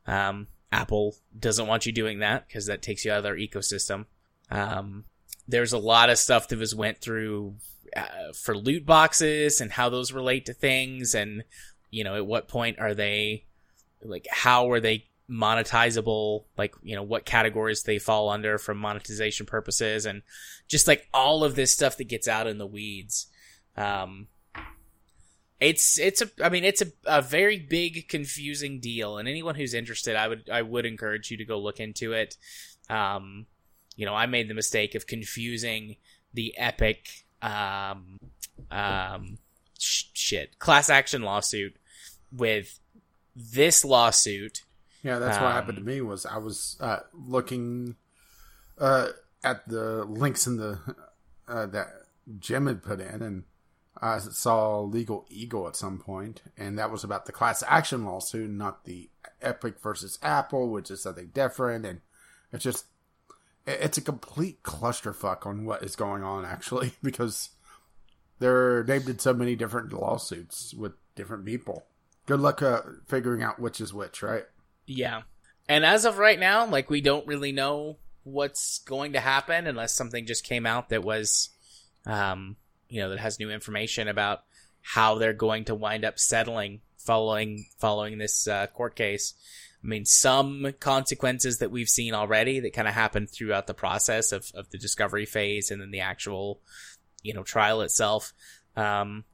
Um, Apple doesn't want you doing that because that takes you out of their ecosystem. Um, there's a lot of stuff that was went through uh, for loot boxes and how those relate to things and you know at what point are they like how are they monetizable like you know what categories they fall under from monetization purposes and just like all of this stuff that gets out in the weeds um it's it's a i mean it's a, a very big confusing deal and anyone who's interested i would i would encourage you to go look into it um you know i made the mistake of confusing the epic um, um, sh- shit class action lawsuit with this lawsuit. Yeah, that's um, what happened to me. Was I was uh, looking uh, at the links in the uh, that Jim had put in, and I saw Legal Eagle at some point, and that was about the class action lawsuit, not the Epic versus Apple, which is something different, and it's just it's a complete clusterfuck on what is going on actually because they're named in so many different lawsuits with different people. Good luck uh, figuring out which is which, right? Yeah. And as of right now, like we don't really know what's going to happen unless something just came out that was um you know that has new information about how they're going to wind up settling following following this uh, court case. I mean, some consequences that we've seen already that kind of happened throughout the process of, of the discovery phase and then the actual, you know, trial itself. Um,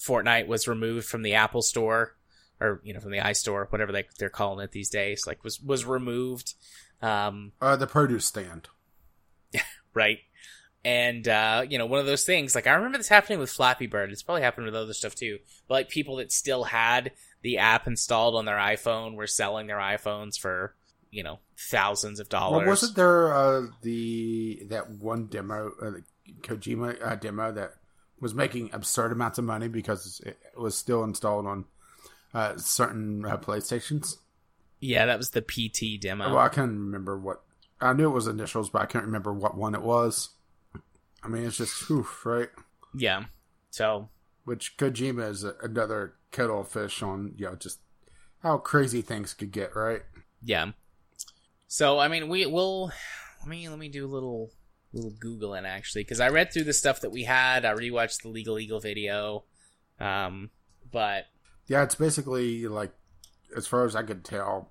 Fortnite was removed from the Apple Store or, you know, from the iStore, whatever they, they're calling it these days, like was, was removed. Um, uh, the produce stand. right. And, uh, you know, one of those things, like I remember this happening with Flappy Bird. It's probably happened with other stuff too. But like people that still had the app installed on their iPhone were selling their iPhones for you know thousands of dollars. Well, wasn't there uh, the that one demo, uh, the Kojima uh, demo that was making absurd amounts of money because it was still installed on uh, certain uh, PlayStations? Yeah, that was the PT demo. Well, I can't remember what. I knew it was initials, but I can't remember what one it was. I mean, it's just oof, right? Yeah. So Which Kojima is a, another kettle of fish on, you know, just how crazy things could get, right? yeah. So I mean, we will. Let me let me do a little little googling actually because I read through the stuff that we had. I rewatched the Legal Eagle video, um, but Yeah, it's basically like, as far as I could tell,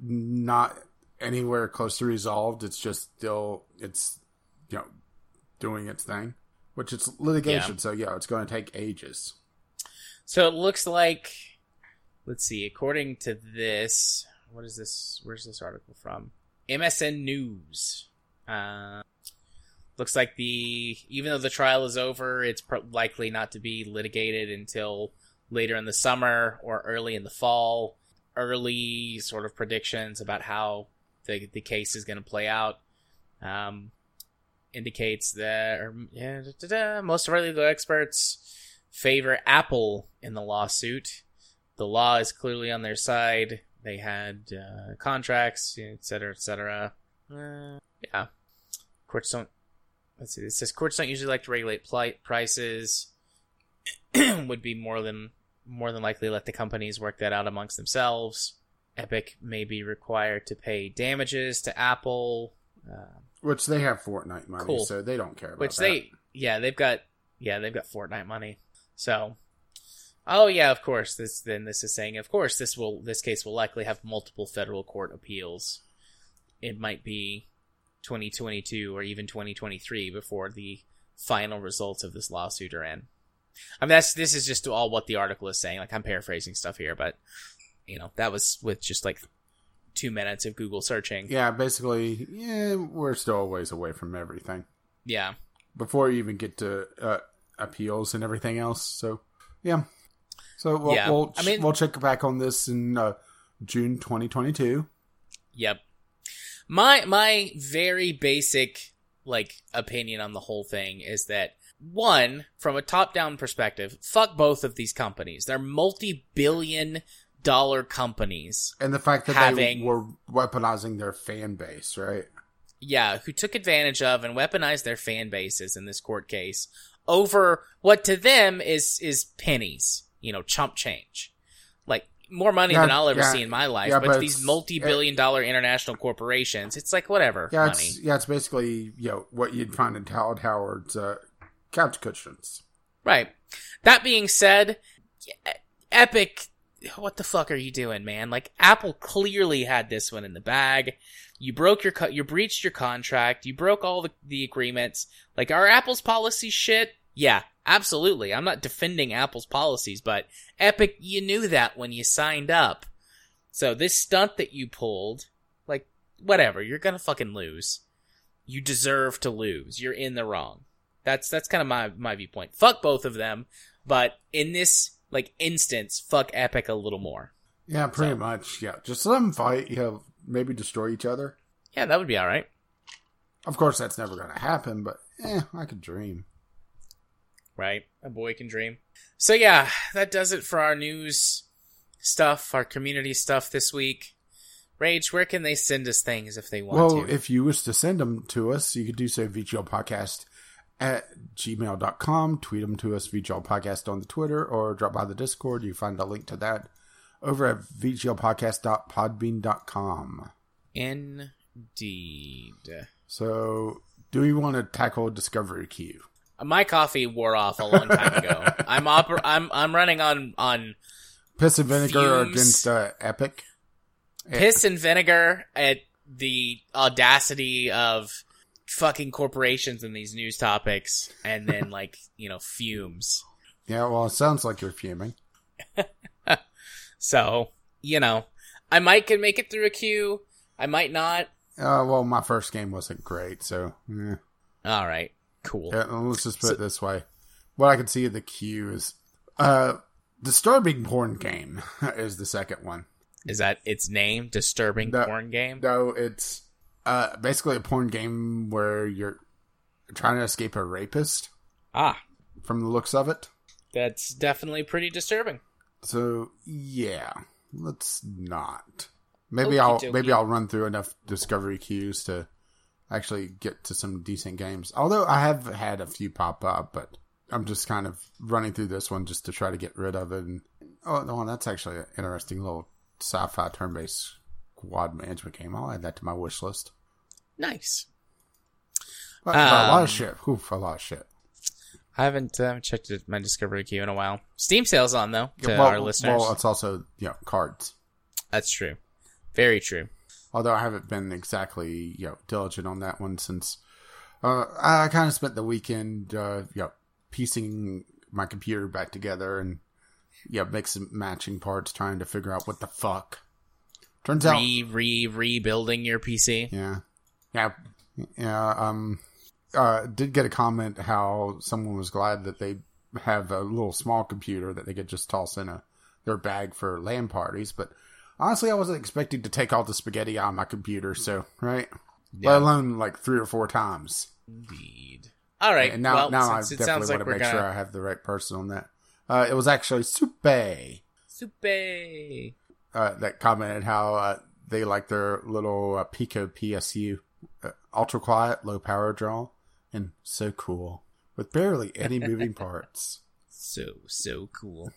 not anywhere close to resolved. It's just still, it's, you know, doing its thing, which it's litigation. So, yeah, it's going to take ages. So it looks like, let's see, according to this, what is this? Where's this article from? MSN News. Uh, looks like the even though the trial is over, it's pro- likely not to be litigated until later in the summer or early in the fall. Early sort of predictions about how the the case is going to play out um, indicates that or, yeah, da, da, da, most of our legal experts favor Apple in the lawsuit. The law is clearly on their side. They had uh, contracts, et cetera, et cetera. Uh, yeah. Courts don't. Let's see. It says courts don't usually like to regulate pli- prices. Would be more than more than likely let the companies work that out amongst themselves. Epic may be required to pay damages to Apple. Uh, Which they have Fortnite money, Cool. so they don't care about which that. they yeah they've got yeah they've got Fortnite money. So oh yeah, of course this then this is saying of course this will this case will likely have multiple federal court appeals. It might be 2022 or even 2023 before the final results of this lawsuit are in. I mean that's this is just all what the article is saying. Like I'm paraphrasing stuff here, but you know that was with just like two minutes of Google searching. Yeah, basically, yeah, we're still a ways away from everything yeah. before you even get to uh, appeals and everything else. So, yeah. So we'll Yeah, we'll, I mean- we'll check back on this in uh, June 2022. Yep. My my very basic like opinion on the whole thing is that one, from a top down perspective, fuck both of these companies. They're multi billion dollar companies. And the fact that Having- they were weaponizing their fan base, right? Yeah, who took advantage of and weaponized their fan bases in this court case over what to them is is pennies, you know, chump change. Like more money Yeah, than I'll ever yeah, see in my life, yeah, but, but these multi-billion dollar international corporations, it's like whatever Yeah, money. it's yeah, it's basically you know what you'd find in Todd Howard's uh, couch cushions. Right. That being said, Epic, what the fuck are you doing, man? Like Apple clearly had this one in the bag. You broke your, co- you breached your contract. You broke all the, the agreements. Like, are Apple's policy shit? Yeah, absolutely. I'm not defending Apple's policies, but Epic, you knew that when you signed up. So this stunt that you pulled, like, whatever, you're gonna fucking lose. You deserve to lose. You're in the wrong. That's that's kind of my my viewpoint. Fuck both of them, but in this like instance, fuck Epic a little more. Yeah, pretty So- much. Yeah, just let them fight. You know, maybe destroy each other. Yeah, that would be all right. Of course, that's never going to happen, but eh, I could dream. Right? A boy can dream. So yeah, that does it for our news stuff, our community stuff this week. Rage, where can they send us things if they want Well, to? if you wish to send them to us, you could do so VGL Podcast at gmail.com. Tweet them to us, VGL Podcast on the Twitter, or drop by the Discord. You find a link to that over at VGLpodcast.podbean.com. Indeed. So, do we want to tackle Discovery Queue? My coffee wore off a long time ago. I'm oper- I'm I'm running on on Piss and vinegar Fumes. against uh, Epic. piss and vinegar at the audacity of fucking corporations in these news topics and then like you know fumes Yeah, well, it sounds like you're fuming. so you know i might can make it through a queue i might not Uh, well, my first game wasn't great, so eh. all right cool Yeah, let's just put it this way. What I can see of the queue is uh disturbing porn game is the second one. is that its name disturbing No. porn game No, it's uh basically a porn game where you're trying to escape a rapist ah from the looks of it. that's definitely pretty disturbing So yeah, let's not. Maybe Okie I'll dokie. maybe I'll run through enough discovery queues to actually get to some decent games. Although I have had a few pop up, but I'm just kind of running through this one just to try to get rid of it. And oh no, that's actually an interesting little sci-fi turn-based quad management game. I'll add that to my wish list. Nice. But, but a lot Um, of shit. Oof, a lot of shit. I haven't uh, checked my Discovery queue in a while. Steam sales on though to well, our listeners. well, it's also you know cards. That's true. Very true. Although I haven't been exactly you know diligent on that one since uh, I kind of spent the weekend uh, you know piecing my computer back together and yeah mixing matching parts, trying to figure out what the fuck. Turns out, Re re rebuilding your PC. yeah, yeah, yeah. Um, uh, did get a comment how someone was glad that they have a little small computer that they could just toss in a their bag for LAN parties, but honestly, I wasn't expecting to take all the spaghetti out of my computer, so right, Yeah. let alone like three or four times. Indeed. All right. And now, well, now I definitely sounds like want to make gonna sure I have the right person on that. Uh, it was actually Supe Super. Uh, that commented how uh, they like their little uh, Pico PSU, uh, ultra quiet, low power draw, and so cool with barely any moving parts. So so cool.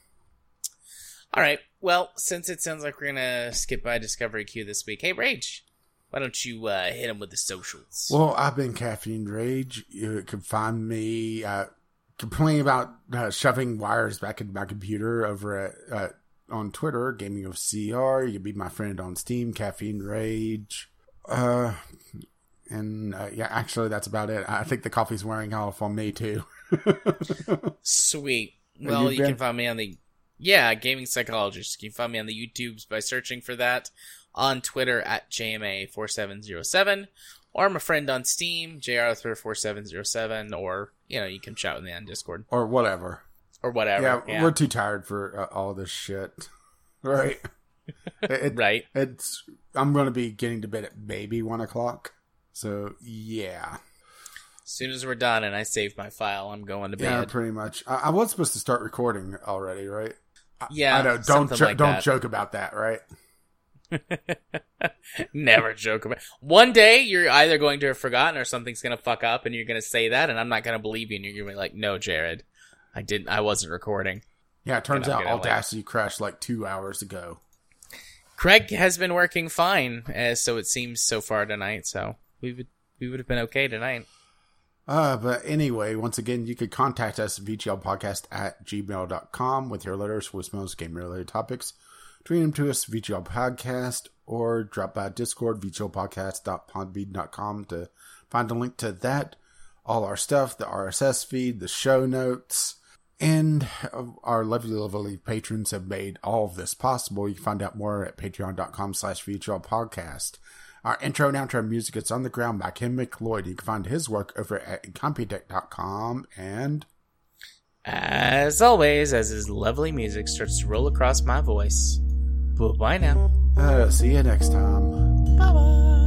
All right. Well, since it sounds like we're gonna skip by Discovery Queue this week, hey Rage, why don't you uh, hit him with the socials? Well, I've been caffeine rage. You can find me uh, complaining about uh, shoving wires back into my computer over at uh, on Twitter, Gaming of CR. You can be my friend on Steam, Caffeine Rage. Uh, and uh, yeah, actually, that's about it. I think the coffee's wearing off on me too. Sweet. Well, you you can find me on the yeah gaming psychologist. You can find me on the YouTubes by searching for that. On Twitter at JMA4707, or I'm a friend on Steam, JRarthur4707, or you know you can chat with me on Discord or whatever. Or whatever. Yeah, Yeah, we're too tired for uh, all this shit. Right. It- it- right. It's. I'm going to be getting to bed at maybe one o'clock. So yeah. As soon as we're done and I save my file, I'm going to bed. Yeah, pretty much. I, I was supposed to start recording already, right? I- Yeah, I know. Don't jo- like don't that. joke about that, right? Never joke about. One day you're either going to have forgotten or something's going to fuck up, and you're going to say that, and I'm not going to believe you, and you're going to be like, "No, Jared, I didn't. I wasn't recording." Yeah, it turns out gonna, like- Audacity crashed like two hours ago. Craig has been working fine, as so it seems so far tonight. So we would we would have been okay tonight. Uh, but anyway, once again, you could contact us at VGLpodcast at gmail.com with your letters, voicemails, game related topics. Tweet them to us, VGL Podcast, or drop by Discord, VGLpodcast.podbean.com to find a link to that, all our stuff, the RSS feed, the show notes, and our lovely, lovely patrons have made all of this possible. You can find out more at patreon.com slash VGL Podcast. Our intro and outro music is On the Ground by Kevin MacLeod. You can find his work over at Incompetech.com and As always, as his lovely music starts to roll across my voice. Bye bye now. uh, see you next time. Bye bye.